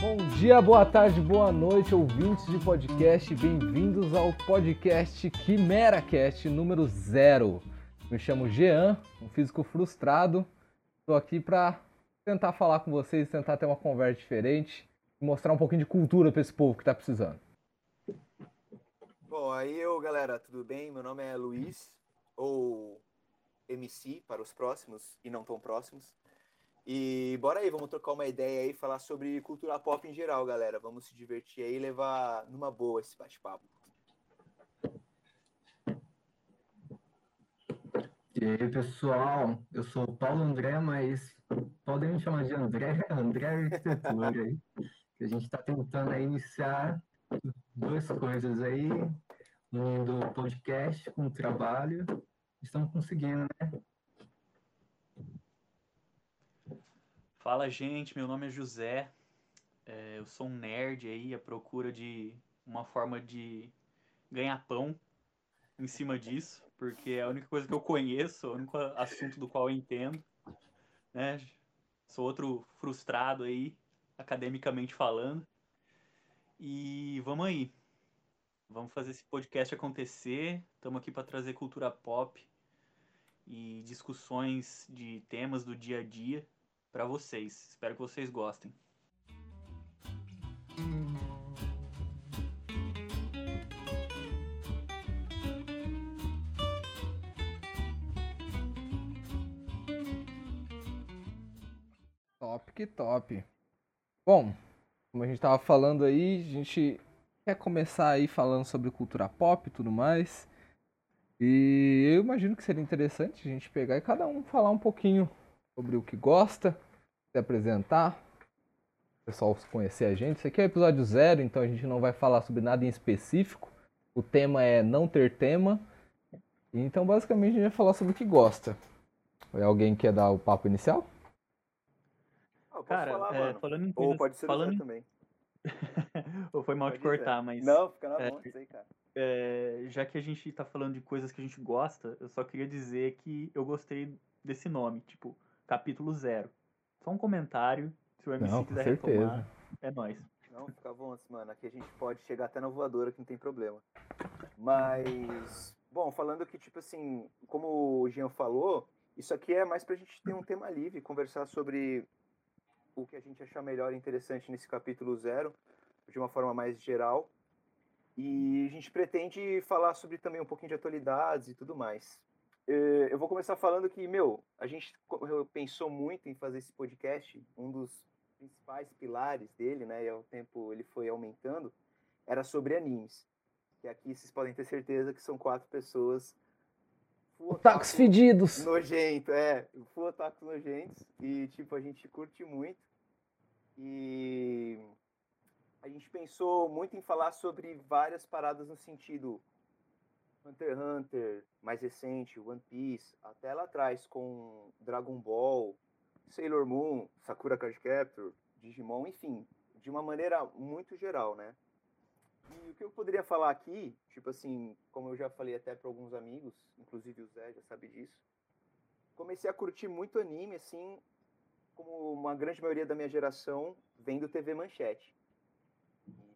Bom dia, boa tarde, boa noite, ouvintes de podcast. Bem-vindos ao podcast QuimeraCast número zero. Me chamo Jean, um físico frustrado. Estou aqui para tentar falar com vocês, tentar ter uma conversa diferente e mostrar um pouquinho de cultura para esse povo que está precisando. Bom, aí eu, galera, tudo bem? Meu nome é Luiz, ou MC para os próximos e não tão próximos. E bora aí, vamos trocar uma ideia aí, falar sobre cultura pop em geral, galera. Vamos se divertir aí e levar numa boa esse bate-papo. E aí, pessoal, eu sou o Paulo André, mas podem me chamar de André, André Arquitetura aí. A gente está tentando iniciar duas coisas aí, unindo o podcast com o trabalho. Estamos conseguindo, né? Fala, gente. Meu nome é José. É, eu sou um nerd aí à procura de uma forma de ganhar pão em cima disso, porque é a única coisa que eu conheço, o único assunto do qual eu entendo. Né? Sou outro frustrado aí, academicamente falando. E vamos aí. Vamos fazer esse podcast acontecer. Estamos aqui para trazer cultura pop e discussões de temas do dia a dia para vocês. Espero que vocês gostem. Top que top. Bom, como a gente tava falando aí, a gente quer começar aí falando sobre cultura pop e tudo mais. E eu imagino que seria interessante a gente pegar e cada um falar um pouquinho sobre o que gosta, se apresentar, o pessoal conhecer a gente. Esse aqui é o episódio zero, então a gente não vai falar sobre nada em específico. O tema é não ter tema. Então, basicamente, a gente vai falar sobre o que gosta. É alguém que quer dar o papo inicial? Ah, Cara, falar, é, mano. falando em Ou pode ser falando também. Ou foi mal te Pode cortar, ser. mas Não, fica na é, mão cara. é, já que a gente tá falando de coisas que a gente gosta, eu só queria dizer que eu gostei desse nome, tipo, capítulo zero. Só um comentário, se o MC Não, quiser certeza. retomar, é nóis. Não, fica bom, mano. Aqui a gente pode chegar até na voadora que não tem problema. Mas, bom, falando que, tipo assim, como o Jean falou, isso aqui é mais pra gente ter um tema livre, conversar sobre o que a gente achar melhor e interessante nesse capítulo zero, de uma forma mais geral. E a gente pretende falar sobre também um pouquinho de atualidades e tudo mais. Eu vou começar falando que, meu, a gente pensou muito em fazer esse podcast, um dos principais pilares dele, né, e ao tempo ele foi aumentando, era sobre animes. E aqui vocês podem ter certeza que são quatro pessoas Otakus otaku fedidos! nojento, é, full otakus nojentos, e tipo, a gente curte muito. E a gente pensou muito em falar sobre várias paradas no sentido Hunter x Hunter, mais recente, One Piece, até lá atrás com Dragon Ball, Sailor Moon, Sakura Card Captor, Digimon, enfim, de uma maneira muito geral, né? E o que eu poderia falar aqui, tipo assim, como eu já falei até para alguns amigos, inclusive o Zé já sabe disso, comecei a curtir muito anime, assim, como uma grande maioria da minha geração, vendo TV Manchete.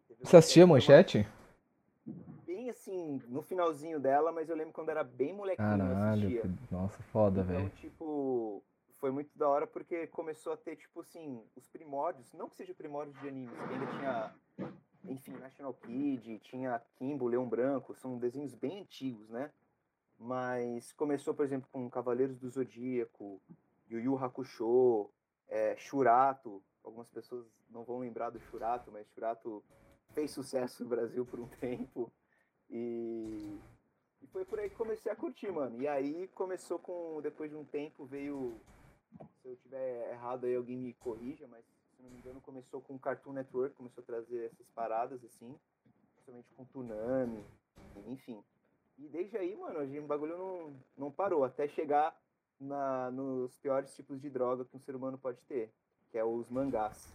TV Você assistia foi uma- Manchete? Bem assim, no finalzinho dela, mas eu lembro quando era bem molequinho eu Caralho, assistia. nossa, foda, Então, velho. tipo, foi muito da hora porque começou a ter, tipo assim, os primórdios, não que seja primórdios de animes, que ainda tinha, enfim, National Kid, tinha Kimbo, Leão Branco, são desenhos bem antigos, né? Mas começou, por exemplo, com Cavaleiros do Zodíaco, Yu Yu Hakusho, é, Shurato, algumas pessoas não vão lembrar do Shurato, mas Shurato fez sucesso no Brasil por um tempo. E, e foi por aí que comecei a curtir, mano. E aí começou com, depois de um tempo, veio. Se eu tiver errado aí, alguém me corrija, mas se não me engano, começou com o Cartoon Network, começou a trazer essas paradas assim, principalmente com Tsunami, enfim. E desde aí, mano, o bagulho não, não parou, até chegar na, nos piores tipos de droga que um ser humano pode ter, que é os mangás.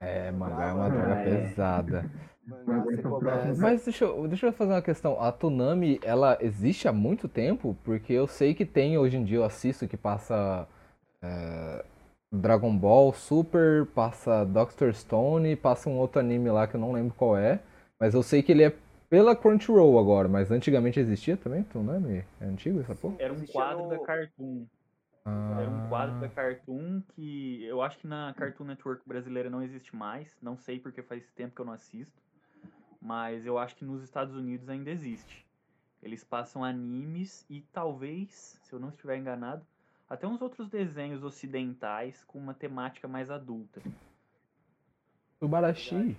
É, mangá é uma droga É. pesada. Mas deixa eu, deixa eu fazer uma questão. A Toonami, ela existe há muito tempo? Porque eu sei que tem hoje em dia, eu assisto que passa é, Dragon Ball Super, passa Doctor Stone, passa um outro anime lá que eu não lembro qual é. Mas eu sei que ele é pela Crunchyroll agora, mas antigamente existia também? Não é, antigo essa porra? Era um quadro no- da Cartoon. Era um quadro da Ah, Cartoon que eu acho que na Cartoon Network brasileira não existe mais. Não sei porque faz tempo que eu não assisto. Mas eu acho que nos Estados Unidos ainda existe. Eles passam animes e talvez, se eu não estiver enganado, até uns outros desenhos ocidentais com uma temática mais adulta. Subarashi.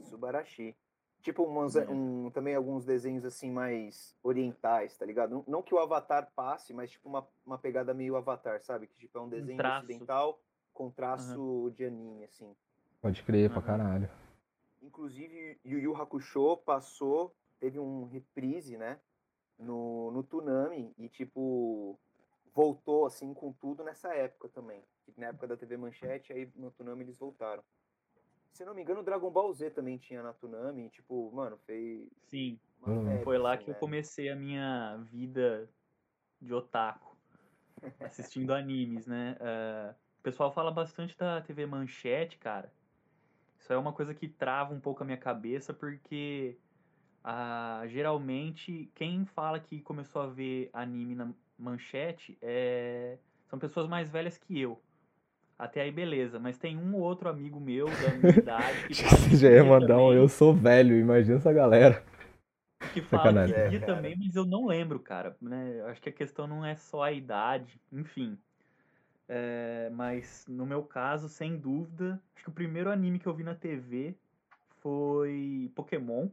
Subarashi. Tipo, umas- É. um, também alguns desenhos assim mais orientais, tá ligado? Não, não que o Avatar passe, mas tipo uma, uma pegada meio Avatar, sabe? Que tipo é um desenho traço. ocidental com traço de anime, assim. Pode crer pra Aham. caralho. Inclusive, Yu Yu Hakusho passou, teve um reprise, né? No, no Toonami e, tipo, voltou, assim, com tudo nessa época também. Na época da TV Manchete, aí no Toonami eles voltaram. Se não me engano, Dragon Ball Z também tinha na Toonami. e, Tipo, mano, fez Sim, Hum. foi lá assim, que eu né? comecei a minha vida de otaku, assistindo animes, né? Ah, o pessoal fala bastante da TV Manchete, cara. Isso é uma coisa que trava um pouco a minha cabeça, porque ah, geralmente quem fala que começou a ver anime na Manchete é... são pessoas mais velhas que eu. Até aí, beleza, mas tem um ou outro amigo meu da minha idade que Você já ia mandar um também. eu sou velho, imagina essa galera. que fala Sacanagem. que É, também, mas eu não lembro, cara. Né? Acho que a questão não é só a idade, enfim. É, mas no meu caso, sem dúvida, acho que o primeiro anime que eu vi na TV foi Pokémon.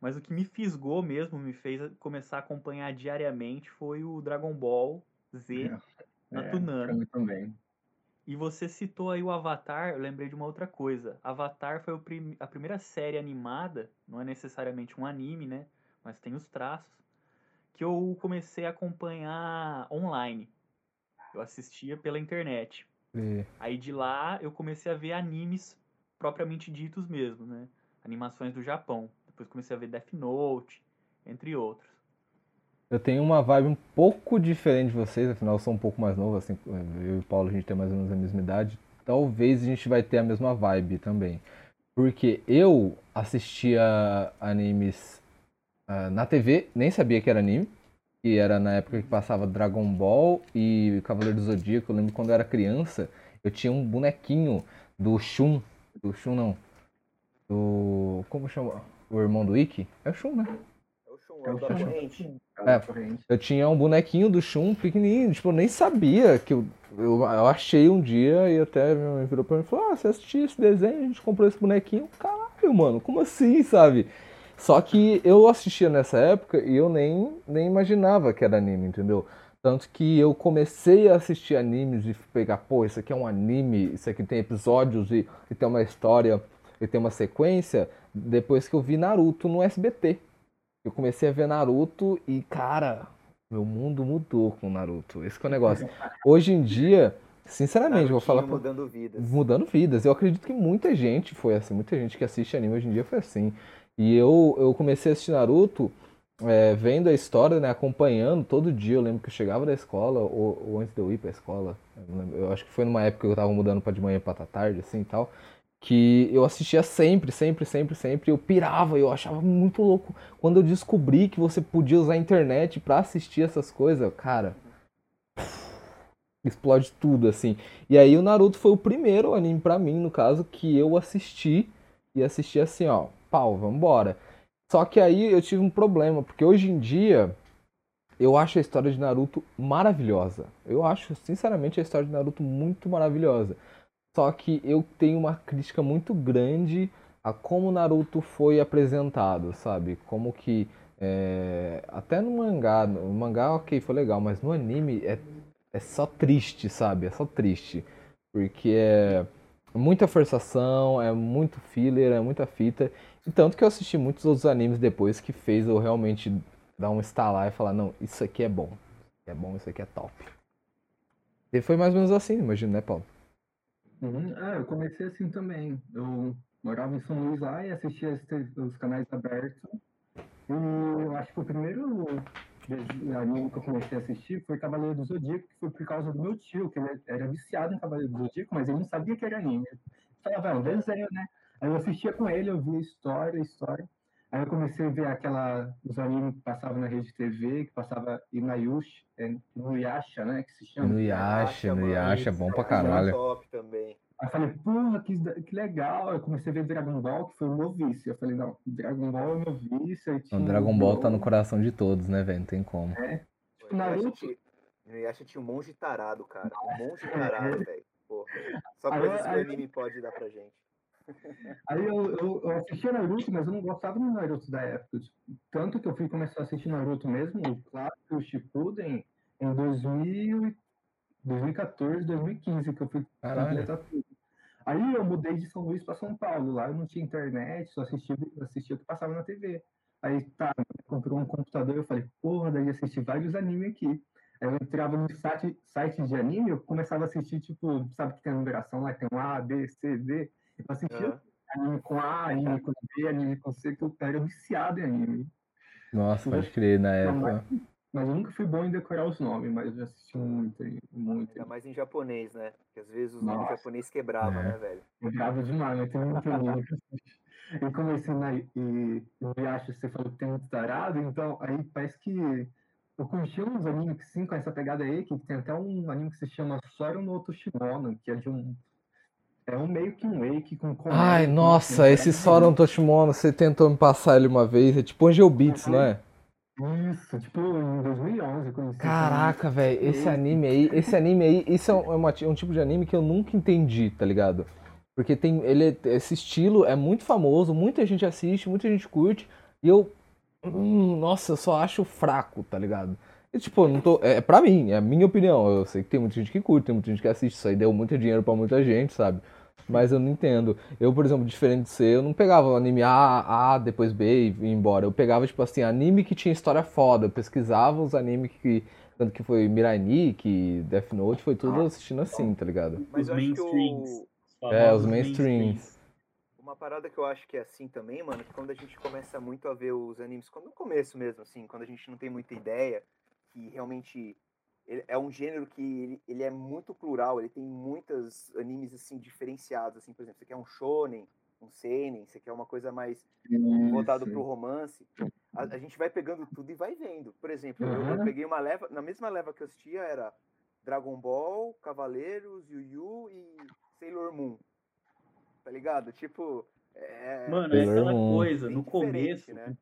Mas o que me fisgou mesmo, me fez começar a acompanhar diariamente foi o Dragon Ball Z na É, Toonami. pra mim também. E você citou aí o Avatar, eu lembrei de uma outra coisa. Avatar foi prim- a primeira série animada, não é necessariamente um anime, né? Mas tem os traços, que eu comecei a acompanhar online. Eu assistia pela internet. E- Aí de lá eu comecei a ver animes propriamente ditos mesmo, né? Animações do Japão. Depois comecei a ver Death Note, entre outros. Eu tenho uma vibe um pouco diferente de vocês, afinal eu sou um pouco mais novo, assim, eu e o Paulo a gente tem mais ou menos a mesma idade. Talvez a gente vai ter a mesma vibe também. Porque eu assistia animes ah, na TV, nem sabia que era anime. Que era na época que passava Dragon Ball e Cavaleiro do Zodíaco. Eu lembro quando eu era criança, eu tinha um bonequinho do Shun. Do Shun não. Do. Como chama? O irmão do Ikki? É o Shun, né? Shun, É. Eu tinha um bonequinho do Shun pequenininho, tipo, eu nem sabia que eu, eu, eu achei um dia e até minha mãe virou pra mim e falou: Ah, você assistiu esse desenho, a gente comprou esse bonequinho. Caralho, mano, como assim, sabe? Só que eu assistia nessa época e eu nem, nem imaginava que era anime, entendeu? Tanto que eu comecei a assistir animes e pegar, pô, isso aqui é um anime, isso aqui tem episódios e, e tem uma história e tem uma sequência, depois que eu vi Naruto no SBT. Eu comecei a ver Naruto e, cara, meu mundo mudou com Naruto. Esse que é o negócio. Hoje em dia, sinceramente, vou falar mudando vidas. mudando vidas. Eu acredito que muita gente foi assim, muita gente que assiste anime hoje em dia foi assim. E eu, eu comecei a assistir Naruto é, vendo a história, né, acompanhando todo dia. Eu lembro que eu chegava da escola, ou, ou antes de eu ir pra escola, eu, lembro, eu acho que foi numa época que eu tava mudando pra de manhã pra tá tarde, assim e tal. Que eu assistia sempre, sempre, sempre, sempre. Eu pirava, eu achava muito louco. Quando eu descobri que você podia usar a internet pra assistir essas coisas, cara, explode tudo, assim. E aí o Naruto foi o primeiro anime pra mim, no caso, que eu assisti e assisti assim, ó, pau, vambora. Só que aí eu tive um problema, porque hoje em dia eu acho a história de Naruto maravilhosa. Eu acho, sinceramente, a história de Naruto muito maravilhosa. Só que eu tenho uma crítica muito grande a como Naruto foi apresentado, sabe? Como que é, até no mangá, mangá ok, foi legal, mas no anime é é só triste, sabe? É só triste. Porque é muita forçação, é muito filler, é muita fita. E tanto que eu assisti muitos outros animes depois que fez eu realmente dar um estalar e falar, não, isso aqui é bom. É bom, isso aqui é top. E foi mais ou menos assim, imagino, né, Paulo? Uhum. Ah, eu comecei assim também. Eu morava em São Luís lá e assistia os canais abertos. E eu acho que o primeiro anime que eu comecei a assistir foi Cavaleiro do Zodíaco, que foi por causa do meu tio, que ele era viciado em Cavaleiro do Zodíaco, mas ele não sabia que era anime. Falava, um desenho, né? Aí eu assistia com ele, eu via história, história. Aí eu comecei a ver aquela, os animes que passavam na rede TV, que passava Inayushi, é, no Yasha, né? Que se chama. No Yasha, no Yasha, é bom pra caralho. Top também. Aí eu falei, porra, que, que legal. Eu comecei a ver Dragon Ball, que foi o meu vício. Eu falei, não, Dragon Ball é o meu vício. O tinha Dragon Ball tá no coração de todos, né, velho? Não tem como. No Naruto- Yasha tinha- No Yasha tinha um monge tarado, cara. Um monge tarado, velho. Só coisas que o anime pode dar pra gente. Aí eu, eu, eu assistia Naruto, mas eu não gostava do Naruto da época. Tanto que eu fui começar a assistir Naruto mesmo, o clássico, o Shippuden, em 2000, e- 2014, 2015, que eu fui completar tudo. Aí eu mudei de São Luís para São Paulo. Lá eu não tinha internet, só assistia, assistia o que passava na TV. Aí tá, comprou um computador, eu falei, porra, daí assisti vários animes aqui. Aí eu entrava no site, site de anime, eu começava a assistir, tipo, sabe que tem a numeração lá, tem um A, B, C, D. Eu assistia Aham. anime com A, anime com B, anime com C, que eu era viciado em anime. Nossa, pode crer, na época. Mas eu nunca fui bom em decorar os nomes, mas eu já assisti muito, muito. Ainda mais em japonês, né? Porque às vezes os nomes japonês quebravam, É. né, velho? Eu gravo demais, mas tem muito anime que eu. Eu comecei na. E o Yasha, você falou que tem muito tarado, então aí parece que. Eu curti uns animes que sim, com essa pegada aí, que tem até um anime que se chama Soro no Otoshimono, que é de um. É um meio que um wake com comédia, Ai, com- nossa, esse Soron Toshimono, você tentou me passar ele uma vez. É tipo Angel Beats, não é? Isso, tipo, em 2011 eu conheci. Caraca, velho, esse anime aí, esse anime aí, isso é um, é uma- um tipo de anime que eu nunca entendi, tá ligado? Porque tem, ele, esse estilo é muito famoso, muita gente assiste, muita gente curte, e eu, hum, nossa, eu só acho fraco, tá ligado? E, tipo, eu não tô, é pra mim, é a minha opinião, eu sei que tem muita gente que curte, tem muita gente que assiste, isso aí deu muito dinheiro pra muita gente, sabe? Mas eu não entendo. Eu, por exemplo, diferente de você, eu não pegava o anime A, A, depois B e ia embora. Eu pegava, tipo assim, anime que tinha história foda. Eu pesquisava os animes que. Tanto que foi Mirai Nikki, Death Note, foi tudo assistindo assim, tá ligado? Mas Os eu acho que mainstreams. o, É, os mainstreams. Uma parada que eu acho que é assim também, mano, que quando a gente começa muito a ver os animes, quando no começo mesmo, assim, quando a gente não tem muita ideia, que realmente ele- é um gênero que ele, ele é muito plural, ele tem muitas animes, assim, diferenciados, assim, por exemplo, você quer um shonen, um seinen, você quer uma coisa mais voltado pro romance, a, a gente vai pegando tudo e vai vendo. Por exemplo, eu, eu Uhum. peguei uma leva, na mesma leva que eu assistia era Dragon Ball, Cavaleiros, Yu Yu e Sailor Moon. Tá ligado? Tipo, é, Mano, é aquela coisa, Bem no começo, né?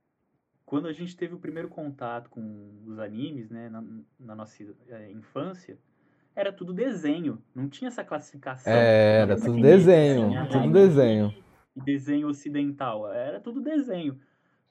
Quando a gente teve o primeiro contato com os animes, né, na, na nossa eh, infância, era tudo desenho, não tinha essa classificação. É, era tudo desenho, desenho, tudo né, desenho. e desenho ocidental, era tudo desenho.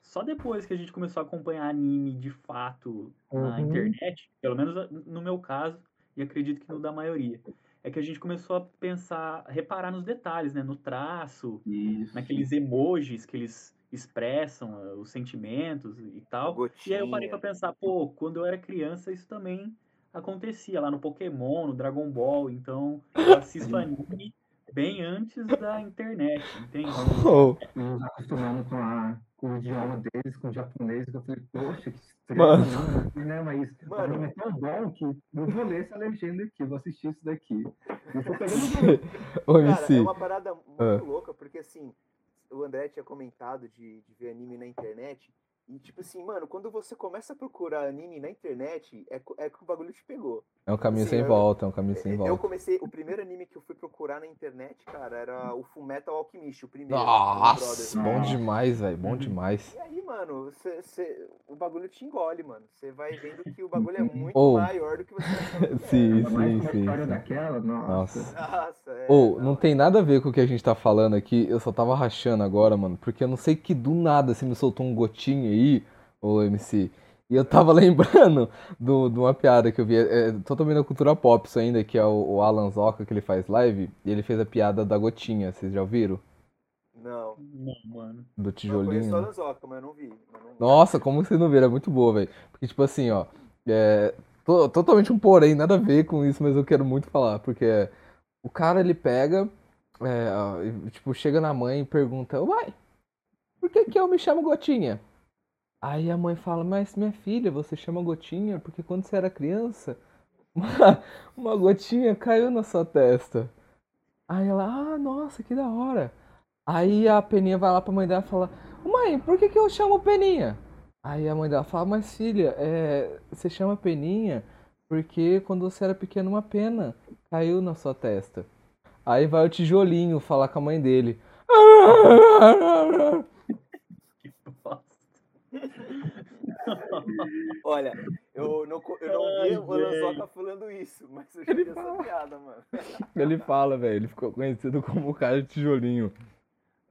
Só depois que a gente começou a acompanhar anime de fato na Uhum. internet, pelo menos no meu caso, e acredito que no da maioria, é que a gente começou a pensar, reparar nos detalhes, né, no traço, Isso. naqueles emojis que eles expressam eh, os sentimentos e tal. E aí eu parei pra Gotinha. pensar, pô, quando eu era criança isso também acontecia lá no Pokémon, no Dragon Ball, então eu assisto anime bem antes da internet, entende? Oh, acostumando com, a, com o idioma deles, com o japonês, que eu falei, poxa, que estranho, né? Mas o Mano. anime é tão bom que eu vou ler essa legenda aqui, vou assistir isso daqui. Eu tô pegando Cara, é uma parada muito Ah. louca, porque assim, o André tinha comentado de, de ver anime na internet. E tipo assim, mano, quando você começa a procurar anime na internet, é, é que o bagulho te pegou. É um caminho assim, sem eu- volta, é um caminho sem Eu volta. comecei, o primeiro anime que eu fui procurar na internet, cara, era o Fullmetal Alchemist, o primeiro. Nossa, bom demais, velho, bom Uhum. demais. E aí, mano, cê- cê- o bagulho te engole, mano. Você vai vendo que o bagulho é muito Oh. maior do que você que Sim, mais sim, sim, história sim. daquela, nossa. Nossa. Nossa, é. Ou, não tem nada a ver com o que a gente tá falando aqui, eu só tava rachando agora, mano, porque eu não sei que do nada você me soltou um gotinho aí, ô MC, e eu tava lembrando do- de uma piada que eu vi, é, é totalmente na cultura pop isso ainda, que é o, o Alan Zoca, que ele faz live, e ele fez a piada da gotinha, vocês já ouviram? Não. Não, mano. Do Eu conheço tijolinho. a Lanzoca, mas eu não vi. eu não- Nossa, como vocês não viram? É muito boa, velho. Porque, tipo assim, ó. É, to- totalmente um porém, nada a ver com isso, mas eu quero muito falar. Porque o cara, ele pega. é, ó, e, tipo, chega na mãe e pergunta: Uai, por que que eu me chamo Gotinha? Aí a mãe fala, mas minha filha, você chama gotinha porque quando você era criança, uma, uma gotinha caiu na sua testa. Aí ela, ah, nossa, que da hora. Aí a Peninha vai lá pra mãe dela e fala, mãe, por que, que eu chamo Peninha? Aí a mãe dela fala, mas filha, é, você chama Peninha porque quando você era pequeno uma pena caiu na sua testa. Aí vai o tijolinho falar com a mãe dele. Olha, eu não, eu não vi o Lanzoca falando isso, mas eu já Ele vi essa fala. piada, mano. Ele fala, velho, ele ficou conhecido como o cara de tijolinho.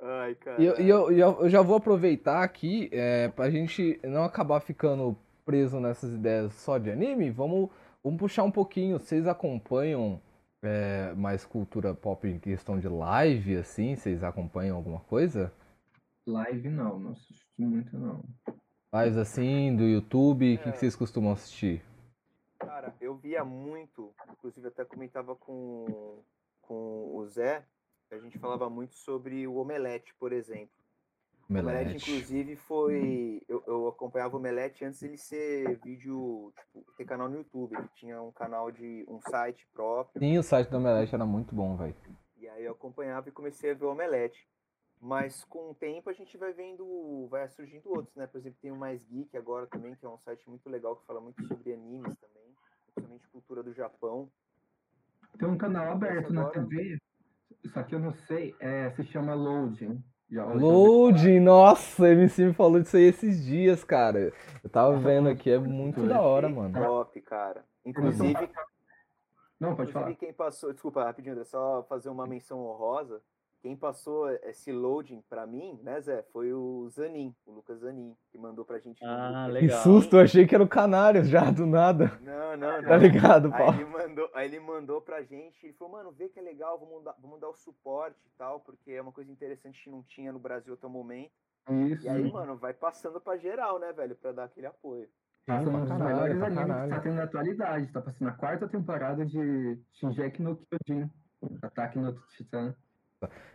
Ai, cara. E eu, eu, eu- eu já vou aproveitar aqui, é, pra gente não acabar ficando preso nessas ideias só de anime, vamos, vamos puxar um pouquinho. Vocês acompanham é, mais cultura pop em questão de live, assim? Vocês acompanham alguma coisa? Live não, não assisto muito não. Lives assim, do YouTube, o que, É. que vocês costumam assistir? Cara, eu via muito, inclusive até comentava com, com o Zé, a gente falava muito sobre o Omelete, por exemplo. O Omelete, Omelete. inclusive, foi. Eu, eu acompanhava o Omelete antes dele ser vídeo, tipo, ter canal no YouTube. Ele tinha um canal de. um site próprio. Sim, o site do Omelete era muito bom, velho. E aí eu acompanhava e comecei a ver o Omelete. Mas com o tempo a gente vai vendo, vai surgindo outros, né? Por exemplo, tem o Mais Geek agora também, que é um site muito legal que fala muito sobre animes também, principalmente cultura do Japão. Tem um canal aberto na agora- TV, só que eu não sei, é, se chama Loading. Loading, nossa, a MC me falou disso aí esses dias, cara. Eu tava vendo aqui, é muito da hora, mano. Top, cara. Inclusive, Não, pode inclusive falar. quem passou, desculpa, rapidinho, é só fazer uma menção honrosa. Quem passou esse loading pra mim, né, Zé, foi o Zanin, o Lucas Zanin, que mandou pra gente. no Ah, grupo. Que legal. susto, eu achei que era o Canários já, do nada. Não, não, não. Tá ligado, Aí Paulo? ele mandou, aí ele mandou pra gente, ele falou, mano, vê que é legal, vamos dar, vamos dar o suporte e tal, porque é uma coisa interessante que não tinha no Brasil até o momento. Isso. E aí, mano, vai passando pra geral, né, velho, pra dar aquele apoio. Tá pra um dos caralho, melhores pra animes que caralho. tá tendo na atualidade. Tá passando a quarta temporada de Shingeki no Kyojin. Ataque no Titã.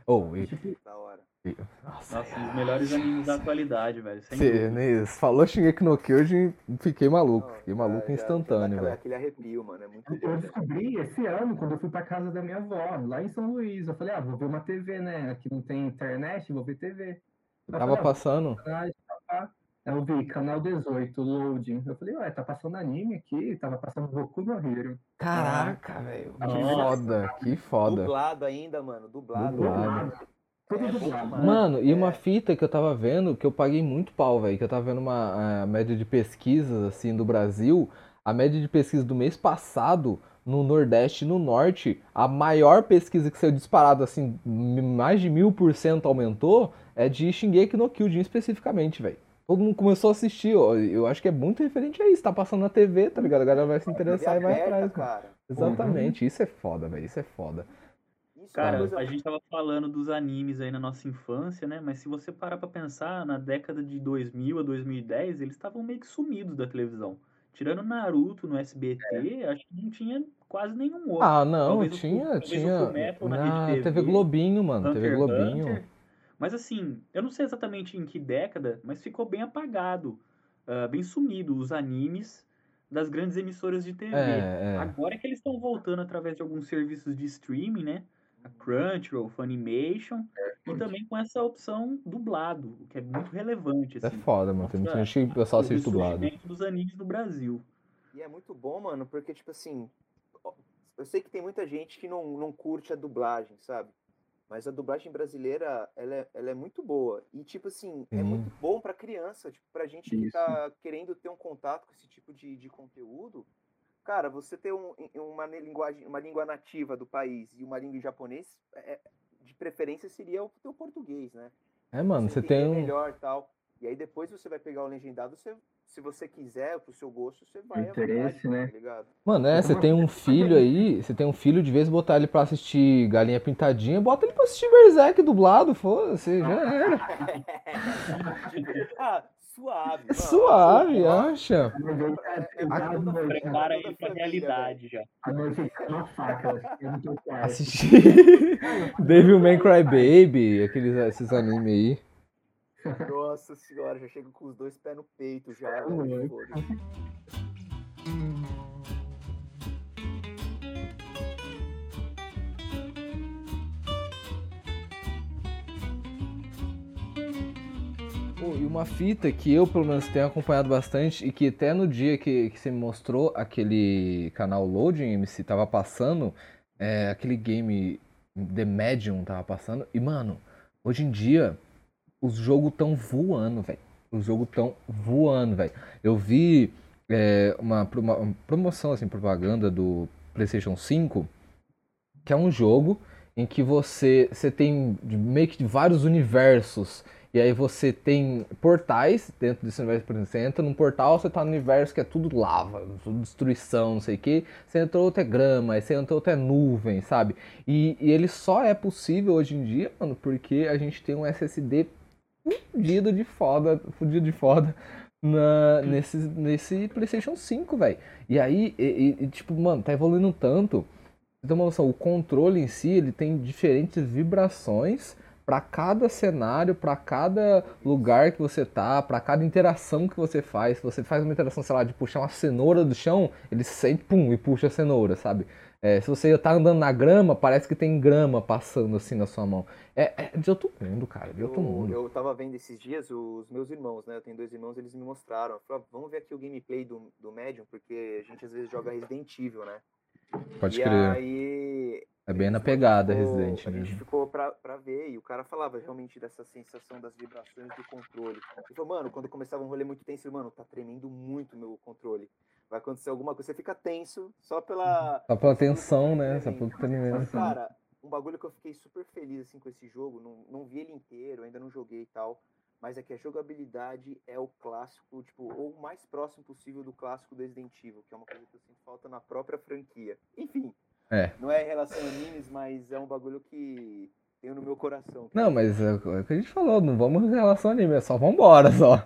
Oh, e, Da hora. e- nossa, Nossa, dos melhores animes da atualidade, velho. Sem Cê, né, falou Shingeki no Kyojin, fiquei maluco. Não, Fiquei maluco já- instantâneo, velho. Aquele arrepio, mano, é muito eu velho. descobri esse ano, quando eu fui pra casa da minha avó, lá em São Luís. Eu falei, ah, vou ver uma TV, né? Aqui não tem internet, vou ver TV. Eu Tava falei, ah, passando. Aí Eu vi canal 18, loading. Eu falei, ué, tá passando anime aqui, tava passando Goku no Hero. Caraca, velho. Que foda, que foda. Dublado ainda, mano, dublado. Dublado. Tudo É dublado. demais. Mano, e uma É. fita que eu tava vendo, que eu paguei muito pau, velho, que eu tava vendo uma a média de pesquisas, assim, do Brasil, a média de pesquisa do mês passado, no Nordeste e no Norte, a maior pesquisa que saiu disparado, assim, mais de mil por cento aumentou, é de Shingeki no Kyojin especificamente, velho. Todo mundo começou a assistir, ó, eu acho que é muito referente a isso, tá passando na TV, tá ligado? A galera vai se interessar e vai atrás, cara. Exatamente, isso é foda, velho, isso é foda. É Cara, a gente tava falando dos animes aí na nossa infância, né? Mas se você parar pra pensar, na década de 2000 a 2010, eles estavam meio que sumidos da televisão. Tirando Naruto no SBT, acho que não tinha quase nenhum outro. Ah, não, Talvez o- tinha, o tinha Fullmetal na na Rede TV TV, Globinho, mano, TV Hunter x Globinho. Hunter. Mas assim, eu não sei exatamente em que década, mas ficou bem apagado, ah, bem sumido os animes das grandes emissoras de TV. É, é. Agora é que eles estão voltando através de alguns serviços de streaming, né? A Crunchyroll, Funimation, e também com essa opção dublado, o que é muito relevante, é assim. foda, mano. Tem muita gente que o pessoal o assiste dublado. dos animes no Brasil. E é muito bom, mano, porque, tipo assim, eu sei que tem muita gente que não, não curte a dublagem, sabe? Mas a dublagem brasileira, ela é, ela é muito boa. E, tipo assim, é Sim. muito bom pra criança, tipo, pra gente que Isso. tá querendo ter um contato com esse tipo de, de conteúdo. Cara, você ter um, uma, linguagem, uma língua nativa do país e uma língua em japonês, é- de preferência seria o teu português, né? É, mano, você entender tem um. melhor tal. E aí depois você vai pegar o legendado, você, se você quiser, pro seu gosto, você vai Interesse, vontade, né? Tá ligado? Mano, é, você tem um filho aí, você tem um filho, de vez botar ele pra assistir Galinha Pintadinha, bota ele pra assistir Berserk dublado, foda-se, já era. Tipo, ah, suave. É mano. suave, acha? Aí tá É- é né? Prepara ele pra realidade já. A noite é uma faca eu não tô. Assistir Devil May Cry Baby, aqueles esses animes aí. Nossa senhora, já chego com os dois pés no peito já. Velho. Pô, e uma fita que eu, pelo menos, tenho acompanhado bastante e que até no dia que, que você me mostrou aquele canal Loading MC tava passando, é, aquele game The Medium tava passando. E, mano, hoje em dia, os jogos tão voando, velho. Os jogos tão voando, velho. Eu vi é, uma, uma promoção, assim, propaganda do PlayStation 5, que é um jogo em que você, você tem meio que vários universos. E aí você tem portais dentro desse universo, por exemplo, você entra num portal, você tá no universo que é tudo lava, tudo destruição, não sei o que. Você entrou outro é grama, aí você entrou outro é nuvem, sabe? E, e ele só é possível hoje em dia, mano, porque a gente tem um SSD fudido de foda, fudido de foda na, nesse, nesse PlayStation 5, velho. E aí, e- e- tipo, mano, tá evoluindo tanto. Uma noção, o controle em si, ele tem diferentes vibrações para cada cenário, para cada lugar que você tá, para cada interação que você faz. Se você faz uma interação, sei lá, de puxar uma cenoura do chão, ele sente, pum, e puxa a cenoura, sabe? É, se você tá andando na grama, parece que tem grama passando assim na sua mão. É, é de outro mundo, cara, de outro Eu, mundo. eu tava vendo esses dias os meus irmãos, né? Eu tenho dois irmãos, eles me mostraram. Falaram, vamos ver aqui o gameplay do, do Medium, porque a gente às vezes joga Resident Evil, né? Pode e crer. aí. É bem na pegada ficou- Resident A gente ficou pra, pra ver, e o cara falava realmente dessa sensação das vibrações do controle. Ele falou, mano, quando começava um rolê muito tenso, mano, tá tremendo muito o meu controle. Vai acontecer alguma coisa, você fica tenso só pela. Só pela tensão, né? Só pelo treinamento. cara, um bagulho que eu fiquei super feliz assim com esse jogo, não, não vi ele inteiro, ainda não joguei e tal, mas é que a jogabilidade é o clássico, tipo, ou o mais próximo possível do clássico do Resident Evil, que é uma coisa que eu sinto falta na própria franquia. Enfim, É. não é em relação a animes, mas é um bagulho que tenho no meu coração. Não, mas é o que a gente falou, não vamos em relação ao anime, é só vambora só.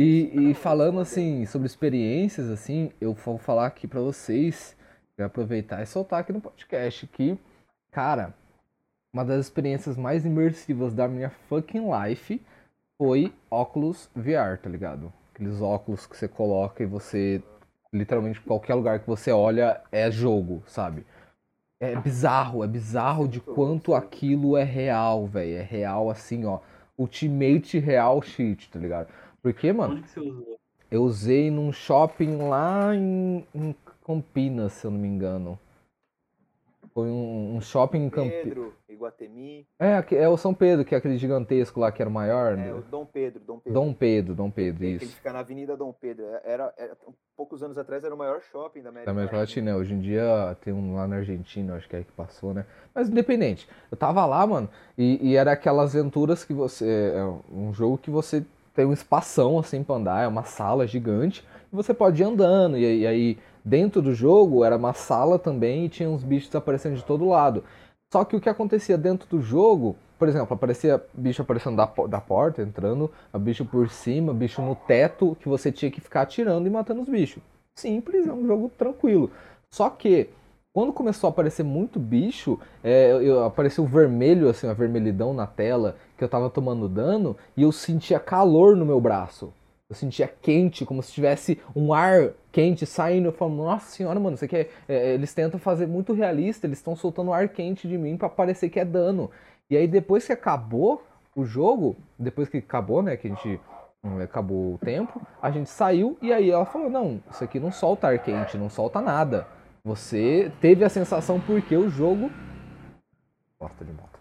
E, e falando assim sobre experiências, assim, eu vou falar aqui pra vocês, eu aproveitar e soltar aqui no podcast que, cara, uma das experiências mais imersivas da minha fucking life foi óculos VR, tá ligado? Aqueles óculos que você coloca e você, literalmente, qualquer lugar que você olha é jogo, sabe? É bizarro, é bizarro de quanto aquilo é real, velho. É real assim, ó. Ultimate real shit, tá ligado? Porque, mano, Onde que você usou? eu usei num shopping lá em, em Campinas, se eu não me engano. Foi um, um shopping em Campinas. Pedro, Iguatemi, É, é o São Pedro, que é aquele gigantesco lá que era o maior. é, o Dom Pedro, Dom Pedro. Dom Pedro, Dom Pedro, Ele isso. fica na Avenida Dom Pedro. Era, era- poucos anos atrás era o maior shopping da América Da América Latina, hoje em dia tem um lá na Argentina, acho que é que passou, né? Mas independente, eu tava lá, mano, e, e era aquelas aventuras que você. É um jogo que você tem um espação assim pra andar, é uma sala gigante, e você pode ir andando, e, aí- e aí dentro do jogo era uma sala também e tinha uns bichos aparecendo de todo lado. Só que o que acontecia dentro do jogo, por exemplo, aparecia bicho aparecendo da, da porta, entrando, a bicho por cima, bicho no teto, que você tinha que ficar atirando e matando os bichos. Simples, é um jogo tranquilo. Só que, quando começou a aparecer muito bicho, é, eu- eu- apareceu vermelho, assim, uma vermelhidão na tela, que eu tava tomando dano, e eu sentia calor no meu braço. Eu sentia quente, como se tivesse um ar quente saindo. Eu falo, nossa senhora, mano, isso aqui é, é, Eles tentam fazer muito realista, eles estão soltando ar quente de mim pra parecer que é dano. E aí depois que acabou o jogo, depois que acabou, né, que a gente hum, acabou o tempo, a gente saiu e aí ela falou, não, isso aqui não solta ar quente, não solta nada. Você teve a sensação porque o jogo. Bosta de moto.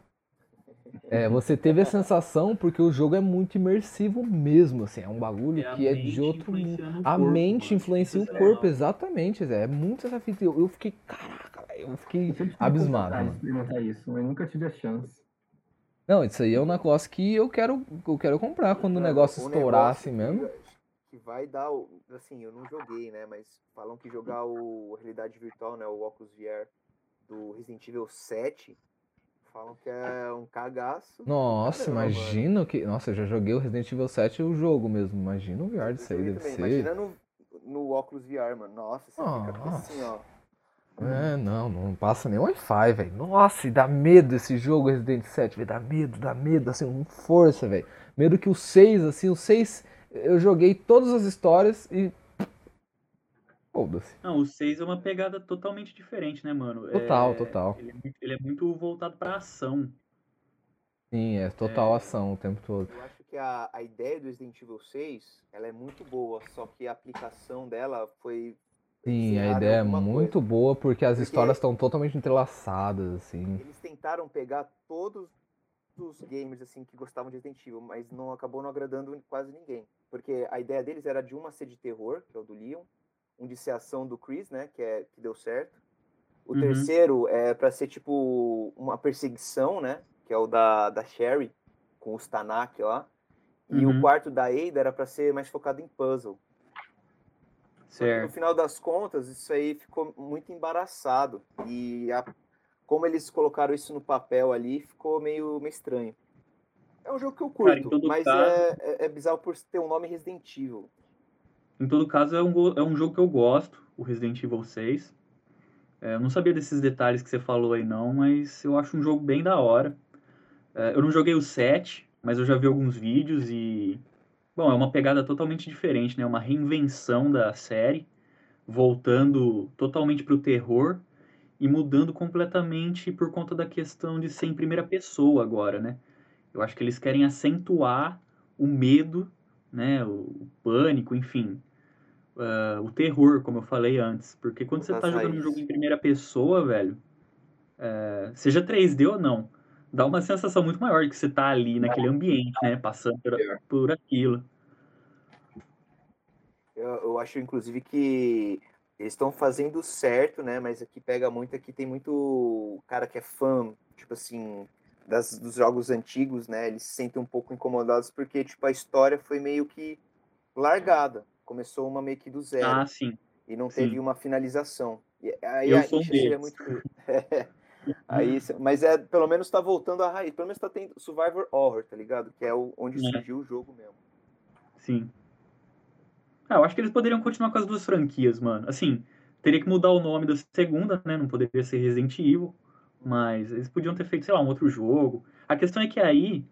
É, você teve a sensação porque o jogo é muito imersivo mesmo, assim, é um bagulho É que é de outro mundo. A corpo, mente mano. influencia o corpo, exatamente, Zé. É muito essa fita. Eu, eu fiquei, caraca, velho, eu fiquei Eu abismado, experimentar isso, mas nunca tive a chance. Não, isso aí é um negócio que eu quero, eu quero comprar quando o negócio estourar assim mesmo. Que, vai dar o. Assim, eu não joguei, né? Mas falam que jogar o realidade virtual, né? O Oculus VR do Resident Evil 7. Falam que é um cagaço. Nossa, Caramba, mano. imagina que. Nossa, eu já joguei o Resident Evil 7 o jogo mesmo. Imagina o VR disso aí, deve também. ser. Imagina no, no Oculus VR, mano. Nossa, você fica Nossa. assim, ó. É, não, não passa nem Wi-Fi, velho. Nossa, e dá medo esse jogo Resident 7, velho. Dá medo, dá medo, assim, com força, velho. Medo que o 6, assim, o 6, eu joguei todas as histórias e. Foda-se. Não, o 6 é uma pegada totalmente diferente, né, mano? Total, É, total. Ele é, muito, ele é muito voltado pra ação. Sim, é total ação o tempo todo. Eu acho que a, a ideia do Resident Evil 6, ela é muito boa, só que a aplicação dela foi... Sim, a ideia é muito coisa. boa porque as Porque- histórias estão totalmente entrelaçadas, assim. Eles tentaram pegar todos os gamers assim que gostavam de Resident Evil, mas não acabou não agradando quase ninguém. Porque a ideia deles era de uma ser de terror, que é o do Leon, um de ser ação do Chris, né, que é que deu certo. O Uhum. terceiro é pra ser tipo uma perseguição, né, que é o da, da Sherry com os Tanak lá. E Uhum. o quarto da Ada era pra ser mais focado em puzzle. Que no Certo. final das contas, isso aí ficou muito embaraçado. E a- como eles colocaram isso no papel ali, ficou meio, meio estranho. É um jogo que eu Cara, curto, todo mas caso- é, é, é bizarro por ter um nome Resident Evil. Em todo caso, é um, é um jogo que eu gosto, o Resident Evil 6. É, eu não sabia desses detalhes que você falou aí, não, mas eu acho um jogo bem da hora. É, eu não joguei o 7, mas eu já vi alguns vídeos e. Bom, é uma pegada totalmente diferente, né? Uma reinvenção da série, voltando totalmente pro terror e mudando completamente por conta da questão de ser em primeira pessoa agora, né? Eu acho que eles querem acentuar o medo, né? O, o pânico, enfim. ah, o terror, como eu falei antes. Porque quando você Das tá jogando um raízes. jogo em primeira pessoa, velho, é, seja 3D ou não, dá uma sensação muito maior de que você tá ali naquele ambiente, né? Passando por, por aquilo. Eu, eu acho, inclusive, que eles estão fazendo certo, né? Mas aqui pega muito, aqui tem muito cara que é fã, tipo assim, das, dos jogos antigos, né? Eles se sentem um pouco incomodados porque, tipo, a história foi meio que largada. Começou uma meio que do zero. Ah, sim. e não Sim. teve uma finalização. E aí Eu a sou deles. muito. aí, mas é, pelo menos tá voltando à raiz. Pelo menos tá tendo Survivor Horror, tá ligado? Que é o, onde É. surgiu o jogo mesmo. Sim. Ah, eu acho que eles poderiam continuar com as duas franquias, mano. Assim, teria que mudar o nome da segunda, né? Não poderia ser Resident Evil. Mas eles podiam ter feito, sei lá, um outro jogo. A questão é que aí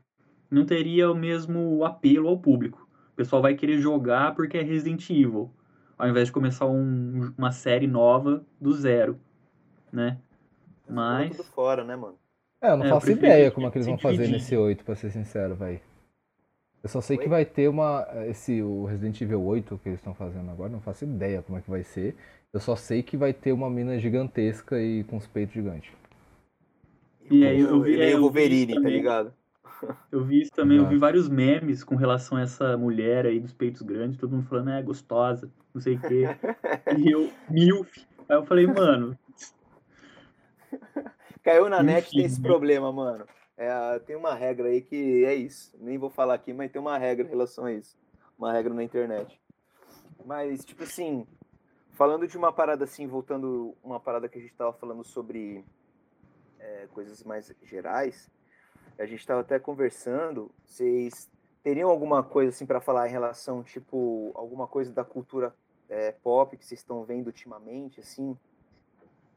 não teria o mesmo apelo ao público. O pessoal vai querer jogar porque é Resident Evil. Ao invés de começar um- uma série nova do zero, né? Mas... Tudo fora, né, mano? É, eu não É, eu faço prefiro ideia como é que eles vão fazer dividir. nesse 8, pra ser sincero, velho. Eu só sei que Oi? vai ter uma. Esse, o Resident Evil 8 que eles estão fazendo agora, não faço ideia como é que vai ser. Eu só sei que vai ter uma mina gigantesca e com os peitos gigantes. E aí eu vi- Ele é, é eu o vi Wolverine, tá ligado? Eu vi isso também, eu vi Exato. vários memes com relação a essa mulher aí dos peitos grandes, todo mundo falando, é gostosa, não sei o quê. E eu, milf. Aí eu falei, mano, Caiu na net tem esse problema, mano. É, tem uma regra aí que é isso. Nem vou falar aqui, mas tem uma regra em relação a isso. Uma regra na internet. Mas, tipo assim, falando de uma parada assim, voltando uma parada que a gente tava falando sobre é, coisas mais gerais, a gente tava até conversando, vocês teriam alguma coisa assim para falar em relação, tipo, alguma coisa da cultura é, pop que vocês estão vendo ultimamente, assim?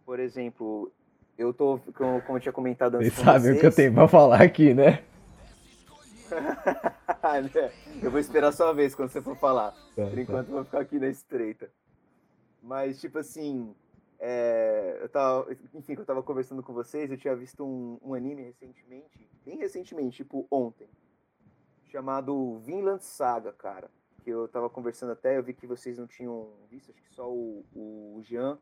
Por exemplo, eu tô, como, eu tinha comentado antes Vocês sabem o que eu tenho pra falar aqui, né? Né? eu vou esperar a sua vez quando você for falar. Tá, Por tá. enquanto eu vou ficar aqui na estreita. Mas, tipo assim, é, eu tava, enfim, eu tava conversando com vocês, eu tinha visto um, um anime recentemente, bem recentemente, tipo ontem, chamado Vinland Saga, cara. Que eu tava conversando até, eu vi que vocês não tinham visto, acho que só o, o Jean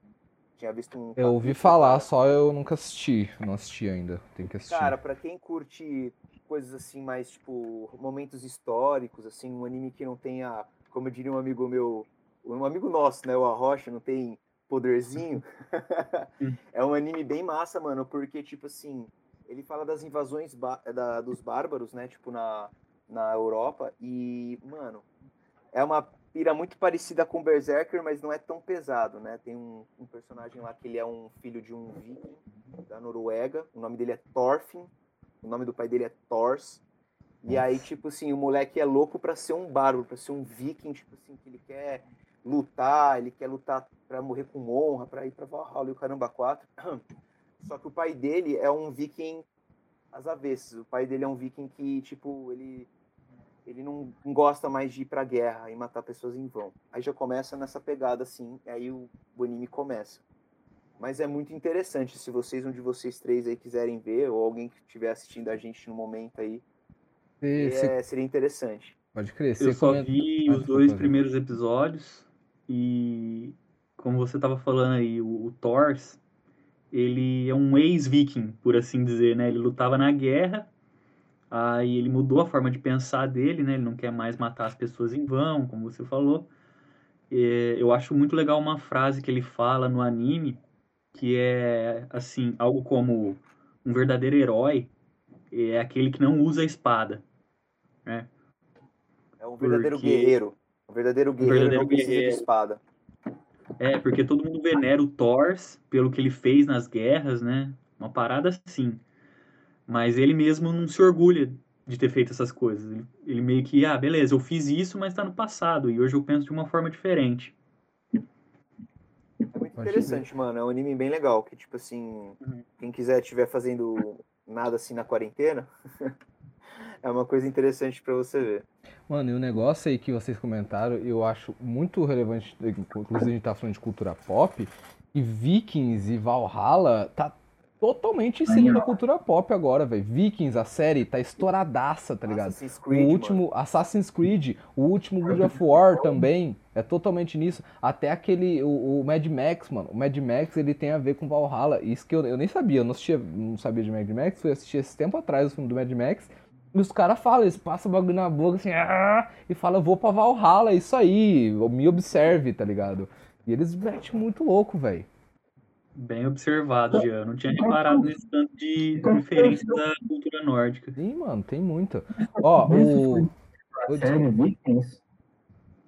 tinha visto um. Eu ouvi falar, cara. só eu nunca assisti. Não assisti ainda. Tem que assistir. Cara, pra quem curte coisas assim, mais tipo, momentos históricos, assim, um anime que não tenha, como eu diria um amigo meu, um amigo nosso, né, o Arrocha, não tem poderzinho. é um anime bem massa, mano, porque, tipo assim, ele fala das invasões da- dos bárbaros, né, tipo, na, na Europa, e, mano, é uma pira muito parecida com Berserker, mas não é tão pesado, né? Tem um, um personagem lá que ele é um filho de um viking da Noruega, o nome dele é Thorfinn, o nome do pai dele é Thors. E aí, tipo assim, o moleque é louco pra ser um bárbaro, pra ser um viking, tipo assim, que ele quer lutar, ele quer lutar pra morrer com honra, pra ir pra Valhalla e o caramba 4. Só que o pai dele é um viking às avessas. O pai dele é um viking que, tipo, ele ele não, gosta mais de ir pra guerra e matar pessoas em vão. Aí já começa nessa pegada assim, aí o, o anime começa. Mas é muito interessante, se vocês, um de vocês três aí quiserem ver, ou alguém que estiver assistindo a gente no momento aí, você- é, seria interessante. Pode crer. Eu só comenta- vi os dois primeiros episódios e como você tava falando aí, o, o Thors, ele é um ex-viking, por assim dizer, né? Ele lutava na guerra, aí ele mudou a forma de pensar dele, né? Ele não quer mais matar as pessoas em vão, como você falou. É, eu acho muito legal uma frase que ele fala no anime, que é assim, algo como um verdadeiro herói é aquele que não usa a espada. É um verdadeiro Porque- guerreiro. Um verdadeiro guerreiro verdadeiro não precisa guerreiro. de espada. É, porque todo mundo venera o Thor pelo que ele fez nas guerras, né? Uma parada assim. Mas ele mesmo não se orgulha de ter feito essas coisas. Ele, ele meio que, ah, beleza, eu fiz isso, mas tá no passado. E hoje eu penso de uma forma diferente. É muito interessante, mano. É um anime bem legal. Que, tipo assim, Uhum. quem quiser estiver fazendo nada assim na quarentena, é uma coisa interessante pra você ver. Mano, e o negócio aí que vocês comentaram, eu acho muito relevante, inclusive a gente tá falando de cultura pop, e Vikings e Valhalla tá totalmente inserido na cultura pop agora, velho. Vikings, a série, tá estouradaça, tá ligado? Assassin's O Creed, mano. último Assassin's Creed, o último God of War também é totalmente nisso. Até aquele, o, o Mad Max, mano. O Mad Max ele tem a ver com Valhalla. Isso que eu, eu nem sabia, eu não, assistia, não sabia de Mad Max. Fui assistir esse tempo atrás o filme do Mad Max. E os caras falam, eles passam o bagulho na boca assim, "Ah", e falam, eu vou pra Valhalla, é isso aí, me observe, tá ligado? E eles metem muito louco, velho. Bem observado, Jean. Não tinha reparado nesse tanto de diferença da cultura nórdica. Sim, mano, tem muita. Ó, o. a série Vikings,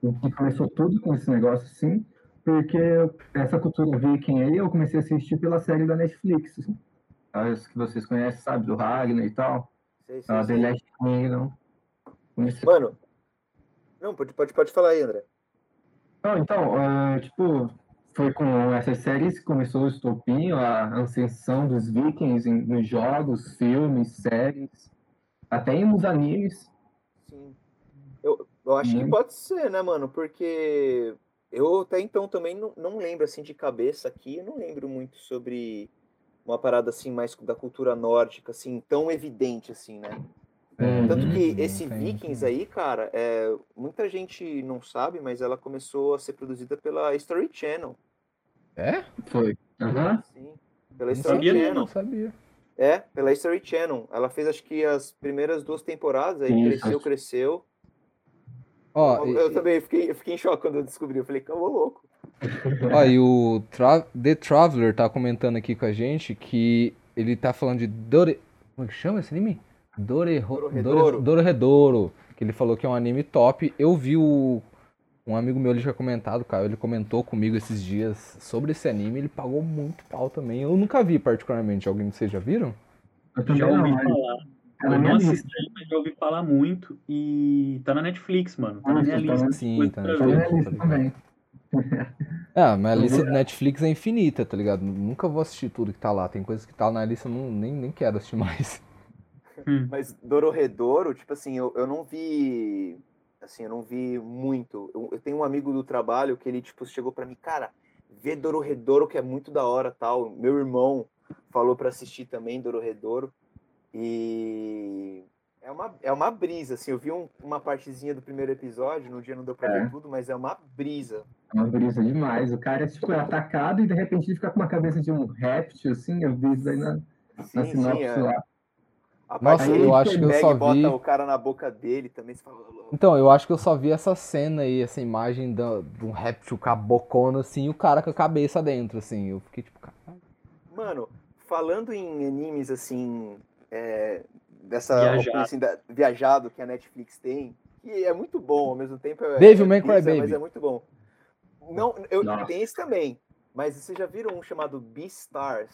o que começou tudo com esse negócio assim, porque essa cultura viking aí eu comecei a assistir pela série da Netflix. Assim. As que vocês conhecem, sabe, do Ragnar e tal. Sei, sei, A sei. The Last Kingdom. Comecei- Mano, não, pode, pode, pode falar aí, André. Não, então, ah, tipo, foi com essas séries que começou o estopim, a ascensão dos vikings em- nos jogos, filmes, séries, até nos animes. Sim. Eu, eu acho que Muito. pode ser, né, mano? Porque eu até então também não, não lembro, assim, de cabeça aqui, eu não lembro muito sobre uma parada, assim, mais da cultura nórdica, assim, tão evidente, assim, né? Tanto Uhum, que esse tem- Vikings aí, cara, é, muita gente não sabe, mas ela começou a ser produzida pela History Channel. É? Foi. Aham. Sim, pela Não History sabia, Channel. Não sabia. É, pela History Channel. Ela fez acho que as primeiras duas temporadas, aí Isso. cresceu, cresceu. Ó, eu, e- eu também fiquei, eu fiquei em choque quando eu descobri. Eu falei, ô louco. Ó, e o Tra- The Traveler tá comentando aqui com a gente que ele tá falando de Dore... Como é que chama esse anime? Dore... Dororedoro. Dore... Dororedoro. Que ele falou que é um anime top. Eu vi o... Um amigo meu, ele já comentado, cara, ele comentou comigo esses dias sobre esse anime, ele pagou muito pau também. Eu nunca vi particularmente, alguém de vocês já viram? Eu também Já não, ouvi mas falar. tá na Eu minha não lista. assisti, mas já ouvi falar muito. E tá na Netflix, mano. Tá na minha Isso, tá lista. na- Sim, coisa tá na Tá na minha lista também. É, mas a lista do Netflix é infinita, tá ligado? Nunca vou assistir tudo que tá lá. Tem coisas que tá na lista, eu não, nem, nem quero assistir mais. Hum. Mas Dororedoro, tipo assim, eu, eu não vi. Assim, eu não vi muito. Eu, eu tenho um amigo do trabalho que ele, tipo, chegou pra mim, cara, vê Dororedoro, que é muito da hora tal. Meu irmão falou pra assistir também Dororedoro. E. É uma, é uma brisa, assim. Eu vi um- uma partezinha do primeiro episódio, no dia não deu pra É. ver tudo, mas é uma brisa. É uma brisa demais. O cara tipo, é atacado e de repente ele fica com uma cabeça de um réptil, assim, eu vi isso aí na, na Sim, sinopse sim, é. lá. A Nossa, parte eu que acho ele que eu só bota vi- o cara na boca dele também. Você fala, Então, eu acho que eu só vi essa cena aí, essa imagem da- de um réptil cabocona, assim, e o cara com a cabeça dentro, assim. Eu fiquei tipo, caralho. Mano, falando em animes assim, é, dessa Viajado. coisa, assim, da- viajado que a Netflix tem, que é muito bom, ao mesmo tempo é, Dave, é Man Cry Baby. mas é muito bom. Não, eu Nossa. tem esse também, mas vocês já viram um chamado Beastars?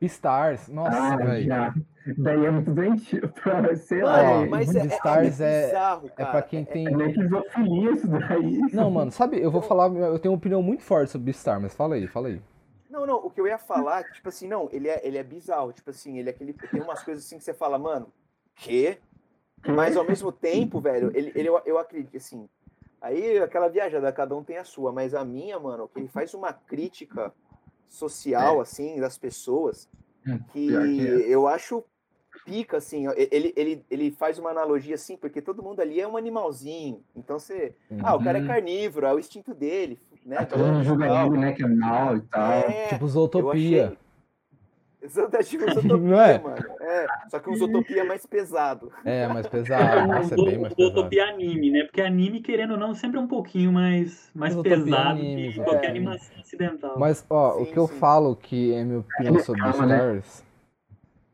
Beastars, nossa, Ah, velho. já. Daí é muito doentio. Sei lá. Mano, é- mas é, é, é, Beastars é- bizarro, É cara. pra quem tem. É isso daí. Não, mano, sabe, eu vou falar, eu tenho uma opinião muito forte sobre Beastar, mas fala aí, fala aí. Não, não, o que eu ia falar, tipo assim, não, ele é, ele é bizarro, tipo assim, ele é aquele. Tem umas coisas assim que você fala, mano, quê? Mas ao mesmo tempo, velho, ele, ele eu, eu acredito, assim. Aí aquela viajada, cada um tem a sua, mas a minha, mano, que ele faz uma crítica social, assim, das pessoas, Hum, que que é. eu acho pica, assim, ele, ele, ele faz uma analogia assim, porque todo mundo ali é um animalzinho. Então você. Ah, o cara é Uhum. carnívoro, é o instinto dele, né? Ah, Todo mundo julga tal. ele, né? Que é mal e tal. É, Tipo eu Zootopia. Exato, tipo Zootopia, Não é? mano. É, só que um Zootopia mais pesado. É, mais pesado. Nossa, é bem mais o pesado. Utopia anime, né? Porque anime, querendo ou não, sempre é um pouquinho mais, mais Utopia pesado anime, que qualquer é. animação ocidental. Mas, ó, o Sim, que eu sim. falo que é minha opinião sobre Calma, né? Stars,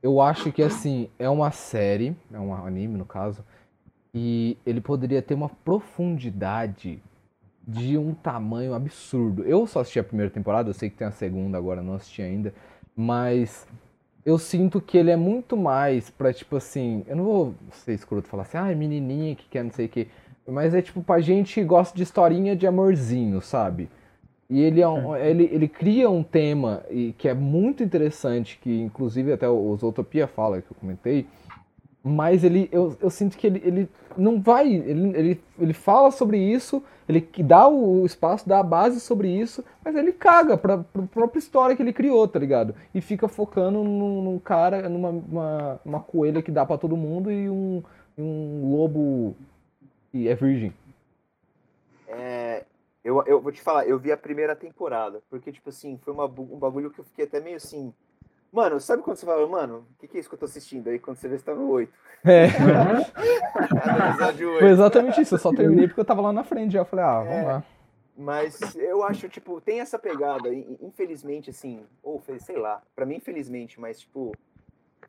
eu acho que, assim, é uma série, é um anime, no caso, e ele poderia ter uma profundidade de um tamanho absurdo. Eu só assisti a primeira temporada, eu sei que tem a segunda agora, não assisti ainda, mas eu sinto que ele é muito mais pra, tipo assim, eu não vou ser escroto e falar assim, ah, é menininha que quer não sei o que, mas é tipo pra gente que gosta de historinha de amorzinho, sabe? E ele, é um- ele, ele cria um tema e, que é muito interessante, que inclusive até o Zootopia fala, que eu comentei, mas ele, eu, eu sinto que ele, ele não vai, ele, ele, ele fala sobre isso, ele dá o espaço, dá a base sobre isso, mas ele caga pra, pra própria história que ele criou, tá ligado? E fica focando num, num cara, numa uma, uma coelha que dá pra todo mundo e um, um lobo que é virgem. É, eu, eu vou te falar, eu vi a primeira temporada, porque, tipo assim, foi uma, um bagulho que eu fiquei até meio assim. Mano, sabe quando você fala, mano, o que, que é isso que eu tô assistindo? Aí quando você vê, você tá no 8. É. Foi 8. exatamente isso, eu só terminei porque eu tava lá na frente já. Eu falei, ah, vamos É. lá. Mas eu acho, tipo, tem essa pegada, in- infelizmente, assim, ou sei lá, pra mim, infelizmente, mas, tipo,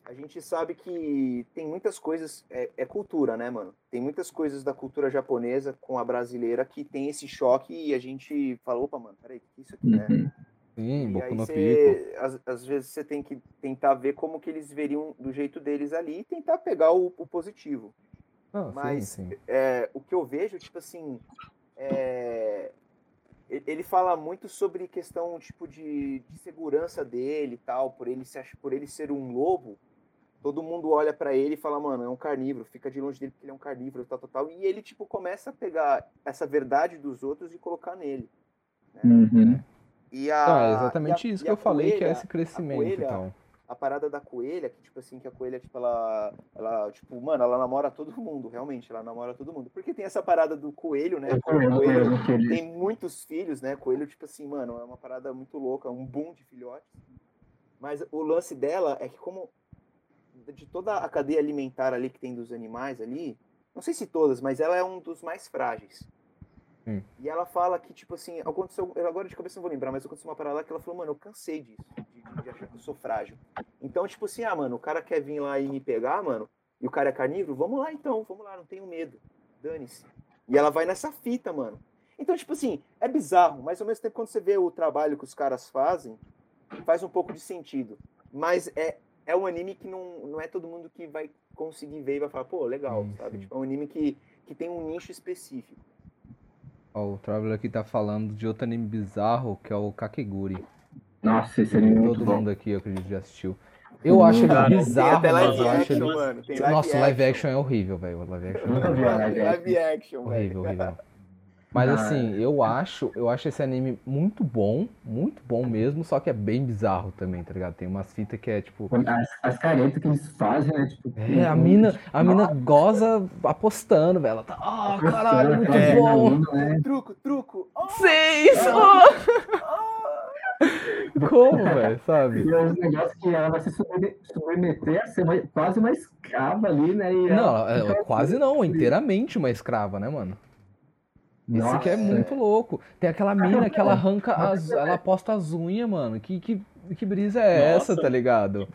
a gente sabe que tem muitas coisas, é, é cultura, né, mano? Tem muitas coisas da cultura japonesa com a brasileira que tem esse choque e a gente fala, opa, mano, peraí, o que é isso aqui, né? Uhum. Sim, E Boku aí no Pico. você, às, às vezes você tem que tentar ver como que eles veriam do jeito deles ali e tentar pegar o, o positivo. Não, Mas sim, sim. é, o que eu vejo, tipo assim, é, ele fala muito sobre questão tipo de, de segurança dele e tal, por ele se por ele ser um lobo. Todo mundo olha pra ele e fala, mano, é um carnívoro, fica de longe dele porque ele é um carnívoro, tal, tal, tal. E ele tipo começa a pegar essa verdade dos outros e colocar nele. Uhum. E a, é exatamente e a- isso e que eu falei, que é esse crescimento coelha- e tal. a parada da coelha, que tipo assim, que a coelha, tipo, ela, ela, tipo, mano, ela namora todo mundo, realmente, ela namora todo mundo. Porque tem essa parada do coelho, né? Coelho mesmo que ele. tem muitos filhos, né? Coelho, tipo assim, mano, é uma parada muito louca, um boom de filhotes. Mas o lance dela é que como de toda a cadeia alimentar ali que tem dos animais ali, não sei se todas, mas ela é um dos mais frágeis. Hum. E ela fala que, tipo assim, aconteceu, eu agora de cabeça não vou lembrar, mas aconteceu uma parada lá que ela falou, mano, eu cansei disso, de, de achar que eu sou frágil. Então, tipo assim, ah, mano, o cara quer vir lá e me pegar, mano, e o cara é carnívoro, vamos lá então, vamos lá, não tenho medo, dane-se. E ela vai nessa fita, mano. Então, tipo assim, é bizarro, mas ao mesmo tempo, quando você vê o trabalho que os caras fazem, faz um pouco de sentido. Mas é, é um anime que não, não é todo mundo que vai conseguir ver e vai falar, pô, legal, Sim, sabe? sim. Tipo, é um anime que, que tem um nicho específico. Ó, o Traveler aqui tá falando de outro anime bizarro, que é o Kakeguri. Nossa, esse anime é muito Todo bom. mundo aqui, eu acredito, já assistiu. Eu acho ele Cara, Tem bizarro, live eu acho action, ele... mano. Tem Nossa, o live action é horrível, velho. O live action é horrível. live Tem action. live action, Horrível, horrível. Mas Ah, assim, eu acho, eu acho esse anime muito bom, muito bom mesmo, só que é bem bizarro também, tá ligado? Tem umas fitas que é tipo. As, as caretas que eles fazem, né? Tipo, É, a mina, a mina goza apostando, velho. Ela tá, ah, caralho, muito É, bom. Né? Truco, truco. Oh, Seis! oh. Como, velho, sabe? E é um negócio que ela vai se subme- submeter a ser uma- quase uma escrava ali, né? E Não, ela ela- quase não, inteiramente uma escrava, né, mano? Esse Nossa, que é muito louco. Tem aquela mina que ela arranca as. Ela aposta as unhas, mano. Que, que, que brisa é Nossa. essa, tá ligado?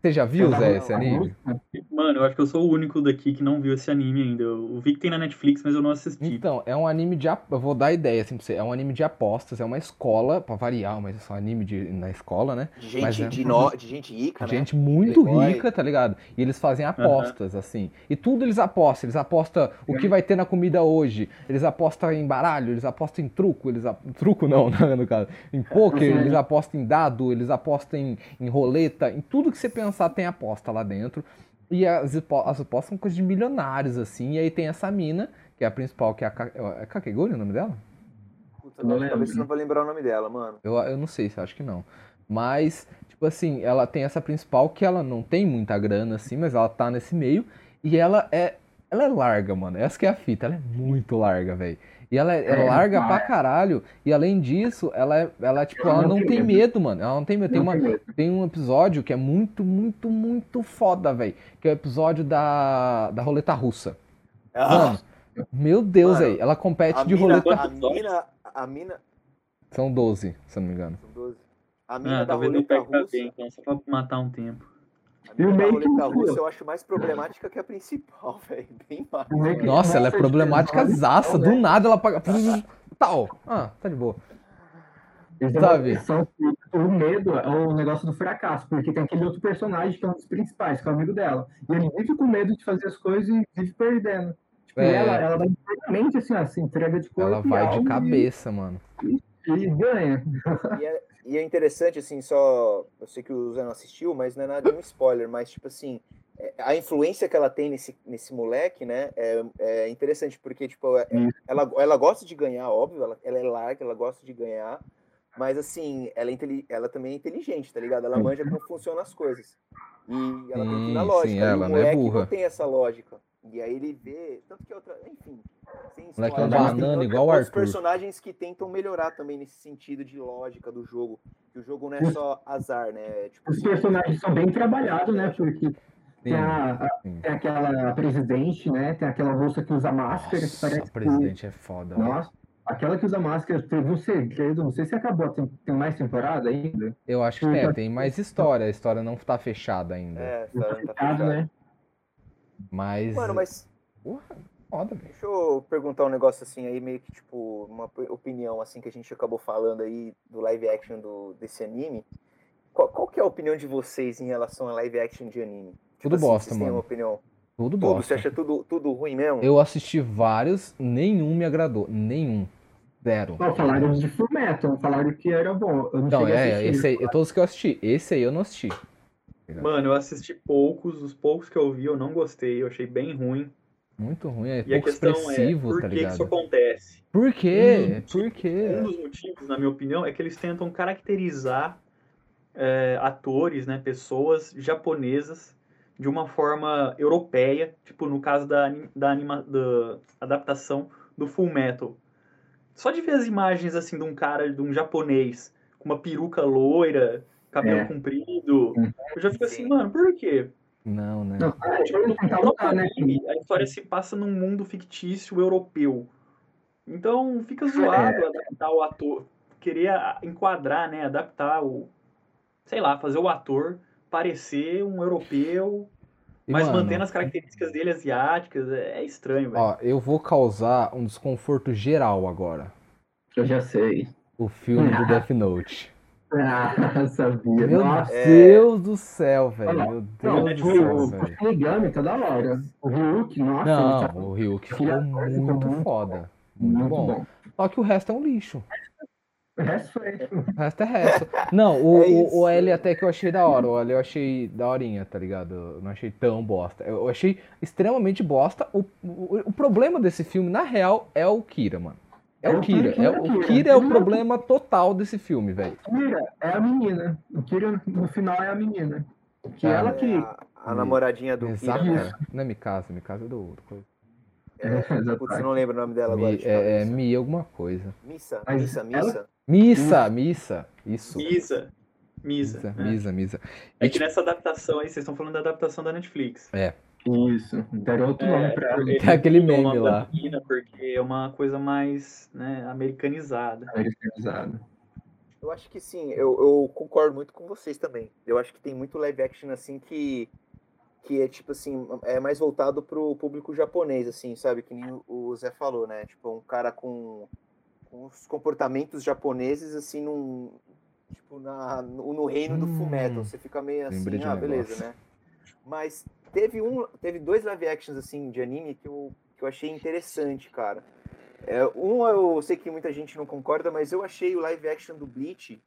Você já viu, Zé, esse anime? música- Mano, eu acho que eu sou o único daqui que não viu esse anime ainda. Eu vi que tem na Netflix, mas eu não assisti. Então, é um anime de. ap- Eu vou dar a ideia assim pra você. É um anime de apostas, é uma escola, pra variar, mas é só anime de, na escola, né? De Mas gente, é- de, no, de gente rica, né? Gente muito Playboy. rica, tá ligado? E eles fazem apostas, assim. E tudo eles apostam. Eles apostam o que vai ter na comida hoje. Eles apostam em baralho, eles apostam em truco. Eles ap- Truco não, né, no caso. Em poker, eles apostam em dado, eles apostam em, em roleta. Em tudo que você pensar tem aposta lá dentro. E as, as apostas são coisas de milionários, assim. E aí tem essa mina, que é a principal, que é a Ka- é Kakegori o nome dela? Puta, Não talvez lembro. você não vou lembrar o nome dela, mano. Eu, eu não sei, acho que não. Mas, tipo assim, ela tem essa principal que ela não tem muita grana, assim, mas ela tá nesse meio. E ela é. Ela é larga, mano. Essa que é a fita, ela é muito larga, velho. E ela é, é larga pra caralho. E além disso, ela é, ela, tipo, ela não tem medo, mano. Ela não tem medo. Tem, uma, tem um episódio que é muito, muito, muito foda, velho. Que é o episódio da, da roleta russa. Mano, meu Deus, velho. Ela compete a de mina, roleta. a mina, a mina, São 12, se eu não me engano. são 12. A mina Ah, da roleta russa, ver, então, só pra matar um tempo. E o meio que russa eu acho mais problemática que a principal, velho. Bem mais. Nossa, ela é problemática zaça. Do né? nada ela paga. Tal. Ah, tá de boa. Eles Sabe? são- o medo é o negócio do fracasso, porque tem aquele outro personagem que é um dos principais, que é o amigo dela. E ele vive com medo de fazer as coisas e vive perdendo. Tipo, É. ela, ela vai inteiramente assim, ó, se entrega de corpo Ela e vai de alma e- cabeça, mano. e ganha. E é, e é interessante, assim, só. Eu sei que o Zé não assistiu, mas não é nada de um spoiler, mas, tipo assim, é, a influência que ela tem nesse, nesse moleque, né, é, é interessante, porque, tipo, é- ela, ela gosta de ganhar, óbvio, ela, ela é larga, ela gosta de ganhar, mas, assim, ela, é ela também é inteligente, tá ligado? Ela manja como funcionam as coisas. E ela tem que ir na lógica. sim, e ela o não é moleque burra. não tem essa lógica. E aí ele vê. Tanto que outra. Enfim. Sem Moleque é banana outra- igual o Arthur. personagens que tentam melhorar também nesse sentido de lógica do jogo. Que o jogo não é só azar, né? É, Tipo, Os personagens são bem trabalhados, né? Porque Sim, tem, a, a- sim. tem aquela presidente, né? Tem aquela moça que usa máscara, que Nossa, parece a que- presidente é foda. velho. Nossa, aquela que usa máscara teve um segredo, não sei se acabou, tem, tem mais temporada ainda. Eu acho que tem, tem mais história. A história não tá fechada ainda. é, Não tá, tá tá fechado. né? Mas. Mano, mas Porra, foda, velho. deixa eu perguntar um negócio assim aí, meio que tipo, uma op- opinião assim que a gente acabou falando aí do live action do, desse anime. Qual, qual que é a opinião de vocês em relação a live action de anime? Tudo assim, bosta, vocês têm mano. uma opinião? Tudo Tudo? Você bosta. acha tudo, tudo ruim mesmo? Eu assisti vários, nenhum me agradou. Nenhum. Zero. Ó, falaram de Fullmetal, falaram que era bom. Eu não Não, é, assistir. esse aí, todos que eu assisti. Esse aí eu não assisti. Mano, eu assisti poucos, os poucos que eu vi eu não gostei, eu achei bem ruim. Muito ruim, é E a pouco questão é, expressivo, por tá que, isso acontece? Por quê? Hum, Por Um quê? dos motivos, na minha opinião, é que eles tentam caracterizar é, atores, né, pessoas japonesas de uma forma europeia, tipo no caso da, da, anima, da adaptação do Full Metal. Só de ver as imagens assim de um cara, de um japonês com uma peruca loira, cabelo É. comprido, Hum. eu já fico assim, Sim. mano, por quê? Não, né? Não, lutar, né? a história se passa num mundo fictício europeu. Então fica zoado adaptar o ator, querer enquadrar, né, adaptar o, sei lá, fazer o ator parecer um europeu, E, mas mano, mantendo as características dele asiáticas, é, é estranho, velho. Ó, eu vou causar um desconforto geral agora. Eu já sei. O filme do Death Note. Ah, sabia. Meu Nossa. É. Deus do céu, velho. Meu Não, Deus do o, céu, o. Shinigami tá da hora. O Ryuk, nossa, ele tá Não, o Ryuk é ficou doido, ficou muito muito foda. Muito bom. Só que o resto é um lixo. O resto foi. O resto é resto. Não, o, É o, o L até que eu achei da hora. O L eu achei daorinha, tá ligado? Eu não achei tão bosta. Eu eu achei extremamente bosta. O, o, o problema desse filme, na real, é o Kira, mano. É o Kira. É, o Kira é o problema total desse filme, velho. Kira é a menina. O Kira no final é a menina. Que Ah, ela É, que. a, a namoradinha do Exato. Kira, né? Não é Mikasa, Mikasa é do outro. coisa. É, putz, não lembro o nome dela agora. Mi, deixa eu é, é. Mi alguma coisa. Missa, Mas Missa, ela- Missa. Missa, Missa. Isso. Misa. Misa. Misa, né? Misa, Misa. É que nessa adaptação aí, vocês estão falando da adaptação da Netflix. Isso. Deram outro nome pra ela. eles Tem aquele meme nome da lá. menina porque é uma coisa mais né, americanizada. americanizada. Eu acho que sim, eu, eu concordo muito com vocês também. Eu acho que tem muito live action assim que que é tipo assim, é mais voltado pro público japonês, assim, sabe? Que nem o Zé falou, né? Tipo, um cara com, com os comportamentos japoneses, assim, num, tipo, na, no, no reino do Hum, Fullmetal. Você fica meio assim, ah, beleza, negócio. né? Mas teve um, teve dois live actions, assim, de anime que eu, que eu achei interessante, cara. É, um eu sei que muita gente não concorda, mas eu achei o live action do Bleach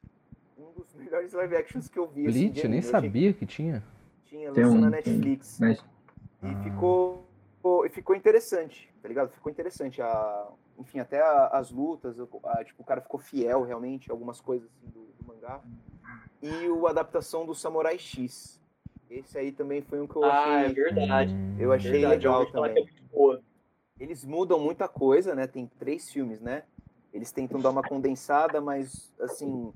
um dos melhores live actions que eu vi. assim, de Bleach, eu nem achei sabia que tinha. tinha, Tem lançou um- na Netflix. Mas E Ah. ficou, ficou- e ficou interessante, tá ligado? Ficou interessante. A, enfim, até a- as lutas, o- a- tipo, o cara ficou fiel realmente a algumas coisas assim, do, do mangá. E o a adaptação do Samurai X. Esse aí também foi um que eu Ah, é achei. verdade. Hum, Eu achei verdade, eu legal também. que é boa. Eles mudam muita coisa, né? Tem três filmes, né? Eles tentam dar uma condensada, mas assim.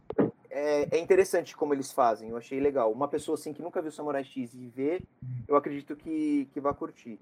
É, é interessante como eles fazem, eu achei legal. Uma pessoa assim que nunca viu Samurai X e vê, eu acredito que, que vai curtir.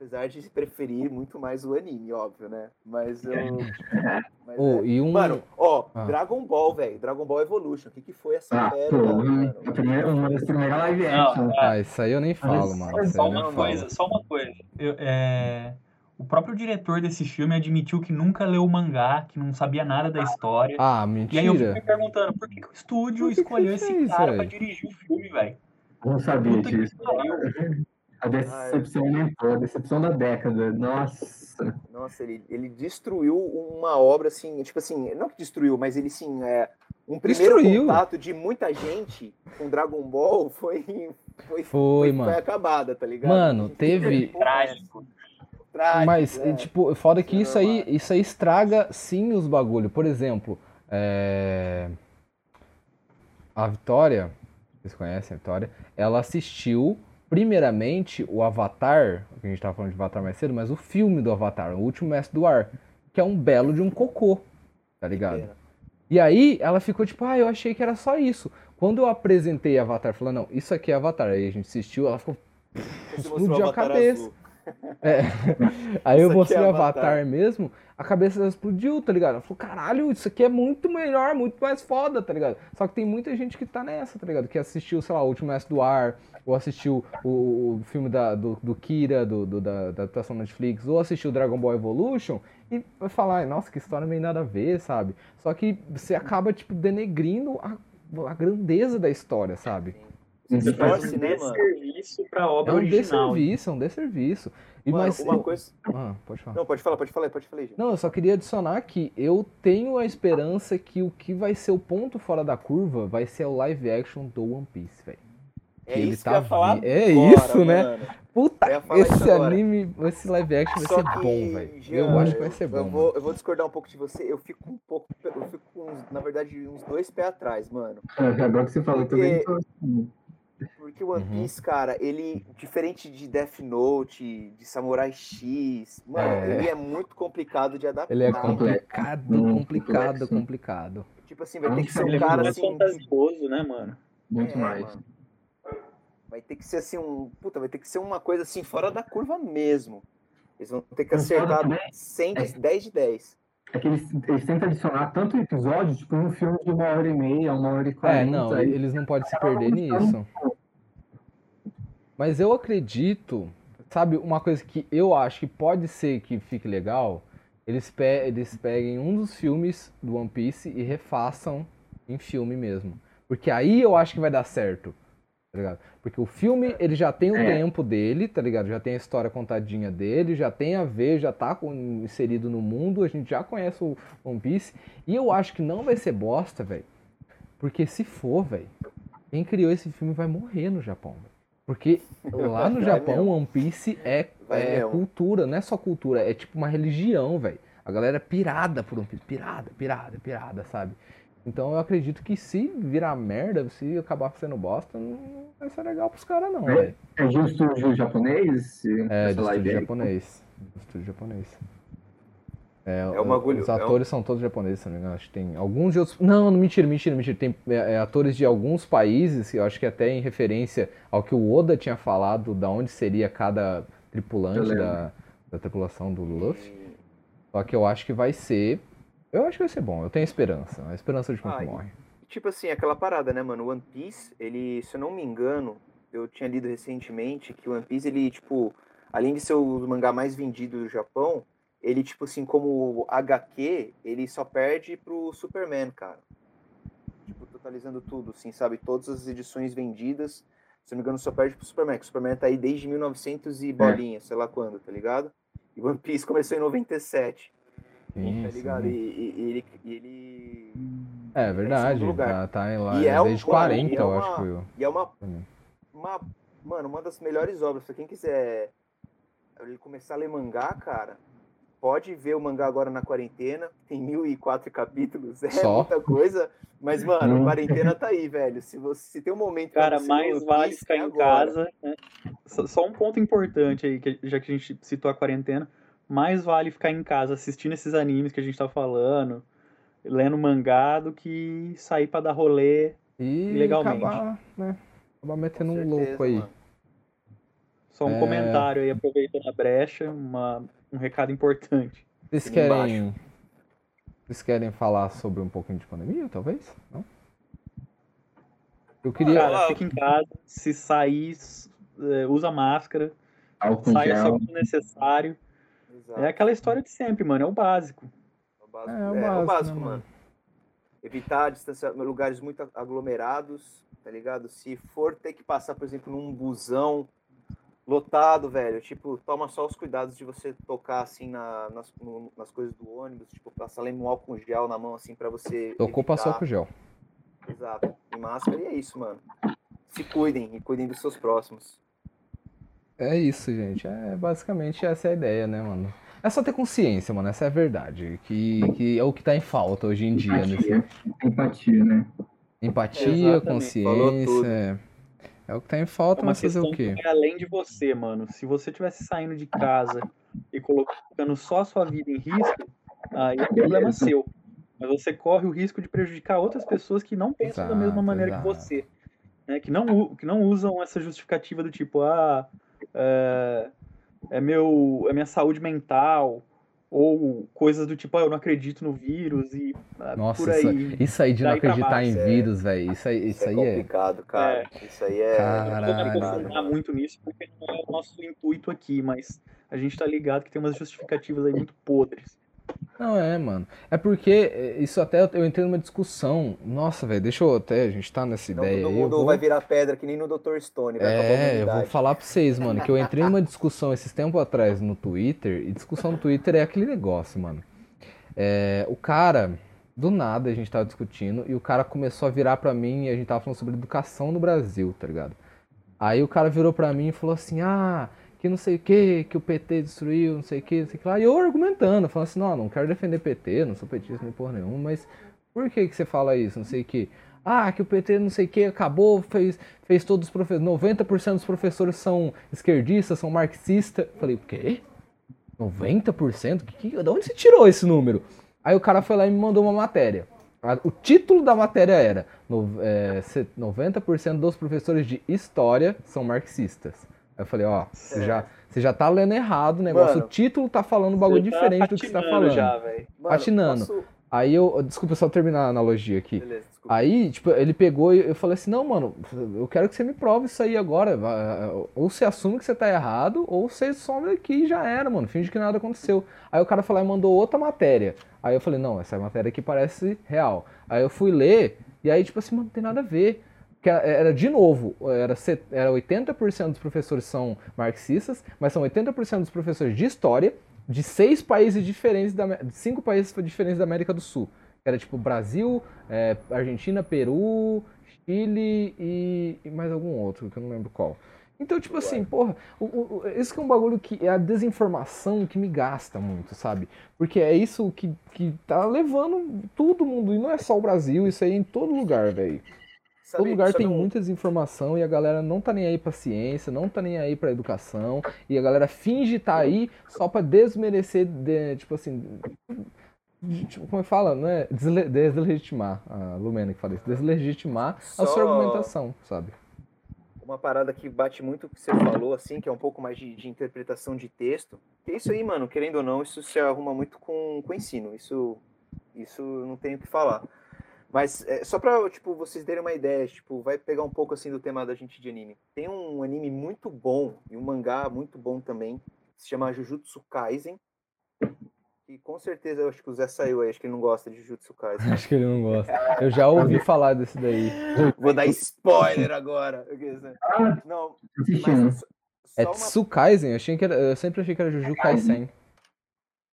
Apesar de preferir muito mais o anime, óbvio, né? Mas eu. mas Oh, é. e um. Mano, ó, Ah. Dragon Ball, velho. Dragon Ball Evolution. O que, que foi essa Ah, pô, pérola, mano? a primeira, uma das primeiras live action. é. Ah, isso aí eu nem falo, mano. Isso Só aí eu nem uma falo. coisa, só uma coisa. Eu- é, O próprio diretor desse filme admitiu que nunca leu o mangá, que não sabia nada da história. Ah, E aí eu fico mentira. me perguntando, por que, que o estúdio que que escolheu ele esse cara pra velho? dirigir o filme, velho? Não sabia Puta que disso. A decepção aumentou, a decepção da década. Nossa. Nossa, ele, ele destruiu uma obra assim, tipo assim, não que destruiu, mas ele sim, é um primeiro Destruiu. contato de muita gente com Dragon Ball foi foi, Foi, mano. foi acabada, tá ligado? Mano, teve- Trágico. Trágico, Mas, é. tipo, foda que Isso isso é aí, normal. isso aí estraga sim os bagulho. Por exemplo, é... a Vitória, vocês conhecem a Vitória, ela assistiu primeiramente o Avatar, que a gente tava falando de Avatar mais cedo, mas o filme do Avatar, o último mestre do ar, que é um belo de um cocô, tá ligado? E aí ela ficou tipo, ah, eu achei que era só isso. Quando eu apresentei Avatar, falando, não, isso aqui é Avatar, aí a gente assistiu, ela ficou explodiu a cabeça. é. Aí eu aqui mostrei é Avatar. Avatar mesmo, a cabeça explodiu, tá ligado? Ela falou, caralho, isso aqui é muito melhor, muito mais foda, tá ligado? Só que tem muita gente que tá nessa, tá ligado? Que assistiu, sei lá, o Último Mestre do Ar, ou assistiu o, o filme da, do, do Kira, do, do- da, da adaptação Netflix, ou assistiu Dragon Ball Evolution, e vai falar, nossa, que história meio nada a ver, sabe? Só que você acaba, tipo, denegrindo a, a grandeza da história, sabe? Você Faz torce, um né, mano? desserviço pra É obra um original. desserviço, é um desserviço. E, Mano, mas uma eu- coisa. Ah, pode falar. Não, pode falar, pode falar, pode falar, gente. Não, eu só queria adicionar que eu tenho a esperança que o que vai ser o ponto fora da curva vai ser o live action do One Piece, velho. É que ele isso tá que eu ia falar vi- é agora, isso, né? mano. Puta, Eu esse agora. anime, esse live action vai Só ser que, bom, velho. Eu acho que vai ser eu bom. vou, mano. eu vou discordar um pouco de você. Eu fico um pouco. Eu fico com, uns- na verdade, uns dois pés atrás, mano. Agora que você falou, eu também tô assim. O One Uhum. Piece, cara, ele, diferente de Death Note, de Samurai X, mano, É. ele é muito complicado de adaptar. Ele é complicado, Hum, complicado, complexo. complicado. Tipo assim, vai ter que ser um é cara mais assim. fantasioso, né, mano? Muito é, mais. mano. Vai ter que ser assim um. Puta, vai ter que ser uma coisa assim fora da curva mesmo. Eles vão ter que acertar também. 100 de, É. 10 de 10. É que eles, eles tentam adicionar tanto episódio, tipo um filme de uma hora e meia, uma hora e quarenta. É, não, eles não podem se perder nisso. Mas eu acredito, sabe, uma coisa que eu acho que pode ser que fique legal, eles, pe eles peguem um dos filmes do One Piece e refaçam em filme mesmo. Porque aí eu acho que vai dar certo, tá ligado? Porque o filme, ele já tem o É. tempo dele, tá ligado? Já tem a história contadinha dele, já tem a ver, já tá com- inserido no mundo, a gente já conhece o One Piece. E eu acho que não vai ser bosta, velho. Porque se for, velho, quem criou esse filme vai morrer no Japão. velho. Porque lá no Vai Japão. One Piece é, é mesmo. cultura, não é só cultura, é tipo uma religião, velho. A galera é pirada por One Piece, pirada, pirada, pirada, sabe? Então eu acredito que se virar merda, se acabar sendo bosta, não vai ser legal pros caras não, É. velho. É de um estúdio japonês? É, live estúdio japonês. Do estúdio japonês. É, É Os é um- atores são todos japoneses, se não me engano. Acho que tem alguns de outros. Não, não, mentira, mentira, mentira. Tem é, é, atores de alguns países, eu acho que até em referência ao que o Oda tinha falado, da onde seria cada tripulante da, da tripulação do Luffy. Só que eu acho que vai ser Eu acho que vai ser bom, eu tenho esperança. A esperança de quem Ah, e- morre. Tipo assim, aquela parada, né, mano? One Piece, ele, se eu não me engano, eu tinha lido recentemente que o One Piece, ele, tipo, além de ser o mangá mais vendido do Japão, ele, tipo assim, como HQ, ele só perde pro Superman, cara. Tipo, totalizando tudo, assim, sabe? Todas as edições vendidas, se não me engano, só perde pro Superman, que o Superman tá aí desde 1900 e bolinha, sei lá quando, tá ligado? E One Piece começou em 97, Sim, tá ligado? sim. E, e- ele, e ele É verdade, tá, tá em lá E é desde mano, 40, e é eu acho que eu. E é uma, Também. uma, mano, uma das melhores obras. Pra quem quiser ele começar a ler mangá, cara, pode ver o mangá agora na quarentena. Tem mil e quatro capítulos, é Só? muita coisa. Mas, mano, Hum. a quarentena tá aí, velho. Se você se tem um momento pra Cara, você mais vale ficar é em agora. casa. né? Só- um ponto importante aí, que, já que a gente citou a quarentena, mais vale ficar em casa assistindo esses animes que a gente tá falando, lendo mangá, do que sair pra dar rolê. E Legalmente. acabar, né? Acabar metendo um certeza, louco aí. mano. Só um É. comentário aí, aproveitando a brecha, uma, um recado importante. Vocês querem. Vocês querem falar sobre um pouquinho de pandemia, talvez? Não? Eu queria. Cara, fica em casa, se sair, é, usa máscara, Álcool saia só gel. quando necessário. Exato. É aquela história de sempre, mano, é o básico. É o básico, É, é o é, é o básico, básico, né, mano. Evitar distanciar lugares muito aglomerados, tá ligado? Se for ter que passar, por exemplo, num busão lotado, velho, tipo, toma só os cuidados de você tocar assim na- nas, no- nas coisas do ônibus, tipo, passar ali um álcool gel na mão, assim, pra você. Tocou, passou com gel. Exato. E máscara, e é isso, mano. Se cuidem e cuidem dos seus próximos. É isso, gente. É basicamente essa é a ideia, né, mano? É só ter consciência, mano. Essa é a verdade. Que, que é o que tá em falta hoje em dia. Nesse... Empatia. Empatia, né? Empatia, tudo. consciência. É... é o que tá em falta, uma mas fazer o quê? que vai além de você, mano. Se você tivesse saindo de casa e colocando só a sua vida em risco, aí é problema Beleza. seu. Mas você corre o risco de prejudicar outras pessoas que não pensam da mesma Exato, maneira exato. que você. né? Que, não, que não usam essa justificativa do tipo, ah, é, é meu, é minha saúde mental, ou coisas do tipo, ah, eu não acredito no vírus e ah, Nossa, por isso, aí. isso aí de não acreditar em é. vírus, velho. Isso aí, Isso, isso é aí é. complicado, cara. Isso aí é. Eu Caralho. aprofundar muito nisso porque não é o nosso intuito aqui, mas a gente tá ligado que tem umas justificativas aí muito podres. Não é, mano. É porque é, isso até eu entrei numa discussão. Nossa, velho, deixa eu até. A gente tá nessa Não ideia todo mundo vou- vai virar pedra que nem no Dr. Stone, É, eu vou falar pra vocês, mano, que eu entrei numa discussão esses tempos atrás no Twitter, e discussão no Twitter é aquele negócio, mano. É, o cara, do nada, a gente tava discutindo, e o cara começou a virar pra mim, e a gente tava falando sobre educação no Brasil, tá ligado? Aí o cara virou pra mim e falou assim, ah, que não sei o que, que o PT destruiu, não sei o que, não sei o que lá. E eu argumentando, falando assim, não, não quero defender PT, não sou petista nem porra nenhuma, mas por que que você fala isso, não sei o que? Ah, que o PT não sei o que acabou, fez, fez todos os professores, 90% dos professores são esquerdistas, são marxistas. Falei, o quê? 90%? Que, que, de onde você tirou esse número? Aí o cara foi lá e me mandou uma matéria. O título da matéria era no, é, se- 90% dos professores de história são marxistas. Aí eu falei, ó, você já, você já tá lendo errado o negócio. Mano, o título tá falando um bagulho tá diferente do que você tá falando. já. Mano, patinando. posso- Aí eu. Desculpa só terminar a analogia aqui. Beleza, desculpa. Aí, tipo, ele pegou e eu falei assim, não, mano, eu quero que você me prove isso aí agora. Ou você assume que você tá errado, ou você some daqui e já era, mano. Finge que nada aconteceu. Aí o cara falou e mandou outra matéria. Aí eu falei, não, essa matéria aqui parece real. Aí eu fui ler, e aí, tipo assim, mano, não tem nada a ver. Que era- de novo, era, era 80% dos professores são marxistas, mas são 80% dos professores de história de seis países diferentes, da, de cinco países diferentes da América do Sul. Era tipo Brasil, é, Argentina, Peru, Chile e, e mais algum outro, que eu não lembro qual. Então, tipo assim, porra, o, o- que é um bagulho que é a desinformação que me gasta muito, sabe? Porque é isso que, que tá levando todo mundo, e não é só o Brasil, isso aí é em todo lugar, velho. Sabe- Todo lugar tem um- muita desinformação e a galera não tá nem aí pra ciência, não tá nem aí pra educação, e a galera finge tá aí só pra desmerecer, de- tipo assim, de- tipo, como é que fala, né? Desle- Deslegitimar, a Lumena que fala isso, deslegitimar a Só- sua argumentação, sabe? uma parada que bate muito o que você falou, assim, que é um pouco mais de, de interpretação de texto. Que isso aí, mano, querendo ou não, isso se arruma muito com, com o ensino. Isso, Isso não tenho o que falar. Mas é, só pra, tipo, vocês terem uma ideia, tipo, vai pegar um pouco, assim, do tema da gente de anime. Tem um anime muito bom, e um mangá muito bom também, que se chama Jujutsu Kaisen. E com certeza, eu acho que o Zé saiu aí, acho que ele não gosta de Jujutsu Kaisen. Acho que ele não gosta. Eu já ouvi falar desse daí. Vou dar spoiler agora. Ah, Não, mas É uma Tsukaisen? Eu, achei que era, eu sempre achei que era Juju Kaisen.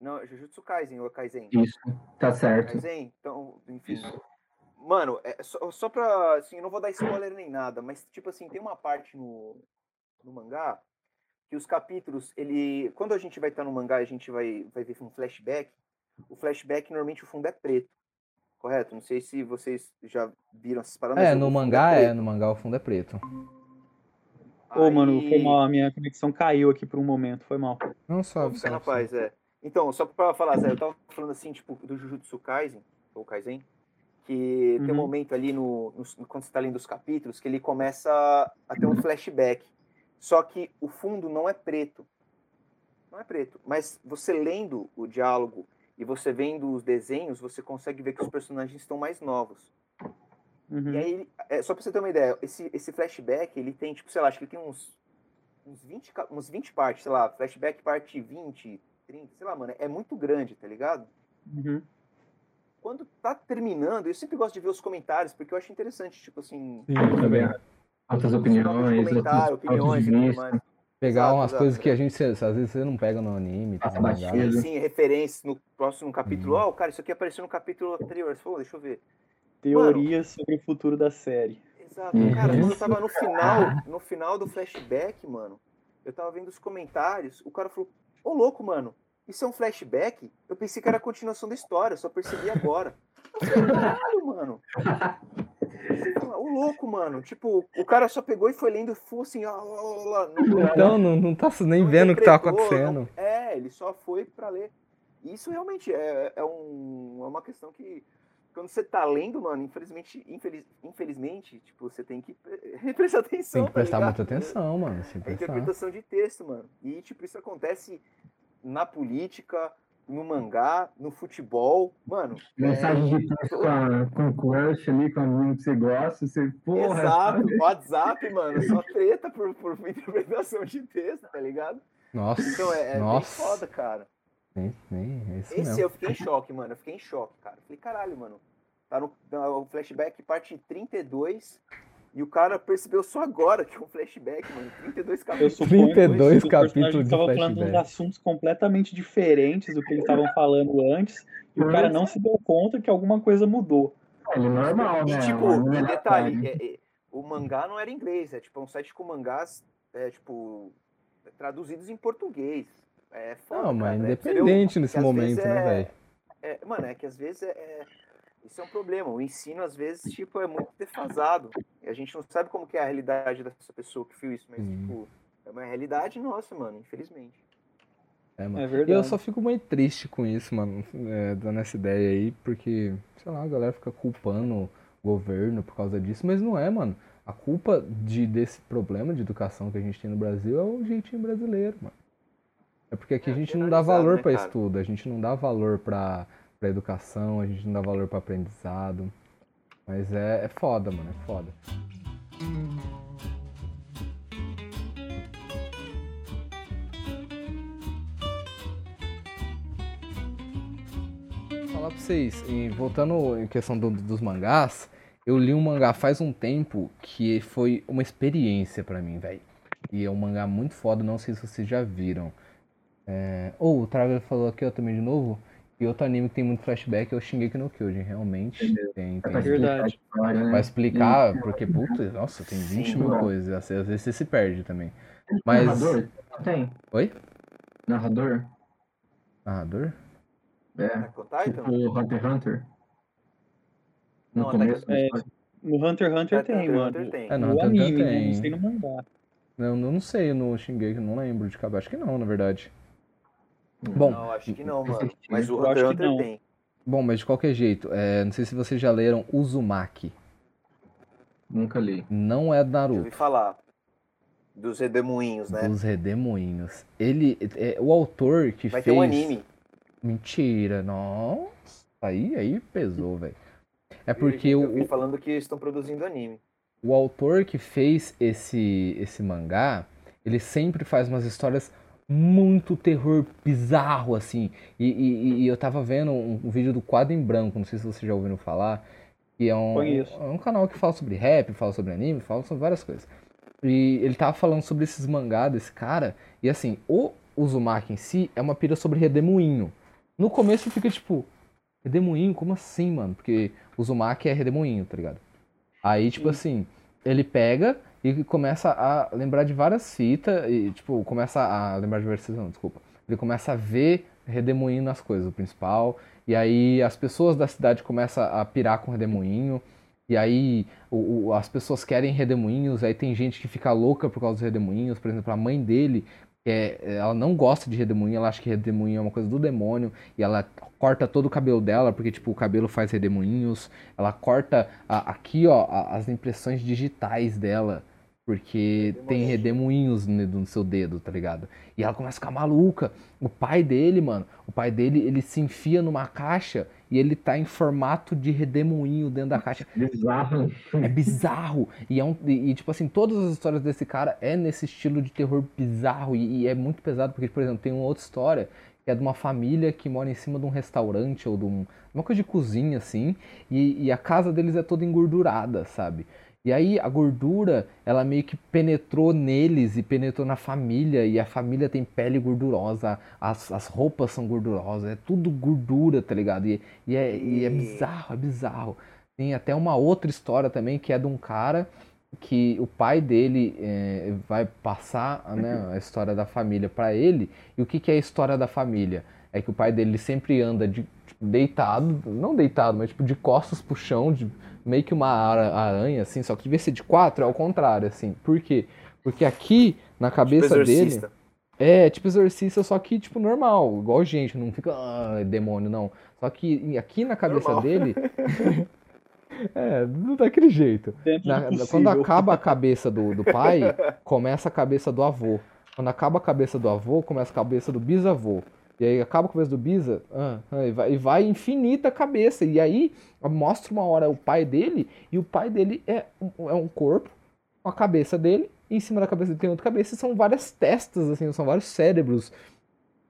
Não, é Jujutsu Kaisen ou Kaisen? Isso, tá certo. Kaisen, então, enfim. Isso. Mano, é só, só pra. Assim, eu não vou dar spoiler nem nada, mas, tipo assim, tem uma parte no, no mangá que os capítulos, ele. Quando a gente vai estar no mangá e a gente vai, vai ver um flashback, o flashback normalmente o fundo é preto. Correto? Não sei se vocês já viram essas paradas. É, no fundo mangá é, preto. no mangá o fundo é preto. Ô, mano, foi Aí- mal, a minha conexão caiu aqui por um momento, foi mal. Não só. Ô, rapaz, é. Então, só pra falar, Zé, eu tava falando assim, tipo, do Jujutsu Kaisen, ou Kaisen, que tem um Uhum. momento ali no, no- quando você tá lendo os capítulos, que ele começa a ter um flashback. Só que o fundo não é preto. Não é preto. Mas você lendo o diálogo e você vendo os desenhos, você consegue ver que os personagens estão mais novos. Uhum. E aí, é, só pra você ter uma ideia, esse, esse flashback, ele tem, tipo, sei lá, acho que ele tem uns, uns, 20, ca- uns 20 partes, sei lá, flashback parte 20, 30, sei lá, mano, é muito grande, tá ligado? Uhum. Quando tá terminando, eu sempre gosto de ver os comentários, porque eu acho interessante, tipo assim, Sim, eu também. Outras opiniões, pontos opiniões e. Pegar Exato, umas exato, coisas que a gente, às vezes, você não pega no anime, tá. Sim, referências no próximo capítulo. Hum. Ó, cara, isso aqui apareceu no capítulo anterior. Você falou, deixa eu ver. Teorias sobre o futuro da série. Exato. Uhum. Cara, quando eu tava no final, no final do flashback, mano, eu tava vendo os comentários, o cara falou, ô louco, mano, isso é um flashback? Eu pensei que era a continuação da história, eu só percebi agora. Eu falei, caralho, mano. Ô louco, mano. Tipo, o cara só pegou e foi lendo e falou assim, ó, ó, não- Então, não, não tá nem não vendo o que tá acontecendo. não- é, ele só foi pra ler. Isso realmente é, é, um, é uma questão que, quando você tá lendo, mano, infelizmente, infeliz, infelizmente, tipo, você tem que pre- prestar atenção. Tem que tá prestar ligado? muita atenção, mano. É interpretação de texto, mano. E, tipo, isso acontece na política, no mangá, no futebol. Mano, é, Mensagem de texto com, a, com o crush ali, com a menina que você gosta, você, porra, exato. sabe? WhatsApp, mano, só treta por, por interpretação de texto, tá ligado? Nossa, Então é, é bem nossa. foda, cara. Nem, nem, é isso Esse mesmo. eu fiquei em choque, mano. Eu fiquei em choque, cara. Falei, caralho, mano. Tá no, no flashback parte 32 e o cara percebeu só agora que é um flashback, mano. 32 Eu capítulos. suponho 32 que os capítulos estavam falando de uns assuntos completamente diferentes do que eles estavam falando antes, e o cara não se deu conta que alguma coisa mudou. Ele é normal, E né? tipo, Uma e detalhe, aleatória. é- é, o mangá não era inglês, é tipo um site com mangás, é, tipo, traduzidos em português. É foda, Não, mas cara. É, independente nesse que às momento, né, é- velho? É, mano, é que às vezes é, é- Isso é um problema. O ensino, às vezes, tipo, é muito defasado. E a gente não sabe como que é a realidade dessa pessoa que viu isso, mas, Sim. tipo, é uma realidade nossa, mano, infelizmente. É, mano. É E eu verdade. só fico meio triste com isso, mano, é, dando essa ideia aí, porque, sei lá, a galera fica culpando o governo por causa disso, mas não é, mano. A culpa de, desse problema de educação que a gente tem no Brasil é o jeitinho brasileiro, mano. É porque aqui É, a gente não dá valor né, pra cara? estudo, a gente não dá valor pra, pra educação, a gente não dá valor pra aprendizado. Mas é, é foda, mano, é foda. falar pra vocês, e voltando em questão do- dos mangás, eu li um mangá faz um tempo que foi uma experiência pra mim, velho. E é um mangá muito foda, não sei se vocês já viram. É... Oh, o Traveler falou aqui ó, também de novo. E outro anime que tem muito flashback é o Shingeki no Kyojin, realmente. Tem, É pra tem. explicar Verdade. a história, né? Pra explicar, porque, puta, nossa, tem 20 Sim, mil mano. coisas. Às vezes você se perde também. Mas. Narrador? Não tem. Oi? Narrador? Narrador? É. Tipo Hunter x Hunter? No Não, começo é. No Hunter x Hunter Hunter tem, x mano. Hunter tem. É, no no Hunter anime, Hunter né? tem. Não sei no mangá. Não, eu não sei no Shingeki, não lembro de cabeça. Acho que não, na verdade. Bom, Não, acho que não, mano. Mas o Eu Hunter Hunter não. tem. Bom, mas de qualquer jeito, é, não sei se vocês já leram Uzumaki. Nunca li. Não é do Já ouvi Naruto, falar. Dos redemoinhos, né? dos Redemoinhos. Ele, é, o autor que Vai fez... ter um anime. Mentira, nossa. Aí, aí pesou, velho. É Eu porque eu o- falando que estão produzindo anime. o autor que fez esse, esse mangá, ele sempre faz umas histórias muito terror bizarro, assim. E, e- e eu tava vendo um, um vídeo do Quadro em Branco, não sei se vocês já ouviram falar, que é um, é um canal que fala sobre rap, fala sobre anime, fala sobre várias coisas. E ele tava falando sobre esses mangá desse cara, e assim, o Uzumaki em si é uma pira sobre redemoinho. No começo fica tipo, redemoinho? Como assim, mano? Porque Uzumaki é redemoinho, tá ligado? Aí, tipo assim, ele pega e começa a lembrar de várias fitas e, tipo, começa a lembrar de várias não, desculpa. Ele começa a ver redemoinho nas coisas, o principal. E aí as pessoas da cidade começam a pirar com redemoinho. E aí o- o- as pessoas querem redemoinhos, aí tem gente que fica louca por causa dos redemoinhos. Por exemplo, a mãe dele, é- ela não gosta de redemoinho, ela acha que redemoinho é uma coisa do demônio. E ela corta todo o cabelo dela, porque, tipo, o cabelo faz redemoinhos. Ela corta a- aqui, ó, a- as impressões digitais dela. Porque tem redemoinhos no, seu dedo, tá ligado? E ela começa a ficar maluca. O pai dele, mano, o pai dele, ele se enfia numa caixa e ele tá em formato de redemoinho dentro da caixa. Bizarro. É bizarro. E, é um, e, e, tipo assim, todas as histórias desse cara é nesse estilo de terror bizarro. E, e é muito pesado, porque, por exemplo, tem uma outra história que é de uma família que mora em cima de um restaurante ou de um, uma coisa de cozinha, assim. E, e a casa deles é toda engordurada, sabe? E aí a gordura, ela meio que penetrou neles e penetrou na família. E a família tem pele gordurosa, as, as roupas são gordurosas, é tudo gordura, tá ligado? E, e, é, e é bizarro, é bizarro. Tem até uma outra história também que é de um cara que o pai dele eh, vai passar né, a história da família pra ele. E o que, que é a história da família? É que o pai dele sempre anda de, tipo, deitado, não deitado, mas tipo de costas pro chão, de, meio que uma ara- aranha, assim, só que devia ser de quatro, é ao contrário, assim. Por quê? Porque aqui, na cabeça Tipo dele. É, tipo exorcista, só que, tipo, normal, igual gente, não fica ah, demônio, não. Só que aqui na cabeça Normal. dele. é, daquele jeito. Dentro Na- do quando acaba a cabeça do, do pai, começa a cabeça do avô. Quando acaba a cabeça do avô, começa a cabeça do bisavô. E aí acaba a cabeça do bisa, ah, e, vai, e vai infinita a cabeça. E aí mostra uma hora o pai dele, e o pai dele é um, é um corpo, a cabeça dele, e em cima da cabeça dele tem outra cabeça, e são várias testas, assim, são vários cérebros.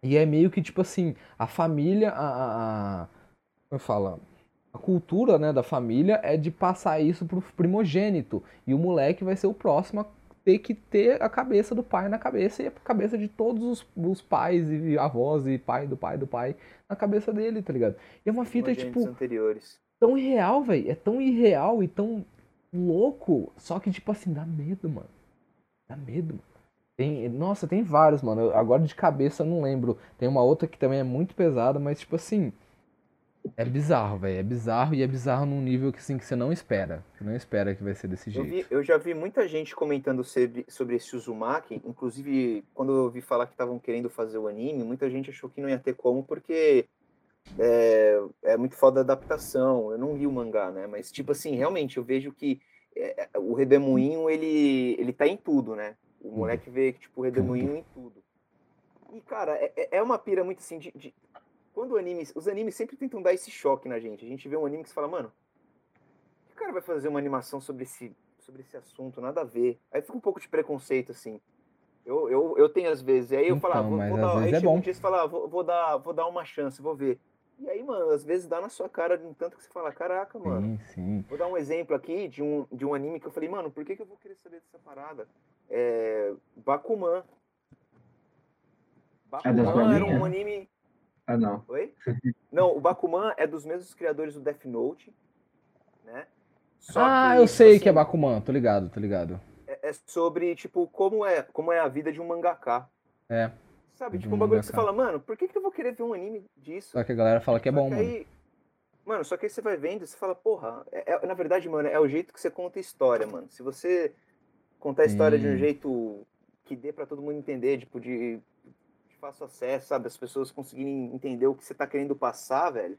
E é meio que tipo assim, a família, a. a, a como fala? A cultura né, da família é de passar isso pro primogênito. E o moleque vai ser o próximo a ter que ter a cabeça do pai na cabeça e a cabeça de todos os, os pais e avós e pai do pai do pai na cabeça dele, tá ligado? E é uma fita, tipo, anteriores. tão irreal, velho. É tão irreal e tão louco. Só que, tipo assim, dá medo, mano. Dá medo, mano. Tem, nossa, tem vários, mano. Eu- Agora de cabeça eu não lembro. Tem uma outra que também é muito pesada, mas, tipo assim. É bizarro, velho. É bizarro e é bizarro num nível que, assim, que você não espera. Você não espera que vai ser desse Eu, jeito. vi- eu já vi muita gente comentando sobre, sobre esse Uzumaki, inclusive quando eu ouvi falar que estavam querendo fazer o anime, muita gente achou que não ia ter como, porque é, é muito foda a adaptação. Eu não li o mangá, né? Mas, tipo assim, realmente, eu vejo que é, o Redemoinho, ele, ele tá em tudo, né? O moleque vê, tipo, o Redemoinho em tudo. E, cara, é, é- é uma pira muito assim de... de- Quando o anime... Os animes sempre tentam dar esse choque na gente. A gente vê um anime que você fala, mano, que cara vai fazer uma animação sobre esse, sobre esse assunto? Nada a ver. Aí fica um pouco de preconceito, assim. Eu, eu, eu tenho às vezes. E aí eu falo, ah, Então, vou, mas vou às dar. Aí é chega um bom. dia e você fala, ah, vou, vou, dar, vou dar uma chance, vou ver. E aí, mano, às vezes dá na sua cara de um tanto que você fala, caraca, mano. Sim, sim. Vou dar um exemplo aqui de um, de um anime que eu falei, mano, por que, que eu vou querer saber dessa parada? É. Bakuman. É Bakuman era linha? um anime. Ah, não. Oi? Não, o Bakuman é dos mesmos criadores do Death Note, né? Só ah, que, eu sei que é assim, Bakuman. Tô ligado, tô ligado. é, é sobre, tipo, como é, como é a vida de um mangaka. É. Sabe? Tipo, um um bagulho que você fala, mano, por que, que eu vou querer ver um anime disso? Só que a galera fala que é Só bom, que mano. aí- Mano, só que aí você vai vendo e você fala, porra, é- é- na verdade, mano, é o jeito que você conta a história, mano. Se você contar a história de um jeito que dê pra todo mundo entender, tipo, de fácil acesso, sabe? As pessoas conseguirem entender o que você tá querendo passar, velho.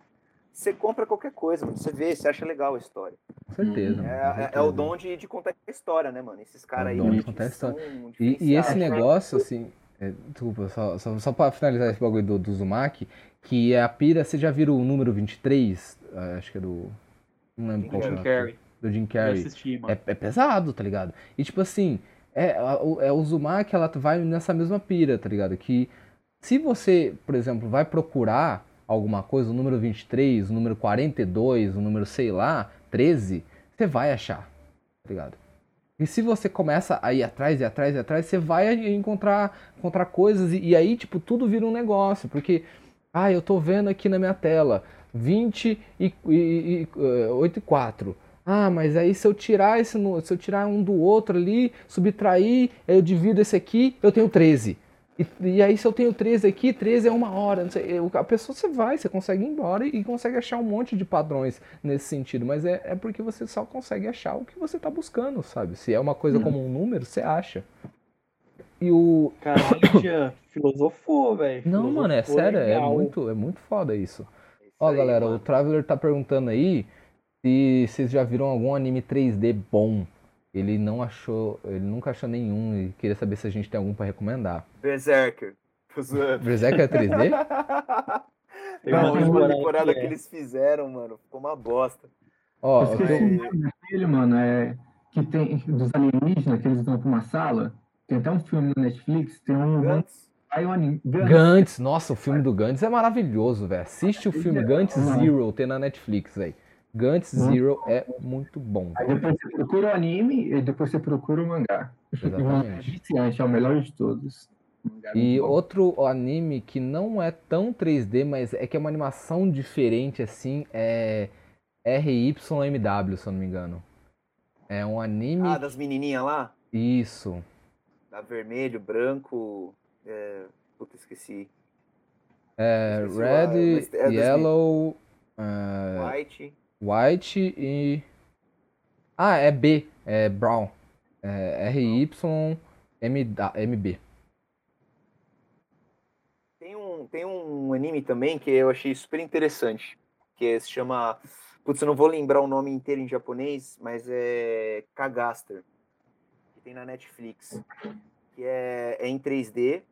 Você compra qualquer coisa, mano. Você vê, você acha legal a história. Com certeza. É, é- é certeza. o dom de, de contar a história, né, mano? Esses caras aí. dom de contar a são E, e esse negócio, assim, É, desculpa, só, só, só pra finalizar esse bagulho do, do Uzumaki, que a pira, você já viu o número 23? Ah, Acho que é do. Não lembro qual é. Jim o- Carrey. Do Jim Carrey. assisti. É, é pesado, tá ligado? E tipo assim, é, o- é o Uzumaki, ela vai nessa mesma pira, tá ligado? Que se você, por exemplo, vai procurar alguma coisa, o número 23, o número 42, o número, sei lá, 13, você vai achar, tá ligado? E se você começa a ir atrás e atrás e atrás, você vai encontrar, encontrar coisas e, e aí, tipo, tudo vira um negócio, porque, ah, eu tô vendo aqui na minha tela 20 e, e, e, eh, 8 e 4. Ah, mas aí se eu tirar esse, se eu tirar um do outro ali, subtrair, eu divido esse aqui, eu tenho 13. E, e aí se eu tenho 13 aqui, 13 é uma hora, não sei, eu- a pessoa você vai, você consegue ir embora e, e consegue achar um monte de padrões nesse sentido, mas é, é porque você só consegue achar o que você tá buscando, sabe? Se é uma coisa Uhum. como um número, você acha. E o. Caralho, filosofou, velho. Não, mano, é sério, é muito, é muito foda isso. É isso Ó, aí, galera, o mano. Traveler tá perguntando aí se vocês já viram algum anime 3D bom. Ele não achou, ele nunca achou nenhum e queria saber se a gente tem algum pra recomendar. Berserker. Tô zoando. Berserk é 3D? Tem uma a última temporada temporada que que é. eles fizeram, mano, ficou uma bosta. Ó, Eu eu esqueci tenho- o nome daquele, mano, é que tem dos alienígenas que eles vão pra uma sala. Tem até um filme no Netflix, tem um Gantz. Gantz. Gantz, nossa, o filme do Gantz é maravilhoso, velho. Assiste o filme Gantz Uhum. Zero, tem na Netflix, velho. Gantz Uhum. Zero é muito bom, Aí depois você procura o anime e depois você procura o mangá. É Exatamente. viciante, é o melhor de todos. É E outro anime que não é tão 3D, mas é que é uma animação diferente assim, é RYMW, se eu não me engano. É um anime. ah, das menininhas lá? Isso. Da vermelho, branco. É... Puta, esqueci. É Esqueci Red, é das Yellow, é, White. White e. Ah, é B, é Brown. É RYMB. Tem um, tem um anime também que eu achei super interessante. Que se chama. Putz, eu não vou lembrar o nome inteiro em japonês, mas é Kagaster. Que tem na Netflix. Que é, é em 3D.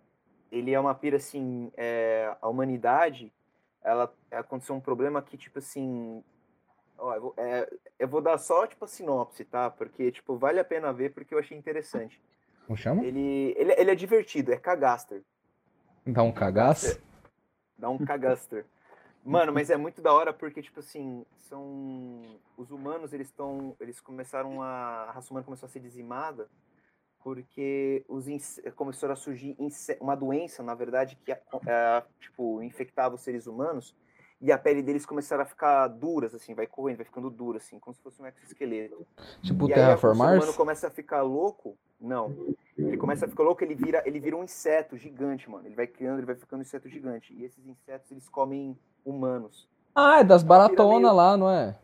Ele é uma pira assim. é, a humanidade. Ela aconteceu um problema que, tipo assim. Ó, eu, vou, é, eu vou dar só, tipo, a sinopse, tá? Porque, tipo, vale a pena ver porque eu achei interessante. Como chama? Ele, ele, ele é divertido, é Kagaster. Dá um cagaço? Dá um cagaster. Mano, mas é muito da hora porque, tipo assim, são. Os humanos, eles estão. Eles começaram a. A raça humana começou a ser dizimada porque os inse- começaram a surgir inse- uma doença, na verdade, que é, tipo, infectava os seres humanos e a pele deles começaram a ficar duras, assim, vai correndo, vai ficando dura, assim, como se fosse um exoesqueleto. Tipo aí, o ser Terraformars? humano começa a ficar louco. Não. Ele começa a ficar louco, ele vira, ele vira um inseto gigante, mano. Ele vai criando, ele vai ficando um inseto gigante. E esses insetos, eles comem humanos. Ah, é das Vira baratonas meio- lá, não é?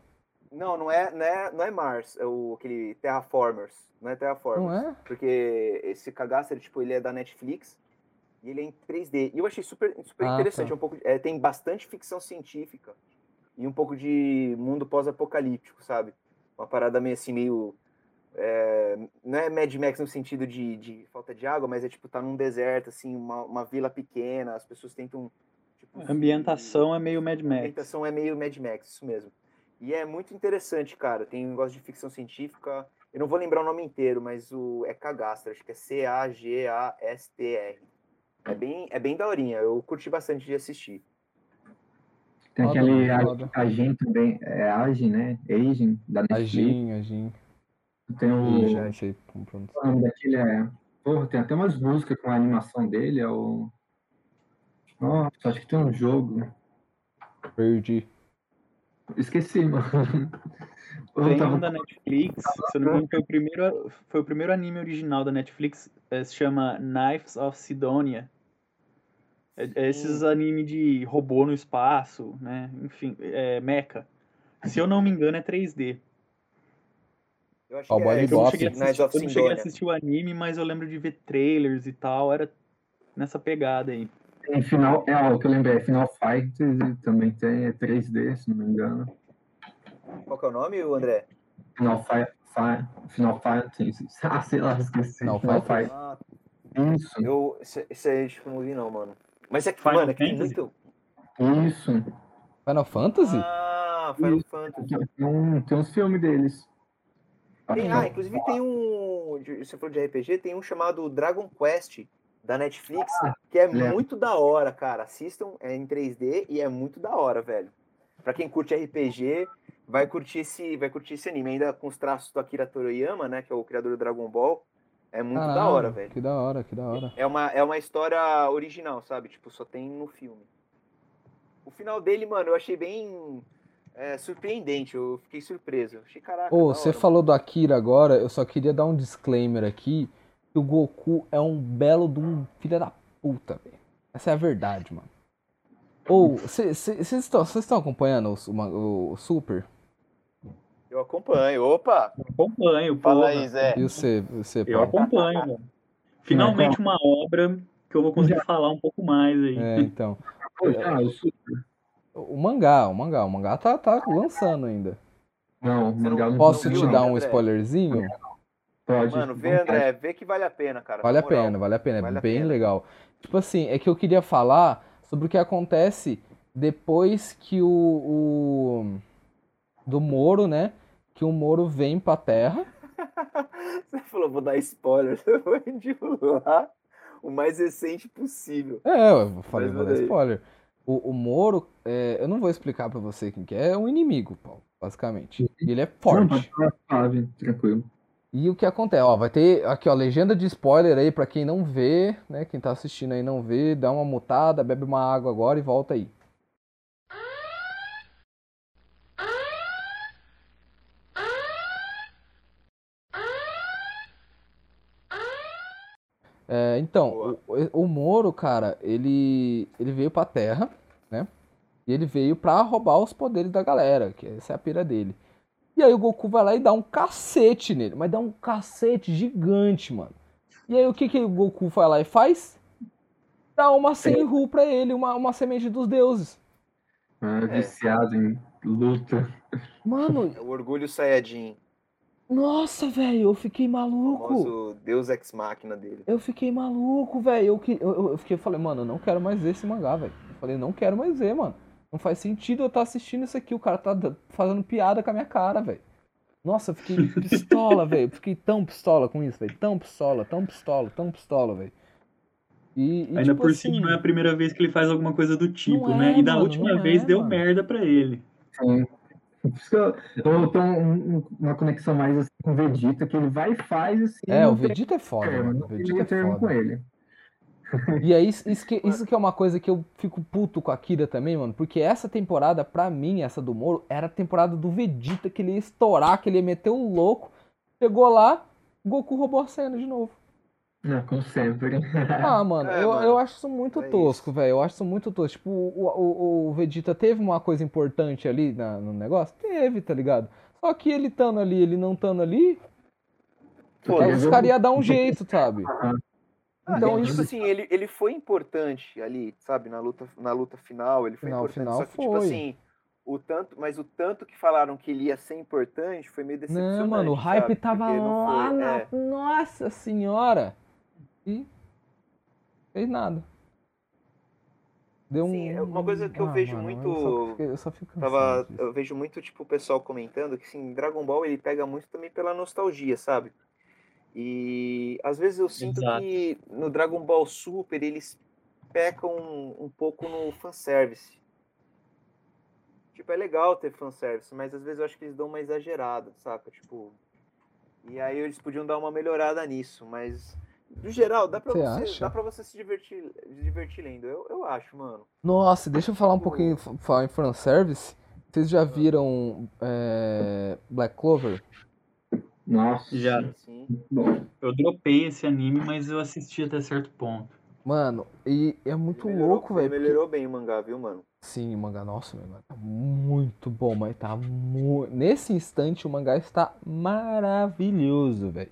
Não, não é, não é, não é Mars, é o aquele Terraformers. Não é Terraformers. Não é? Porque esse cagaço, ele, tipo, ele é da Netflix e ele é em 3D. E eu achei super, super Ah, interessante. tá. É um pouco, é, tem bastante ficção científica e um pouco de mundo pós-apocalíptico, sabe? Uma parada meio assim, meio. é, não é Mad Max no sentido de, de falta de água, mas é tipo, tá num deserto, assim, uma, uma vila pequena, as pessoas tentam. Tipo, A ambientação é meio Mad a Max. ambientação é meio Mad Max, isso mesmo. E é muito interessante, cara. Tem um negócio de ficção científica. Eu não vou lembrar o nome inteiro, mas o é Cagastra, acho que é C-A-G-A-S-T-R. É bem, é bem daorinha. Eu curti bastante de assistir. Tem Foda, aquele foda. Agin também, é Agin, né? Agin, da Netflix. Agin, Agin. Tem o. Já sei como pronunciar. O nome daquele é. Porra, tem até umas músicas com a animação dele, é o. Nossa, acho que tem um jogo. Perdi. Esqueci, mano. Tem tava- um da Netflix, se eu não me engano, foi o primeiro, foi o primeiro anime original da Netflix, eh, se chama Knives of Sidonia. É, é esses anime de robô no espaço, né? Enfim, é mecha. Se eu não me engano, é 3D. Eu acho que é Eu não cheguei assistir, of eu não cheguei a assistir o anime, mas eu lembro de ver trailers e tal, era nessa pegada aí. Tem final, é o que eu lembrei, é Final Fight também tem, é 3D, se não me engano. Qual que é o nome, André? Final Fight, Final Fight, ah, sei lá, esqueci. Final Final Fight? Fight. Ah, Isso, Eu, esse, esse aí, tipo, não vi não, mano. Mas é que, Final mano, é que tem muito... isso. Final Fantasy? Ah, Final Isso. Fantasy. Tem, um, tem uns filmes deles. Tem, ah, inclusive tem um. Você falou de RPG, tem um chamado Dragon Quest da Netflix, que é lembro. muito da hora, cara. Assistam, é em 3D e é muito da hora, velho. Pra quem curte RPG, vai curtir esse, vai curtir esse anime, ainda com os traços do Akira Toriyama, né? Que é o criador do Dragon Ball. É muito da Caralho, hora, velho. Que da hora, que da hora. É uma, é uma história original, sabe? Tipo, só tem no filme. O final dele, mano, eu achei bem é, surpreendente. Eu fiquei surpreso. Eu achei, caraca. Ô, da você falou do Akira agora, eu só queria dar um disclaimer aqui, que o Goku é um belo de um filho da puta, velho. Essa é a verdade, mano. Ou, vocês estão vocês estão acompanhando o, uma- o Super? Eu acompanho. Opa! Acompanho, Fala porra. aí, Zé. E você, você Eu acompanho, mano. Finalmente uma obra que eu vou conseguir falar um pouco mais aí. É, então. Eu sou- O mangá, o mangá, o mangá tá, tá lançando ainda. Não, o não- mangá não Posso te dar um spoilerzinho? Pode. Mano, vê, André, vê que vale a pena, cara. Vale a moral. pena, vale a pena, é Vale a bem pena. legal. Tipo assim, é que eu queria falar sobre o que acontece depois que o, o do Moro, né? Que o Moro vem pra Terra. Você falou, vou dar spoiler. Eu vou divulgar o mais recente possível. É, eu falei, Mas vou dar spoiler. O, o Moro, é, eu não vou explicar pra você quem que é, é um inimigo, Paulo, basicamente. E ele é Não, forte. pode falar tranquilo. E o que acontece? Ó, vai ter aqui, ó, legenda de spoiler aí pra quem não vê, né? Quem tá assistindo aí não vê, dá uma mutada, bebe uma água agora e volta aí. É, então, o, o Moro, cara, ele, ele veio pra Terra, né? E ele veio pra roubar os poderes da galera, que essa é a pira dele. E aí o Goku vai lá e dá um cacete nele, mas dá um cacete gigante, mano. E aí o que que o Goku vai lá e faz? Dá uma Senru pra ele, uma, uma semente dos deuses. Ah, viciado em luta. Mano, É o Orgulho Saiyajin, nossa, velho, eu fiquei o maluco. famoso Deus Ex Machina dele. Eu fiquei maluco, velho. Eu, que- eu, eu fiquei, eu falei, mano, eu não quero mais ver esse mangá, velho. Eu falei, não quero mais ver, mano. Não faz sentido eu estar assistindo isso aqui. O cara tá da- fazendo piada com a minha cara, velho. Nossa, eu fiquei pistola, velho. Eu fiquei tão pistola com isso, velho. Tão pistola, tão pistola, tão pistola, velho. E, e, Ainda tipo por assim, cima não é a primeira vez que ele faz alguma coisa do tipo, Não né? é, E da mano, última não vez é, deu mano. merda pra ele. Sim. Um- um- uma conexão mais assim, com o Vegeta, que ele vai e faz assim. É, não o tem Vegeta é foda, mano. O não tem Vegeta é termo com foda. ele. E aí, isso, isso que, isso que é uma coisa que eu fico puto com a Kira também, mano. Porque essa temporada, pra mim, essa do Moro, era a temporada do Vegeta, que ele ia estourar, que ele ia meter o louco. Chegou lá, Goku roubou a cena de novo. Não, como sempre. Ah, mano, É, eu, mano, eu acho isso muito é tosco, velho. Eu acho isso muito tosco. Tipo, o, o, o Vegeta teve uma coisa importante ali na- no negócio? Teve, tá ligado? Só que ele estando ali, ele não estando ali, Pô, Quer os caras iam dar um jeito, sabe? Ah, Então isso- tipo assim, ele, ele foi importante ali, sabe, na luta, na luta final, ele foi Final, importante. final só que, tipo foi. assim, o tanto, mas o tanto que falaram que ele ia ser importante foi meio decepcionante. Não, mano, o hype sabe? tava Porque lá foi- na. é. Nossa senhora! E. Fez nada. Deu um. Sim, é uma coisa que eu vejo muito- Eu só, eu só fico Tava, disso. eu vejo muito, tipo, o pessoal comentando que, assim, Dragon Ball, ele pega muito também pela nostalgia, sabe? E às vezes eu sinto Exato. que no Dragon Ball Super eles pecam um, pouco no fanservice. Tipo, é legal ter fanservice, mas às vezes eu acho que eles dão uma exagerada, saca? Tipo. E aí eles podiam dar uma melhorada nisso, mas. No geral, dá pra, Você você, dá pra você se divertir, se divertir lendo. Eu, eu acho, mano. Nossa, deixa eu falar um Tipo- pouquinho falar em fanservice. Vocês já viram é, Black Clover? Nossa. Já. Sim. Bom, Eu dropei esse anime, mas eu assisti até certo ponto. Mano, e é muito melhorou- louco, velho. ele porque- Melhorou bem o mangá, viu, mano? Sim, o mangá, nossa, meu mangá tá muito bom, mas tá muito. Nesse instante, o mangá está maravilhoso, velho.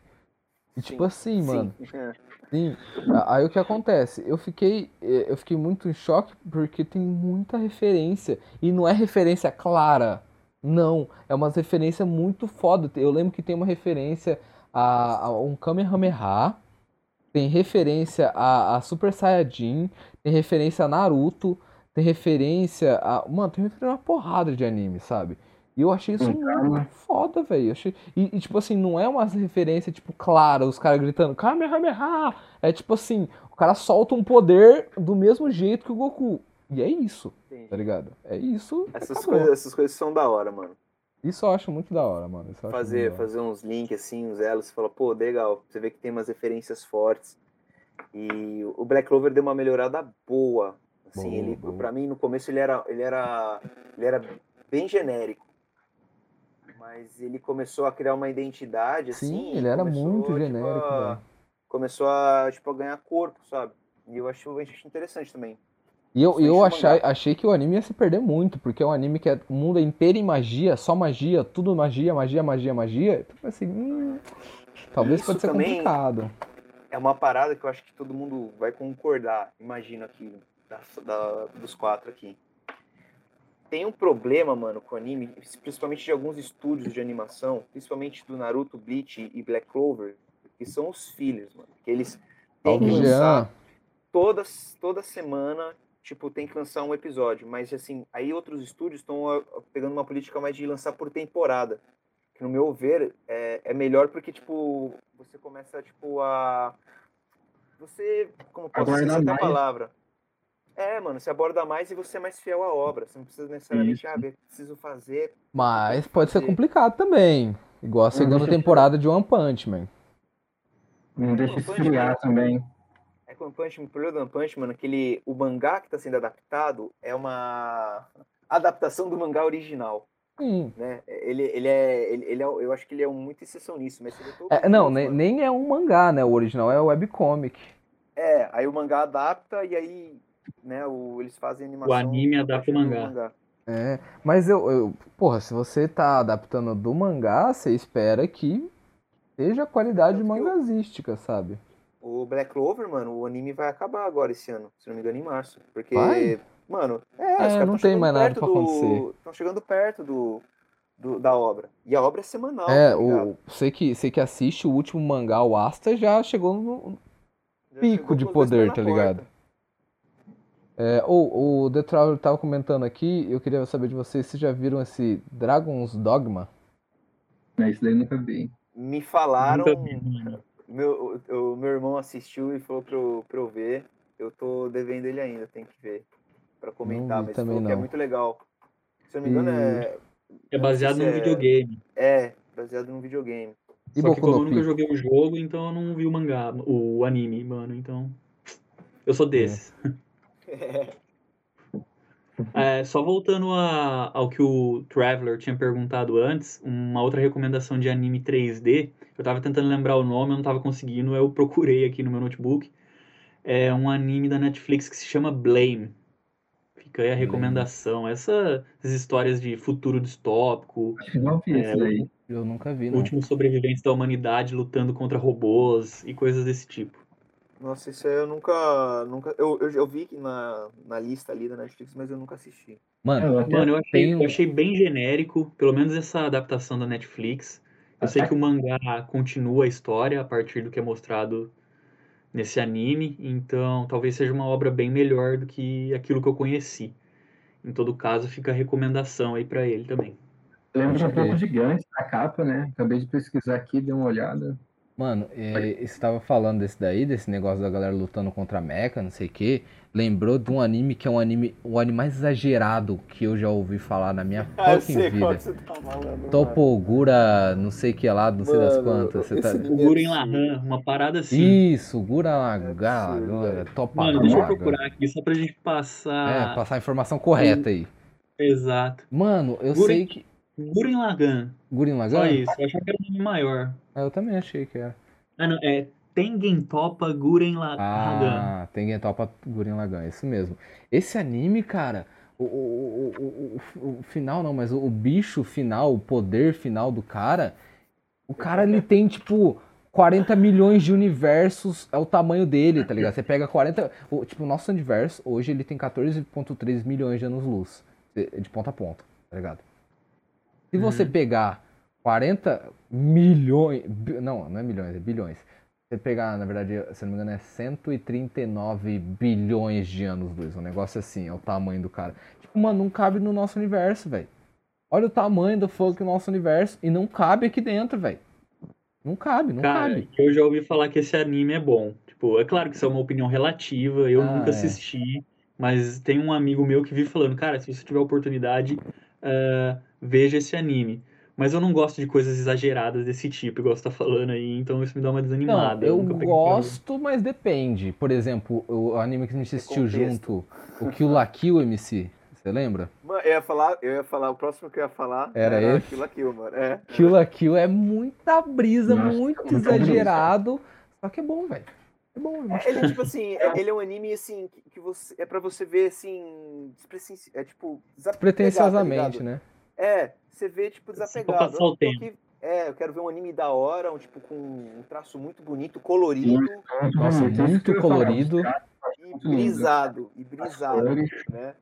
E tipo assim, mano, É. sim. Aí o que acontece? Eu fiquei, eh, eu fiquei muito em choque porque tem muita referência. E não é referência clara. Não. É uma referência muito foda. Eu lembro que tem uma referência a, a um Kamehameha. tem referência a, a Super Saiyajin, tem referência a Naruto, tem referência a. Mano, tem referência a uma porrada de anime, sabe? E eu achei isso Então, muito foda, velho. Achei... E, e, tipo assim, não é uma referência, tipo, clara, os caras gritando Kamehameha! É tipo assim, o cara solta um poder do mesmo jeito que o Goku. E é isso, tá ligado? É isso. Essas coisas, essas coisas são da hora, mano. Isso eu acho muito da hora, mano. Fazer, fazer uns links assim, uns elos, você fala, pô, legal. Você vê que tem umas referências fortes. E o Black Clover deu uma melhorada boa. Assim, ele, boa. pra mim, no começo ele era, ele era, ele era bem genérico. Mas ele começou a criar uma identidade, assim. Sim, ele era começou, muito tipo, genérico, a-. Começou a, tipo, a ganhar corpo, sabe? E eu acho, eu acho interessante também. E eu, eu achei, achei que o anime ia se perder muito, porque é um anime que é o mundo inteiro em magia, só magia, tudo magia, magia, magia, magia. Então, assim, hum, talvez Isso pode ser complicado. é uma parada que eu acho que todo mundo vai concordar, imagino aqui, da- da- dos quatro aqui. Tem um problema, mano, com o anime, principalmente de alguns estúdios de animação, principalmente do Naruto, Bleach e Black Clover, que são os fillers, mano. Que eles têm que lançar Jean. toda, toda semana, tipo, tem que lançar um episódio. Mas, assim, aí outros estúdios estão pegando uma política mais de lançar por temporada. Que, no meu ver, é, é melhor porque, tipo, você começa, tipo, a... Você, como posso dizer a palavra? É, mano, você aborda mais e você é mais fiel à obra. Você não precisa necessariamente, ah, eu preciso fazer... Mas pode ser complicado também. Igual a segunda temporada de One Punch Man. Não deixa esfriar Man. também. É o One Punch Man, o problema do One Punch Man, é que ele, o mangá que está sendo adaptado é uma adaptação do mangá original. Sim. né? Ele, ele é, ele, ele é, eu acho que ele é um, muito exceção nisso, mas É, os não, nem, nem é um mangá, né? O original é o webcomic. É, aí o mangá adapta e aí, né, o, eles fazem animação. anime a adapta o do mangá. É, mas eu, eu, porra, se você tá adaptando do mangá, você espera que seja qualidade mangazística, sabe? O Black Clover, mano, o anime vai acabar agora esse ano, se não me engano, em março. Porque, Vai? mano, é, É, não tem chegando mais nada perto pra do- acontecer. Estão chegando perto do, do- da obra. E a obra é semanal, É, tá o, você que, você que assiste o último mangá, o Asta, já chegou no. Já pico chegou de poder, tá ligado? É, o, o The Traveler tava comentando aqui, eu queria saber de vocês, vocês já viram esse Dragon's Dogma? Né, Isso daí eu nunca vi. Me falaram. Nunca vi. Meu, o, o meu irmão assistiu e falou pra eu, pra eu ver. Eu tô devendo ele ainda, tem que ver. Pra comentar, vi mas falou que é não. muito legal. Se eu não me engano, E- é, É baseado num é- videogame. é baseado num videogame. E Só que como eu nunca joguei o jogo, então eu não vi o mangá, o anime, mano. Então. Eu sou desses. É, só voltando a- ao que o Traveler tinha perguntado antes, uma outra recomendação de anime 3D, eu tava tentando lembrar o nome, eu não tava conseguindo, eu procurei aqui no meu notebook. É um anime da Netflix que se chama Blame. Fica aí a recomendação. Essas histórias de futuro distópico, Acho que não vi É, isso daí. Eu nunca vi, não. últimos sobreviventes da humanidade lutando contra robôs e coisas desse tipo. Nossa, isso aí eu nunca. nunca eu, eu, eu vi na, na lista ali da Netflix, mas eu nunca assisti. Mano, Eu até- Mano, eu achei, um- eu achei bem genérico, pelo menos essa adaptação da Netflix. Eu sei que o mangá continua a história a partir do que é mostrado nesse anime, então talvez seja uma obra bem melhor do que aquilo que eu conheci. Em todo caso, fica a recomendação aí pra ele também. Lembra um Ok. pouco de Gantz, a capa, né? Acabei de pesquisar aqui, dei uma olhada. Mano, é, você tava falando desse daí, desse negócio da galera lutando contra mecha, não sei o que. Lembrou de um anime que é um anime, o anime mais exagerado que eu já ouvi falar na minha Ah, fucking qual vida. você tá falando. Topogura, não sei o que lá, não sei das quantas. Você tá... O Guren Lahan, uma parada assim. Isso, Gura Laga, absurdo, velho. Topa Mano, deixa eu procurar aqui só pra gente É, passar. passar a informação correta aí. Exato. Mano, eu Guren- sei que. Guren Lagan. Gurin Só isso. Eu achava que era um nome maior. Ah, eu também achei que era. Ah, não. É Tengen Topa Guren La- Lagan. Ah, tem Topa Gurin Lagan, isso mesmo. Esse anime, cara, o, o, o, o, final não, mas o, bicho final, o poder final do cara, o cara ele tem tipo 40 milhões de universos, é o tamanho dele, tá ligado? Você pega 40. o- tipo, o nosso universo, hoje ele tem 14,3 milhões de anos-luz, de ponta a ponta, tá ligado? Se você Uhum. pegar 40 milhões. Não, não é milhões, é bilhões. você pegar, na verdade, se não me engano, é 139 bilhões de anos luz. Um negócio assim, é o tamanho do cara. Tipo, mano, não cabe no nosso universo, velho. Olha o tamanho do fogo do nosso universo e não cabe aqui dentro, velho. Não cabe, não Cara, cabe. eu já ouvi falar que esse anime é bom. Tipo, é claro que isso é uma opinião relativa, eu Ah, nunca é. assisti, mas tem um amigo meu que vive falando, cara, se você tiver oportunidade, ah, veja esse anime. Mas eu não gosto de coisas exageradas desse tipo, igual você tá falando aí, então isso me dá uma Não, desanimada. eu peguei pra ver. gosto, mas depende. Por exemplo, o anime que a gente assistiu contexto. junto, o Kill la Kill MC, você lembra? Mano, eu ia falar, eu ia falar, o próximo que eu ia falar Era esse? Kill la Kill, mano. É. Kill la Kill é muita brisa, Nossa, muito brisa. exagerado. Só que é bom, velho. É bom, eu É, Ele, tipo assim, é- ele é um anime, assim, que, que você, é pra você ver, assim, é tipo, tá Pretenciosamente, ligado? né? É, você vê, tipo, pra desapegado. Eu aqui- é, eu quero ver um anime da hora, um, tipo, com um traço muito bonito, colorido Nossa, que eu muito falar, colorido. e brisado. E brisado, né?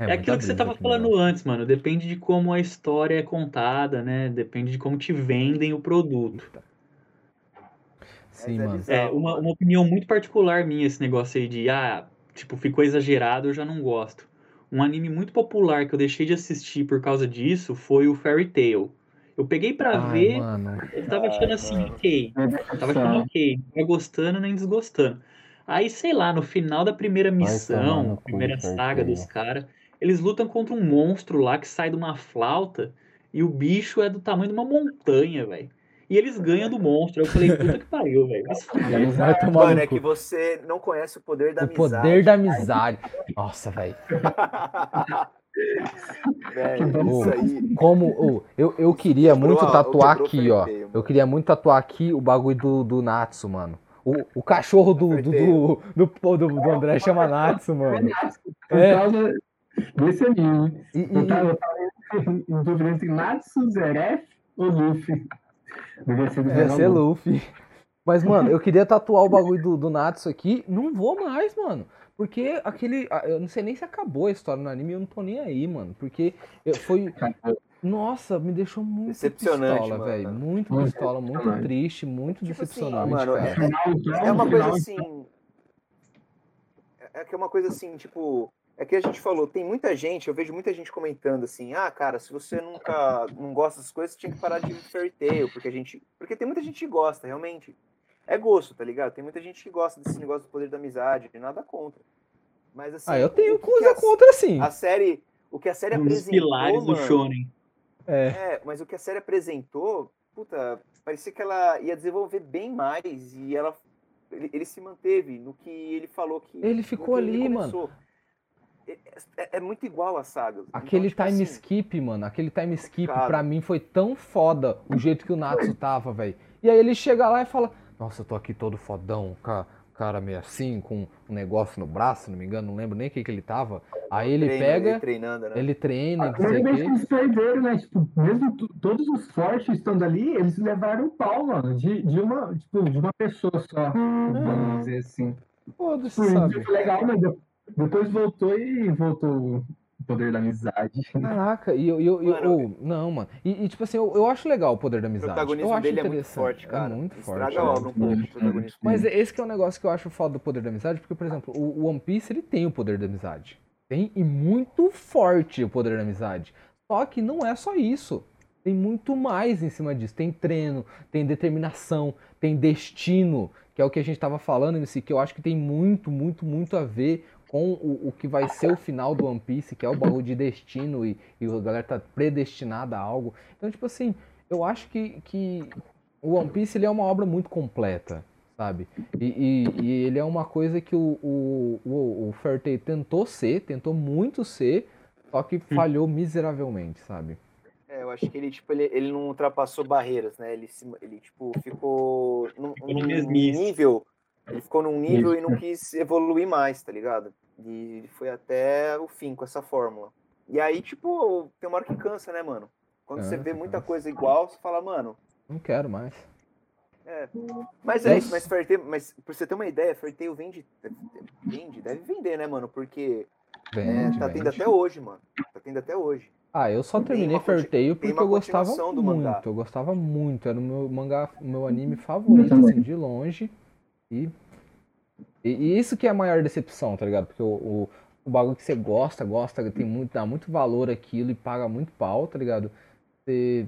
É muita aquilo que você tava aquele falando antes, mano. Depende de como a história é contada, né? Depende de como te vendem o produto. Sim, Mas é mano. É, uma, uma opinião muito particular minha, esse negócio aí de, ah, tipo, ficou exagerado, eu já não gosto. Um anime muito popular que eu deixei de assistir por causa disso foi o Fairy Tail. Eu peguei pra Ai, ver, mano. eu tava achando Ai, assim, mano. ok. Eu tava achando ok, não gostando nem desgostando. Aí, sei lá, no final da primeira missão, cu, primeira saga dos caras, eles lutam contra um monstro lá que sai de uma flauta e o bicho é do tamanho de uma montanha, velho. E eles ganham do monstro. Eu falei, puta que pariu, velho. Mano, no é que você não conhece o poder da O amizade. poder da amizade. Nossa, velho. Velho, isso aí. Como. ô, eu, eu queria muito tatuar quebrou o aqui, ó. Eu queria muito tatuar aqui o bagulho do, do Natsu, mano. O, o cachorro do, do, do, do, do, do André chama Natsu, mano. Por É. causa desse anime. E, Eu e- tava, eu tava em dúvida entre Natsu, Zeref ou Luffy. Devia ser do Devia Zero ser Luffy. Luffy. Mas, mano, eu queria tatuar o bagulho do, do Natsu aqui. Não vou mais, mano. Porque aquele. ah, Eu não sei nem se acabou a história no anime, eu não tô nem aí, mano. Porque eu- foi. Nossa, me deixou muito Decepcionante, pistola, mano. velho. Muito pistola, muito triste, muito Tipo assim, decepcionante, mano, cara. é- então, É uma coisa assim. É que é uma coisa assim, tipo. É que a gente falou, tem muita gente, eu vejo muita gente comentando assim, ah, cara, se você nunca não gosta das coisas, tinha que parar de Fairy Tail, porque a gente. Porque tem muita gente que gosta, realmente. É gosto, tá ligado? Tem muita gente que gosta desse negócio do poder da amizade, nada contra. Mas assim. Ah, eu tenho coisa a- contra sim. A série. O que a série Um apresentou. pilares do mano, Shonen. É. é, mas o que a série apresentou, puta, parecia que ela ia desenvolver bem mais e ela ele, ele se manteve no que ele falou que Ele ficou que ele ali, começou. É, é- é muito igual a saga. Então, Aquele tipo time assim, skip, mano, aquele time skip Cara. pra mim foi tão foda o jeito que o Natsu tava, velho. E aí ele chega lá e fala: Nossa, eu tô aqui todo fodão, ca- cara meio assim, com um negócio no braço, não me engano, não lembro nem o que, que ele tava. Aí ele treino, pega, ele treinando, né? ele treina, não sei que eles perderam, né? Tipo, mesmo todos os fortes estando ali, eles levaram o pau, mano. De, de, uma, tipo, de uma pessoa só, vamos dizer assim. Foda-se, Foi sabe? foi legal, mas depois voltou e voltou o poder da amizade. Caraca, e eu. eu, eu- Mano, oh, não, mano. E, e, tipo assim, eu, eu acho legal o poder da O amizade. protagonismo eu acho dele é muito interessante. forte, cara. É muito forte. Estraga obra um pouco, o protagonismo. Mas esse que é um negócio que eu acho foda do poder da amizade, porque, por exemplo, o o One Piece ele tem o poder da amizade. Tem e muito forte o poder da amizade. Só que não é só isso. Tem muito mais em cima disso. Tem treino, tem determinação, tem destino, que é o que a gente tava falando, MC, que eu acho que tem muito, muito, muito a ver com o, o que vai ser o final do One Piece, que é o bagulho de destino e, e a galera tá predestinada a algo. Então, tipo assim, eu acho que, que o One Piece ele é uma obra muito completa, sabe? E, e- e ele é uma coisa que o, o, o, o Fairy Tail tentou ser, tentou muito ser, só que falhou miseravelmente, sabe? É, eu acho que ele, tipo, ele, ele não ultrapassou barreiras, né? Ele, se, ele tipo, ficou num, num nível. Ele ficou num nível e não quis evoluir mais, tá ligado? E foi até o fim com essa fórmula. E aí, tipo, tem uma hora que cansa, né, mano? Quando você vê muita cansa. coisa igual, você fala, mano. Não quero mais. É. Mas é É. isso, mas Fairy Tail, mas pra você ter uma ideia, Fairy Tail vende, vende, deve vender, né, mano? Porque é, Vende, tá vende. tendo até hoje, mano. Tá tendo até hoje. Ah, eu só terminei tem porque eu gostava muito, mangá. eu gostava muito, era o meu mangá, o meu anime favorito, assim, de longe. E, e, e isso que é a maior decepção, tá ligado? Porque o, o, o bagulho que você gosta, gosta, tem muito, dá muito valor aquilo e paga muito pau, tá ligado? Você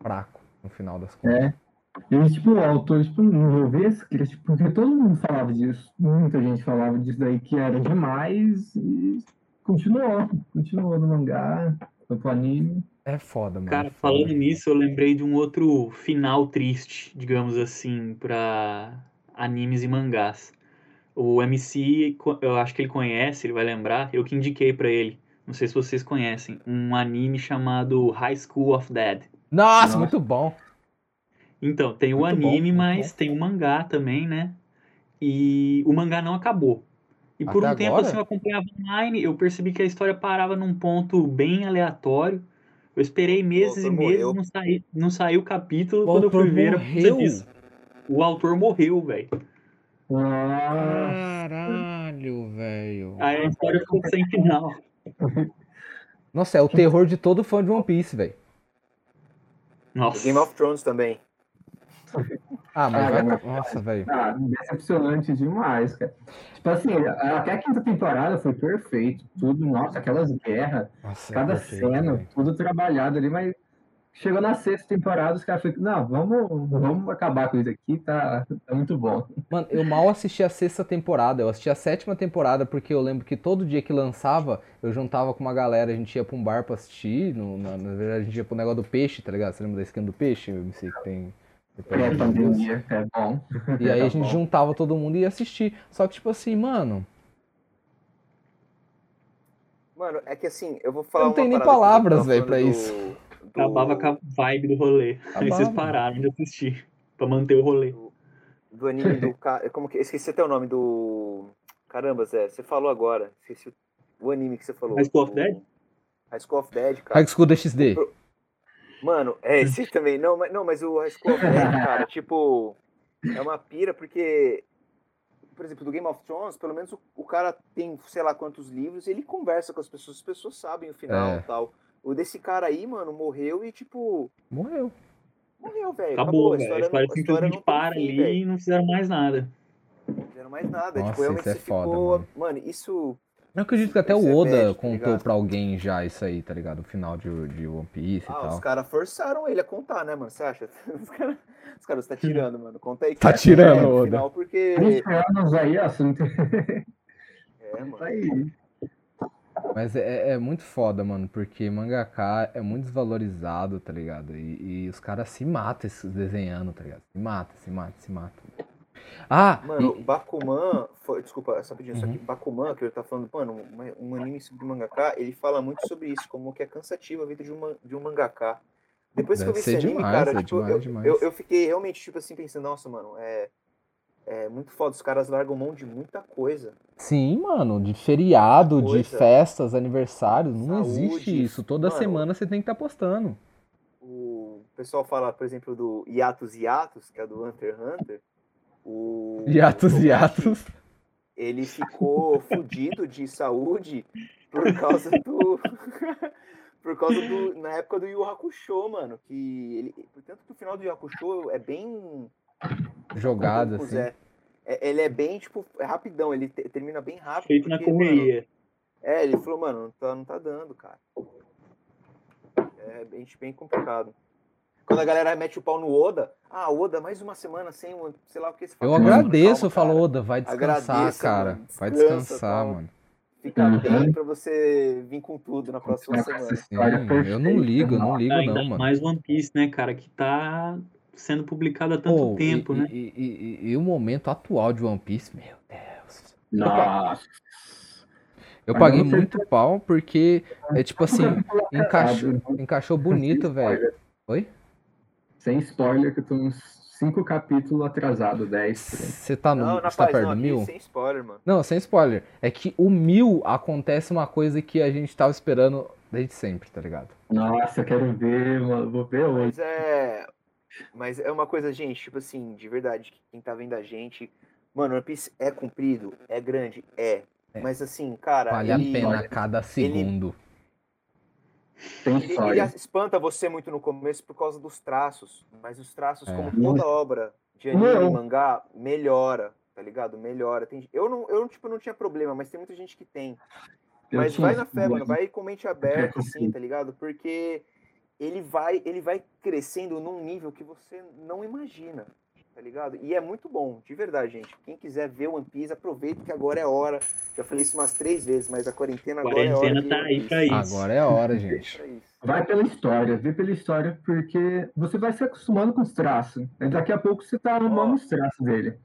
fraco no final das contas. É. E, tipo, o autor, tipo, essa crítica, porque todo mundo falava disso. Muita gente falava disso daí, que era demais, e continuou. Continuou no mangá, pro anime. É foda, mano. Cara, foda. falando nisso, eu lembrei de um outro final triste, digamos assim, pra animes e mangás. O MC, eu acho que ele conhece, ele vai lembrar, eu que indiquei pra ele. Não sei se vocês conhecem, um anime chamado High School of Dead. Nossa, Nossa. muito bom. Então, tem o Muito bom, anime, muito mas bom. tem o mangá também, né? E o mangá não acabou. E por Até um tempo, agora? assim, eu acompanhava online, eu percebi que a história parava num ponto bem aleatório. Eu esperei meses e meses, morreu. não, saí, não saiu o capítulo, O quando eu fui ver morreu? O autor morreu, velho. Ah, Caralho, velho. Aí a história ficou sem final. Nossa, é o terror de todo fã de One Piece, velho. Nossa. Game of Thrones também. Ah, mas Ah, vai. mas- Nossa, velho. ah, decepcionante demais, cara. Tipo assim, até a quinta temporada foi perfeito. Tudo, nossa, aquelas guerras, Nossa, é cada perfeito, cena, velho. tudo trabalhado ali, mas chegou na sexta temporada, os caras falaram, não, vamos, vamos acabar com isso aqui, tá, tá muito bom. Mano, eu mal assisti a sexta temporada. Eu assisti a sétima temporada porque eu lembro que todo dia que lançava, eu juntava com uma galera, a gente ia pra um bar pra assistir. No, na, na verdade, a gente ia pro negócio do peixe, tá ligado? Você lembra da skin do peixe? Eu não sei que tem. É, pandemia, é bom. E aí a Tá gente bom. juntava todo mundo e ia assistir. Só que, tipo assim, mano, Mano, é que assim, eu vou falar Não uma tem nem eu palavras, velho, pra do- isso. do- Acabava com a vibe do rolê. Aí vocês Acabava. pararam de assistir. Pra manter o rolê. do anime do cara. Como que. Esqueci até o nome do. Caramba, Zé, você falou agora. Esqueci o, o anime que você falou. High School of Dead? High School of Dead, cara. High School DXD. Mano, é esse também. Não, mas, não, mas o High School of Dead, cara, tipo. É uma pira, porque. Por exemplo, do Game of Thrones, pelo menos o, o cara tem, sei lá quantos livros, ele conversa com as pessoas, as pessoas sabem o final É. e tal. O desse cara aí, mano, morreu e, tipo. Morreu. Morreu, velho. Acabou, a velho. A história, a história não para fim, ali velho. e não fizeram mais nada. Não fizeram mais nada. Nossa, tipo, realmente isso é foda, ficou. mano. Mano, isso. Eu acredito que até o é Oda tá contou ligado? pra alguém já isso aí, tá ligado? O final de, de One Piece e Ah, tal. os caras forçaram ele a contar, né, mano? Você acha? Os caras, os você tá tirando, mano. Conta aí. que Tá é tirando, no Oda. final, porque. 20 anos aí, tem... É, mano. aí. Mas é, é muito foda, mano, porque mangaka é muito desvalorizado, tá ligado? E, e os caras se matam esses desenhando, tá ligado? Se mata, se mata, se mata. Ah, Mano, e- Bakuman, foi, desculpa, só pedindo isso Uhum. aqui. Bakuman, que ele tá falando, mano, um, um anime sobre mangaka, ele fala muito sobre isso, como que é cansativo a vida de um, de um mangaka. Depois que eu Deve vi esse anime, demais, cara, é tipo, demais, eu, demais. Eu, eu fiquei realmente, tipo assim, pensando, nossa, mano, é, é muito foda, os caras largam mão de muita coisa. sim, mano, de feriado, de festas, aniversários, não Saúde, existe isso. Toda mano. semana você tem que estar postando. O pessoal fala, por exemplo, do Yatus Yatus, que é do Hunter x Hunter. O, Hiatos, o hiatos. ele ficou fudido de saúde por causa do. por causa do. Na época do Yu Hakusho, mano. Que ele. Portanto que o final do Yu Hakusho é bem. Jogado, assim. é. É, Ele é bem, tipo, é rapidão, ele te- termina bem rápido. Feito na correria. é, ele falou, mano, não tá, não tá dando, cara. É bem, bem complicado. Quando a galera mete o pau no Oda, ah, Oda, mais uma semana sem, um- sei lá o que você Eu fala, "Mano, agradeço, eu calma, falo. Oda, vai descansar, Agradeça, cara. mano. Vai Descansa, descansar, tal. mano. Fica Uhum. bem pra você vir com tudo na próxima Essa semana. Sim, eu não ligo, eu não ligo Ainda não, mano. mais One Piece, né, cara? Que tá sendo publicado há tanto Pô, tempo, e, né? E, e- e- e o momento atual de One Piece, meu Deus. Nossa. Eu Mas paguei muito pau porque é tipo assim, encaixou, Atrasado, encaixou bonito, velho. Oi? Sem spoiler, que eu tô uns 5 capítulos atrasado, 10. por aí. Você tá no. Não, tá perto não, mil? sem spoiler, mano. Não, sem spoiler. É que o mil acontece uma coisa que a gente tava esperando desde sempre, tá ligado? Nossa, eu quero ver, mano. Vou ver hoje. Mas é. Mas é uma coisa, gente, tipo assim, de verdade, quem tá vendo a gente. Mano, One Piece é comprido, é grande, é. É. Mas assim, cara. Vale ele- a pena cada segundo. Tem história. espanta você muito no começo por causa dos traços, mas os traços, É. como toda obra de anime e mangá, melhora, tá ligado? Melhora. Tem, eu não, eu tipo, não tinha problema, mas tem muita gente que tem. Eu Mas vai na fé, mano, vai com mente aberta, assim, tá ligado? Porque ele vai, ele vai crescendo num nível que você não imagina, tá ligado? E é muito bom, de verdade, gente. Quem quiser ver One Piece, aproveita que agora é hora. Já falei isso umas três vezes, mas a quarentena agora é hora. Quarentena tá aí pra isso. Agora é a hora, gente. Vai pela história, vê pela história, porque você vai se acostumando com os traços. Daqui a pouco você tá arrumando Ó. os traços dele.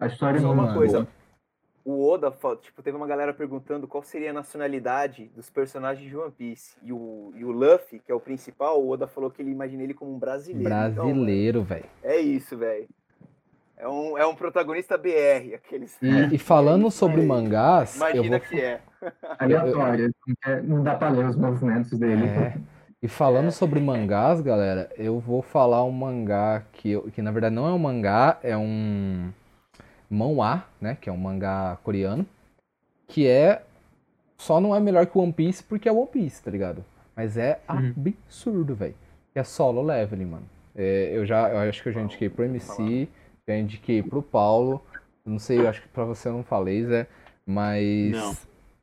A história Só não uma mano. coisa. O Oda, tipo, teve uma galera perguntando qual seria a nacionalidade dos personagens de One Piece. E o, e o Luffy, que é o principal, o Oda falou que ele imagina ele como um brasileiro. Então, Brasileiro, velho. é isso, velho. É um, é um protagonista BR, aqueles. E, e falando isso sobre mangás, eu Imagina vou que é. aleatória. é- Não dá pra ler os movimentos dele. É. E falando sobre mangás, galera, eu vou falar um mangá que, eu- que na verdade não é um mangá, é um manhwa, né? Que é um mangá coreano. Que é. Só não é melhor que One Piece porque é One Piece, tá ligado? Mas é Uhum. absurdo, velho. Que é solo leveling, mano. É, eu já. Eu acho que eu já indiquei pro MC, já indiquei pro Paulo. Não sei, eu acho que pra você eu não falei, Zé. Mas. Não.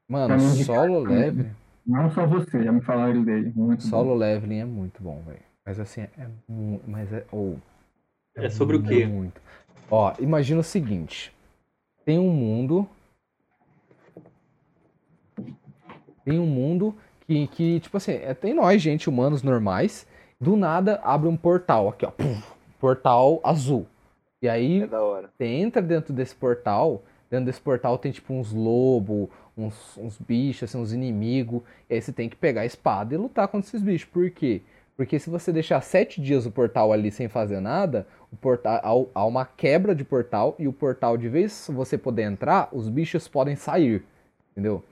Mano, solo leveling. Não só você, já me falaram dele. Muito Solo bom. leveling é muito bom, velho. Mas assim, é muito. Mas é. ou É sobre o quê? Muito. Ó, imagina o seguinte: tem um mundo. Tem um mundo que, que tipo assim, é, tem nós, gente, humanos normais. Do nada abre um portal aqui, ó. pum, portal azul. E aí É você entra dentro desse portal, dentro desse portal tem tipo uns lobos, uns, uns bichos, assim, uns inimigos. E aí você tem que pegar a espada e lutar contra esses bichos. Por quê? Porque se você deixar sete dias o portal ali sem fazer nada, o portal há- uma quebra de portal e o portal, de vez você poder entrar, os bichos podem sair. Entendeu?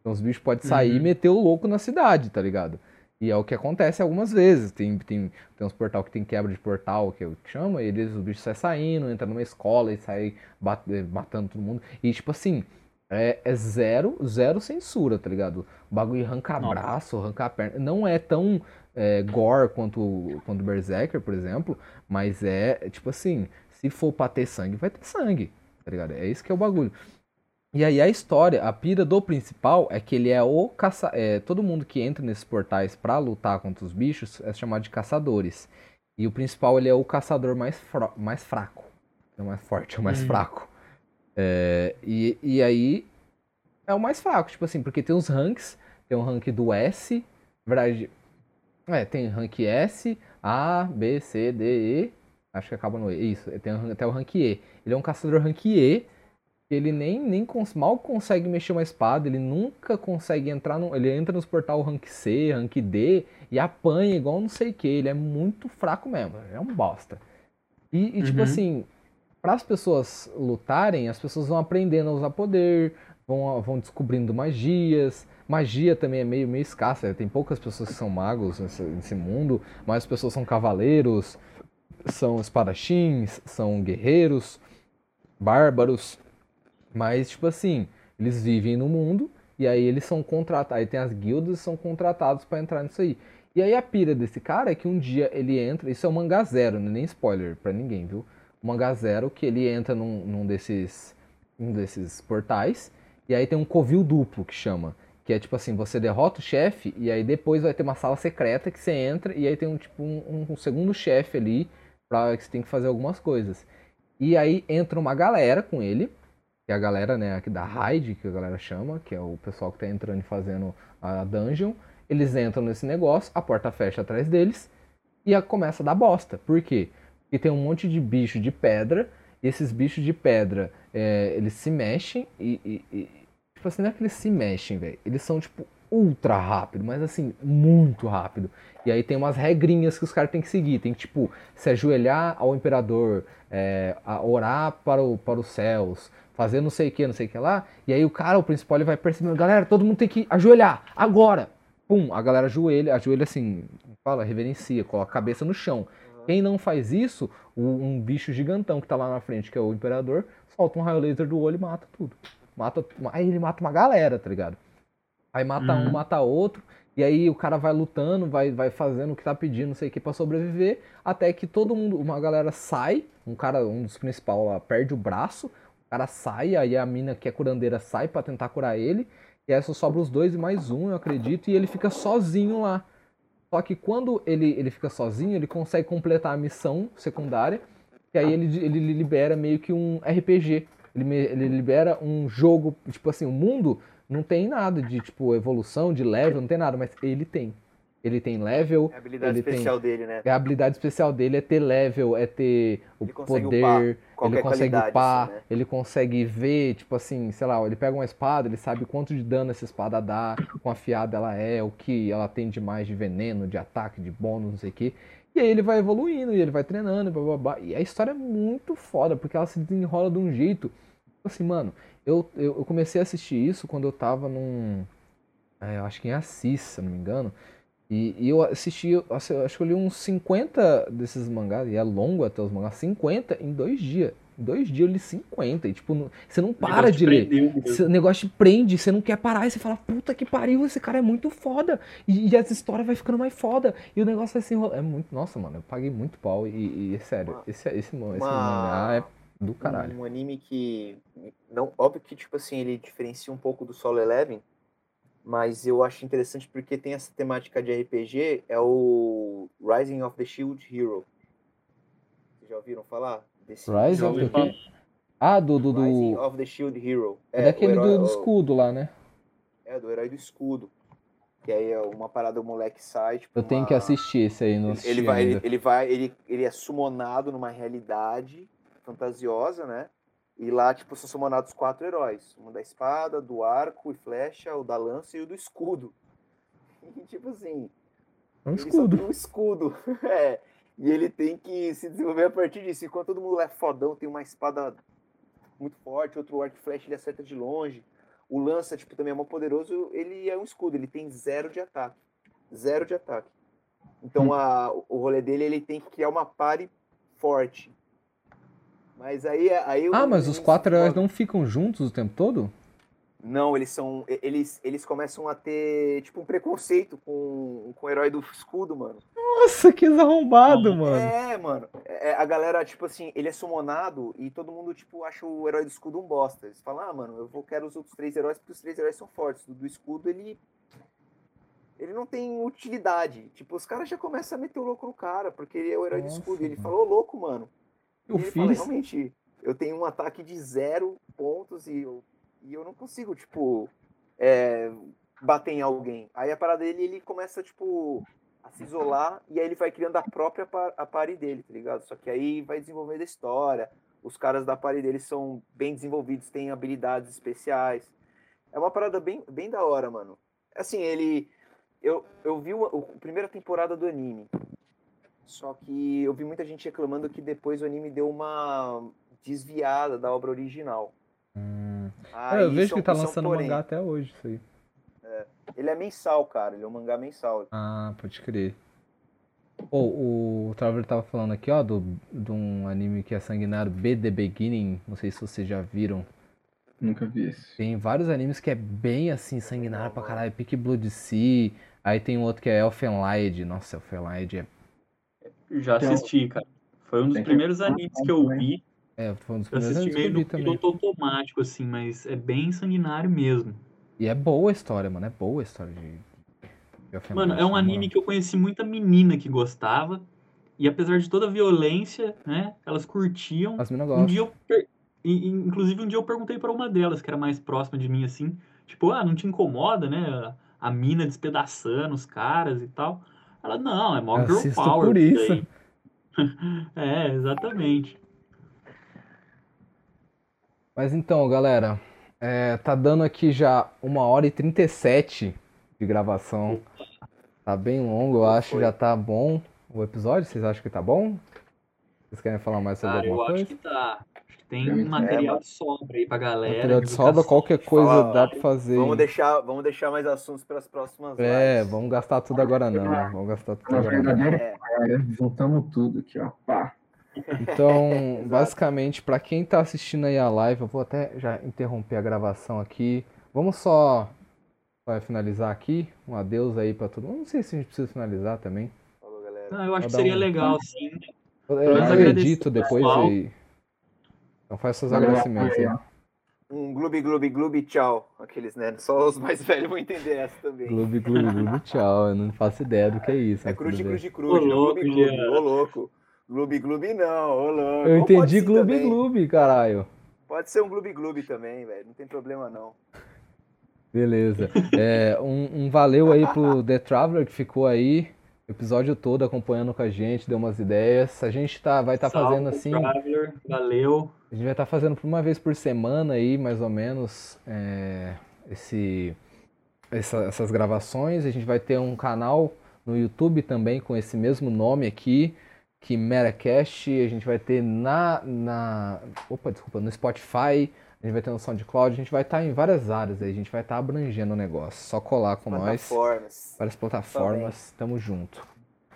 Então os bichos podem sair e Uhum. meter o louco na cidade, tá ligado? E é o que acontece algumas vezes. Tem, tem, tem uns portal que tem quebra de portal, que eu chamo, e eles, os bichos saem saindo, entra numa escola e sai bat- eh, matando todo mundo. E tipo assim, é, é zero, zero censura, tá ligado? O bagulho arranca braço, arranca perna. Não é tão é, gore quanto, quanto Berserker, por exemplo, mas é é tipo assim, se for pra ter sangue, vai ter sangue, tá ligado? É isso que é o bagulho. E aí a história, a pira do principal é que ele é o caça... é, todo mundo que entra nesses portais pra lutar contra os bichos é chamado de caçadores. E o principal ele é o caçador mais, fro- mais fraco. É mais forte, é o mais Hum. fraco. É, e, e aí é o mais fraco, tipo assim, porque tem os ranks, tem o rank do S, verdade, é, tem rank S, A, B, C, D, E, acho que acaba no E, isso, tem o- até o rank E. Ele é um caçador rank E, ele nem, nem cons- mal consegue mexer uma espada, ele nunca consegue entrar no, ele entra nos portal rank C, rank D e apanha igual não sei o que, ele é muito fraco mesmo, é um bosta. E, e, tipo Uhum. assim, para as pessoas lutarem, as pessoas vão aprendendo a usar poder, vão, vão descobrindo magias. Magia também é meio, meio escassa, tem poucas pessoas que são magos nesse, nesse mundo, mas as pessoas são cavaleiros, são espadachins, são guerreiros, bárbaros. Mas, tipo assim, eles vivem no mundo e aí eles são contratados. Aí tem as guildas são contratados pra entrar nisso aí. E aí a pira desse cara é que um dia ele entra. Isso é um mangá zero, não é nem spoiler pra ninguém, viu? Um mangá zero que ele entra num, num desses, um desses portais. E aí tem um covil duplo que chama. Que é tipo assim, você derrota o chefe e aí depois vai ter uma sala secreta que você entra e aí tem um tipo um, um segundo chefe ali pra que você tem que fazer algumas coisas. E aí entra uma galera com ele, a galera, né, aqui da raid, que a galera chama, que é o pessoal que tá entrando e fazendo a dungeon. Eles entram nesse negócio, a porta fecha atrás deles e a começa a dar bosta. Por quê? Porque tem um monte de bicho de pedra, e esses bichos de pedra, é, eles se mexem e, e- e- Tipo assim, não é que eles se mexem, velho. Eles são, tipo, ultra rápido, mas assim, muito rápido. E aí tem umas regrinhas que os caras têm que seguir. Tem que, tipo, se ajoelhar ao imperador, é, orar para, o, para os céus, fazer não sei o que, não sei o que lá. E aí o cara, o principal, ele vai percebendo, galera, todo mundo tem que ajoelhar, agora! Pum, a galera ajoelha, ajoelha assim, fala, reverencia, coloca a cabeça no chão. Quem não faz isso, um bicho gigantão que tá lá na frente, que é o imperador, solta um raio laser do olho e mata tudo. Mata, aí ele mata uma galera, tá ligado? Aí mata um, Uhum. mata outro. E aí o cara vai lutando, vai, vai fazendo o que tá pedindo, não sei o que, pra sobreviver, até que todo mundo, uma galera sai, um cara, um dos principais lá, perde o braço, o cara sai, aí a mina que é curandeira sai pra tentar curar ele, e aí só sobra os dois e mais um, eu acredito, e ele fica sozinho lá. Só que quando ele, ele fica sozinho, ele consegue completar a missão secundária, e aí ele, ele libera meio que um RPG. Ele, ele libera um jogo, tipo assim, o mundo não tem nada de, tipo, evolução, de level, não tem nada, mas ele tem. Ele tem level, É a habilidade Ele tem- especial dele, né? a habilidade especial dele é ter level, é ter o Ele poder, upar ele consegue upar, assim, né? ele consegue ver, tipo assim, sei lá, ele pega uma espada, ele sabe quanto de dano essa espada dá, quão afiada ela é, o que ela tem de mais de veneno, de ataque, de bônus, não sei o que. E aí ele vai evoluindo, e ele vai treinando, e blá, blá, blá. E a história é muito foda, porque ela se desenrola de um jeito. Tipo assim, mano, eu, eu, eu comecei a assistir isso quando eu tava num. é, eu acho que em Assis, se não me engano. E, e eu assisti, eu acho acho que eu li uns 50 desses mangás, e é longo até os mangás, 50 em dois dias. Em dois dias eu li 50, e tipo, não- você não para de ler. Esse negócio te prende, você não quer parar, e você fala, puta que pariu, esse cara é muito foda. E, e essa história vai ficando mais foda. E o negócio vai se enrolando. É muito. Nossa, mano, eu paguei muito pau. E, e é sério, Uma- esse, esse, esse uma- mangá é do caralho. Um anime que. Não, óbvio que, tipo assim, ele diferencia um pouco do Solo Eleven, mas eu acho interessante porque tem essa temática de RPG, é o Rising of the Shield Hero. Vocês já ouviram falar? Desse Rise Já of the? Ah, do. do, do... Rising of the Shield Hero. É daquele o herói- do, do o- escudo lá, né? É, do herói do escudo. Que aí é uma parada, o moleque sai, tipo, Eu tenho uma- que assistir esse aí, não Ele, ele vai, ele, ele vai, ele, ele é sumonado numa realidade fantasiosa, né? E lá, tipo, são sumonados quatro heróis. Um da espada, do arco e flecha, o da lança e o do escudo. E, tipo assim, É um escudo. um escudo. é. E ele tem que se desenvolver a partir disso. Enquanto todo mundo é fodão, tem uma espada muito forte, outro arco e flecha ele acerta de longe. O lança, tipo, também é muito poderoso, ele é um escudo, ele tem zero de ataque. Zero de ataque. Então Hum. a, o rolê dele, ele tem que criar uma pare forte. Mas aí... aí Ah, mas os quatro heróis não ficam juntos o tempo todo? Não, eles são... Eles, eles começam a ter, tipo, um preconceito com, com o herói do escudo, mano. Nossa, que arrombado, mano. É, mano. É, a galera, tipo assim, ele é summonado e todo mundo, tipo, acha o herói do escudo um bosta. Eles falam, ah, mano, eu vou quero os outros três heróis porque os três heróis são fortes. O do escudo, ele. Ele não tem utilidade. Tipo, os caras já começam a meter o louco no cara, porque ele é o herói Nossa, do escudo. E ele falou, louco, mano. Eu e ele fala, fiz. realmente, eu tenho um ataque de zero pontos e eu, e eu não consigo, tipo, é, bater em alguém. Aí a parada dele, ele começa, tipo, a se isolar e aí ele vai criando a própria pa- a party dele, tá ligado? Só que aí vai desenvolvendo a história. Os caras da party dele são bem desenvolvidos, têm habilidades especiais. É uma parada bem, bem da hora, mano. Assim, ele. Eu, eu vi o, o- a primeira temporada do anime. Só que eu vi muita gente reclamando que depois o anime deu uma desviada da obra original. Hum. É, eu vejo é que tá é lançando porém. mangá até hoje, isso aí. Ele é mensal, cara. Ele é um mangá mensal. Ah, pode crer. Pô, o Traveler tava falando aqui, ó, do, de um anime que é sanguinário, B The Beginning. Não sei se vocês já viram. Nunca vi esse. Tem vários animes que é bem assim, sanguinário pra caralho. Peak Blood Sea. Aí tem um outro que é Elfenlied. Nossa, Elfenlied é. Já um- assisti, cara. Foi um dos primeiros animes que eu vi. É, foi um dos Eu primeiros assisti animes que meio eu no vi também. piloto automático, assim, mas é bem sanguinário mesmo. E é boa a história, mano. É boa a história de. Mano, é um anime moral. que eu conheci muita menina que gostava. E apesar de toda a violência, né, elas curtiam. As Um gostam. dia eu. per- Inclusive, um dia eu perguntei pra uma delas, que era mais próxima de mim, assim. Tipo, ah, não te incomoda, né? A, a mina despedaçando os caras e tal. Ela, não, é mó girl Assisto power. por isso isso. daí." é, exatamente. Mas então, galera, é, tá dando aqui já uma hora e 37 de gravação. Tá bem longo, eu acho, Foi. já tá bom o episódio. Vocês acham que tá bom? Vocês querem falar mais sobre eu alguma acho coisa? que tá. Acho que tem É, um material mas- de sobra aí pra galera. Material de sobra, qualquer coisa Fala. dá pra fazer. Vamos deixar, vamos deixar mais assuntos para as próximas É, lives. vamos gastar tudo agora não. Vamos gastar tudo agora não. verdadeira É, juntamos tudo aqui, ó. Pá. Então, basicamente, pra quem tá assistindo aí a live, eu vou até já interromper a gravação aqui. Vamos só vai finalizar aqui. Um adeus aí pra todo mundo. Não sei se a gente precisa finalizar também. Falou, galera. Não, eu acho que Vou seria um- legal, sim. Eu, eu agradecer edito ao depois pessoal. aí. Então faz seus agradecimentos aí. Um gloob, gloob, gloob, tchau. Aqueles, né? Só os mais velhos vão entender essa também. Gloob, gloob, gloob, tchau. Eu não faço ideia do que é isso. É bem. crude, crude. Ô, louco, ô louco. Gloob, gloob não, ô louco. Eu entendi gloob, gloob, caralho. Pode ser um gloob, gloob também, velho. Não tem problema não. Beleza. É, um, um valeu aí pro The Traveler que ficou aí episódio todo acompanhando com a gente, deu umas ideias. A gente tá, vai estar Salve, fazendo assim, Traveler, valeu. a gente vai estar fazendo por uma vez por semana aí, mais ou menos, é, esse, essa- essas gravações. A gente vai ter um canal no YouTube também com esse mesmo nome aqui, que Meracast. A gente vai ter na, na, opa, desculpa, no Spotify. A gente vai ter no SoundCloud, a gente vai estar em várias áreas aí, a gente vai estar abrangendo o negócio. Só colar com nós Plataformas. várias plataformas, tamo junto.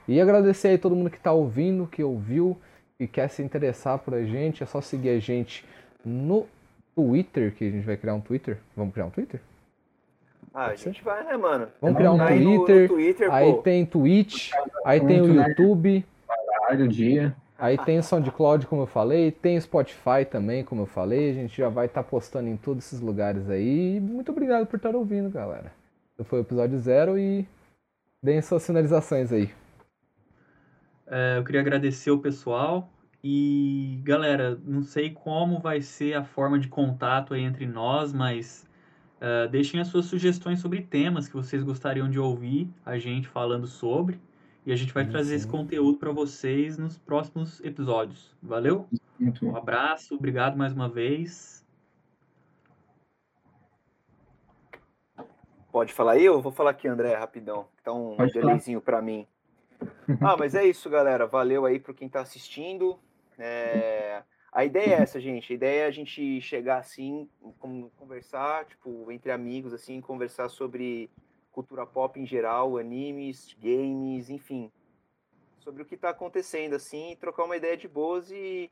E agradecer aí todo mundo que tá ouvindo, que ouviu e quer se interessar por a gente, é só seguir a gente no Twitter, que a gente vai criar um Twitter. Vamos criar um Twitter? Ah, a ser? gente vai, né, mano? Vamos criar um Tá aí no- no Twitter, Twitter, aí pô. tem Twitch, aí tem o né? YouTube, Horário, dia. Aí tem o SoundCloud, como eu falei, tem o Spotify também, como eu falei, a gente já vai estar postando em todos esses lugares aí. Muito obrigado por estar ouvindo, galera. Esse foi o episódio zero e deem suas finalizações aí. É, eu queria agradecer o pessoal e, galera, não sei como vai ser a forma de contato aí entre nós, mas é, deixem as suas sugestões sobre temas que vocês gostariam de ouvir a gente falando sobre e a gente vai Sim, trazer esse sim. conteúdo para vocês nos próximos episódios. Valeu? Muito Um abraço, obrigado mais uma vez. Pode falar aí? Eu vou falar aqui, André, rapidão. Tá um Pode delayzinho pra mim. Ah, mas é isso, galera. Valeu aí por quem tá assistindo. É, A ideia é essa, gente. A ideia é a gente chegar assim, conversar, tipo, entre amigos, assim, conversar sobre cultura pop em geral, animes, games, enfim. Sobre o que tá acontecendo, assim, trocar uma ideia de boas e,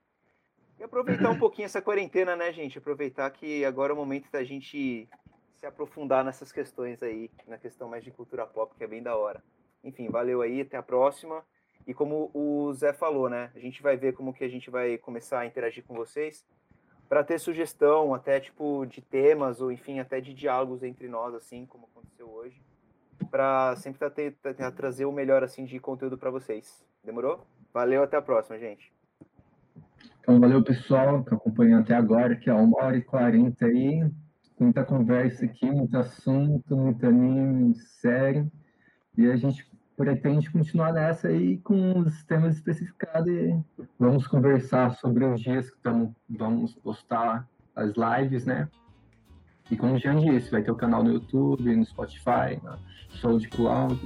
e aproveitar um pouquinho essa quarentena, né, gente? Aproveitar que agora é o momento da gente se aprofundar nessas questões aí, na questão mais de cultura pop, que é bem da hora. Enfim, valeu aí, até a próxima. E como o Zé falou, né? A gente vai ver como que a gente vai começar a interagir com vocês para ter sugestão, até tipo de temas ou enfim, até de diálogos entre nós assim, como aconteceu hoje, para sempre tá ter, tá- tá- trazer o melhor assim de conteúdo para vocês. Demorou? Valeu, até a próxima, gente. Então, valeu, pessoal, que acompanhou até agora, que é uma hora e quarenta aí. Muita conversa aqui, muito assunto, muito anime, série. E a gente pretende continuar nessa aí com os temas especificados e vamos conversar sobre os dias que tamo, vamos postar as lives, né? E como o Jean disse, vai ter o canal no YouTube, no Spotify, na SoundCloud.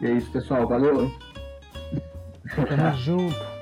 E é isso, pessoal. Valeu! Tamo junto.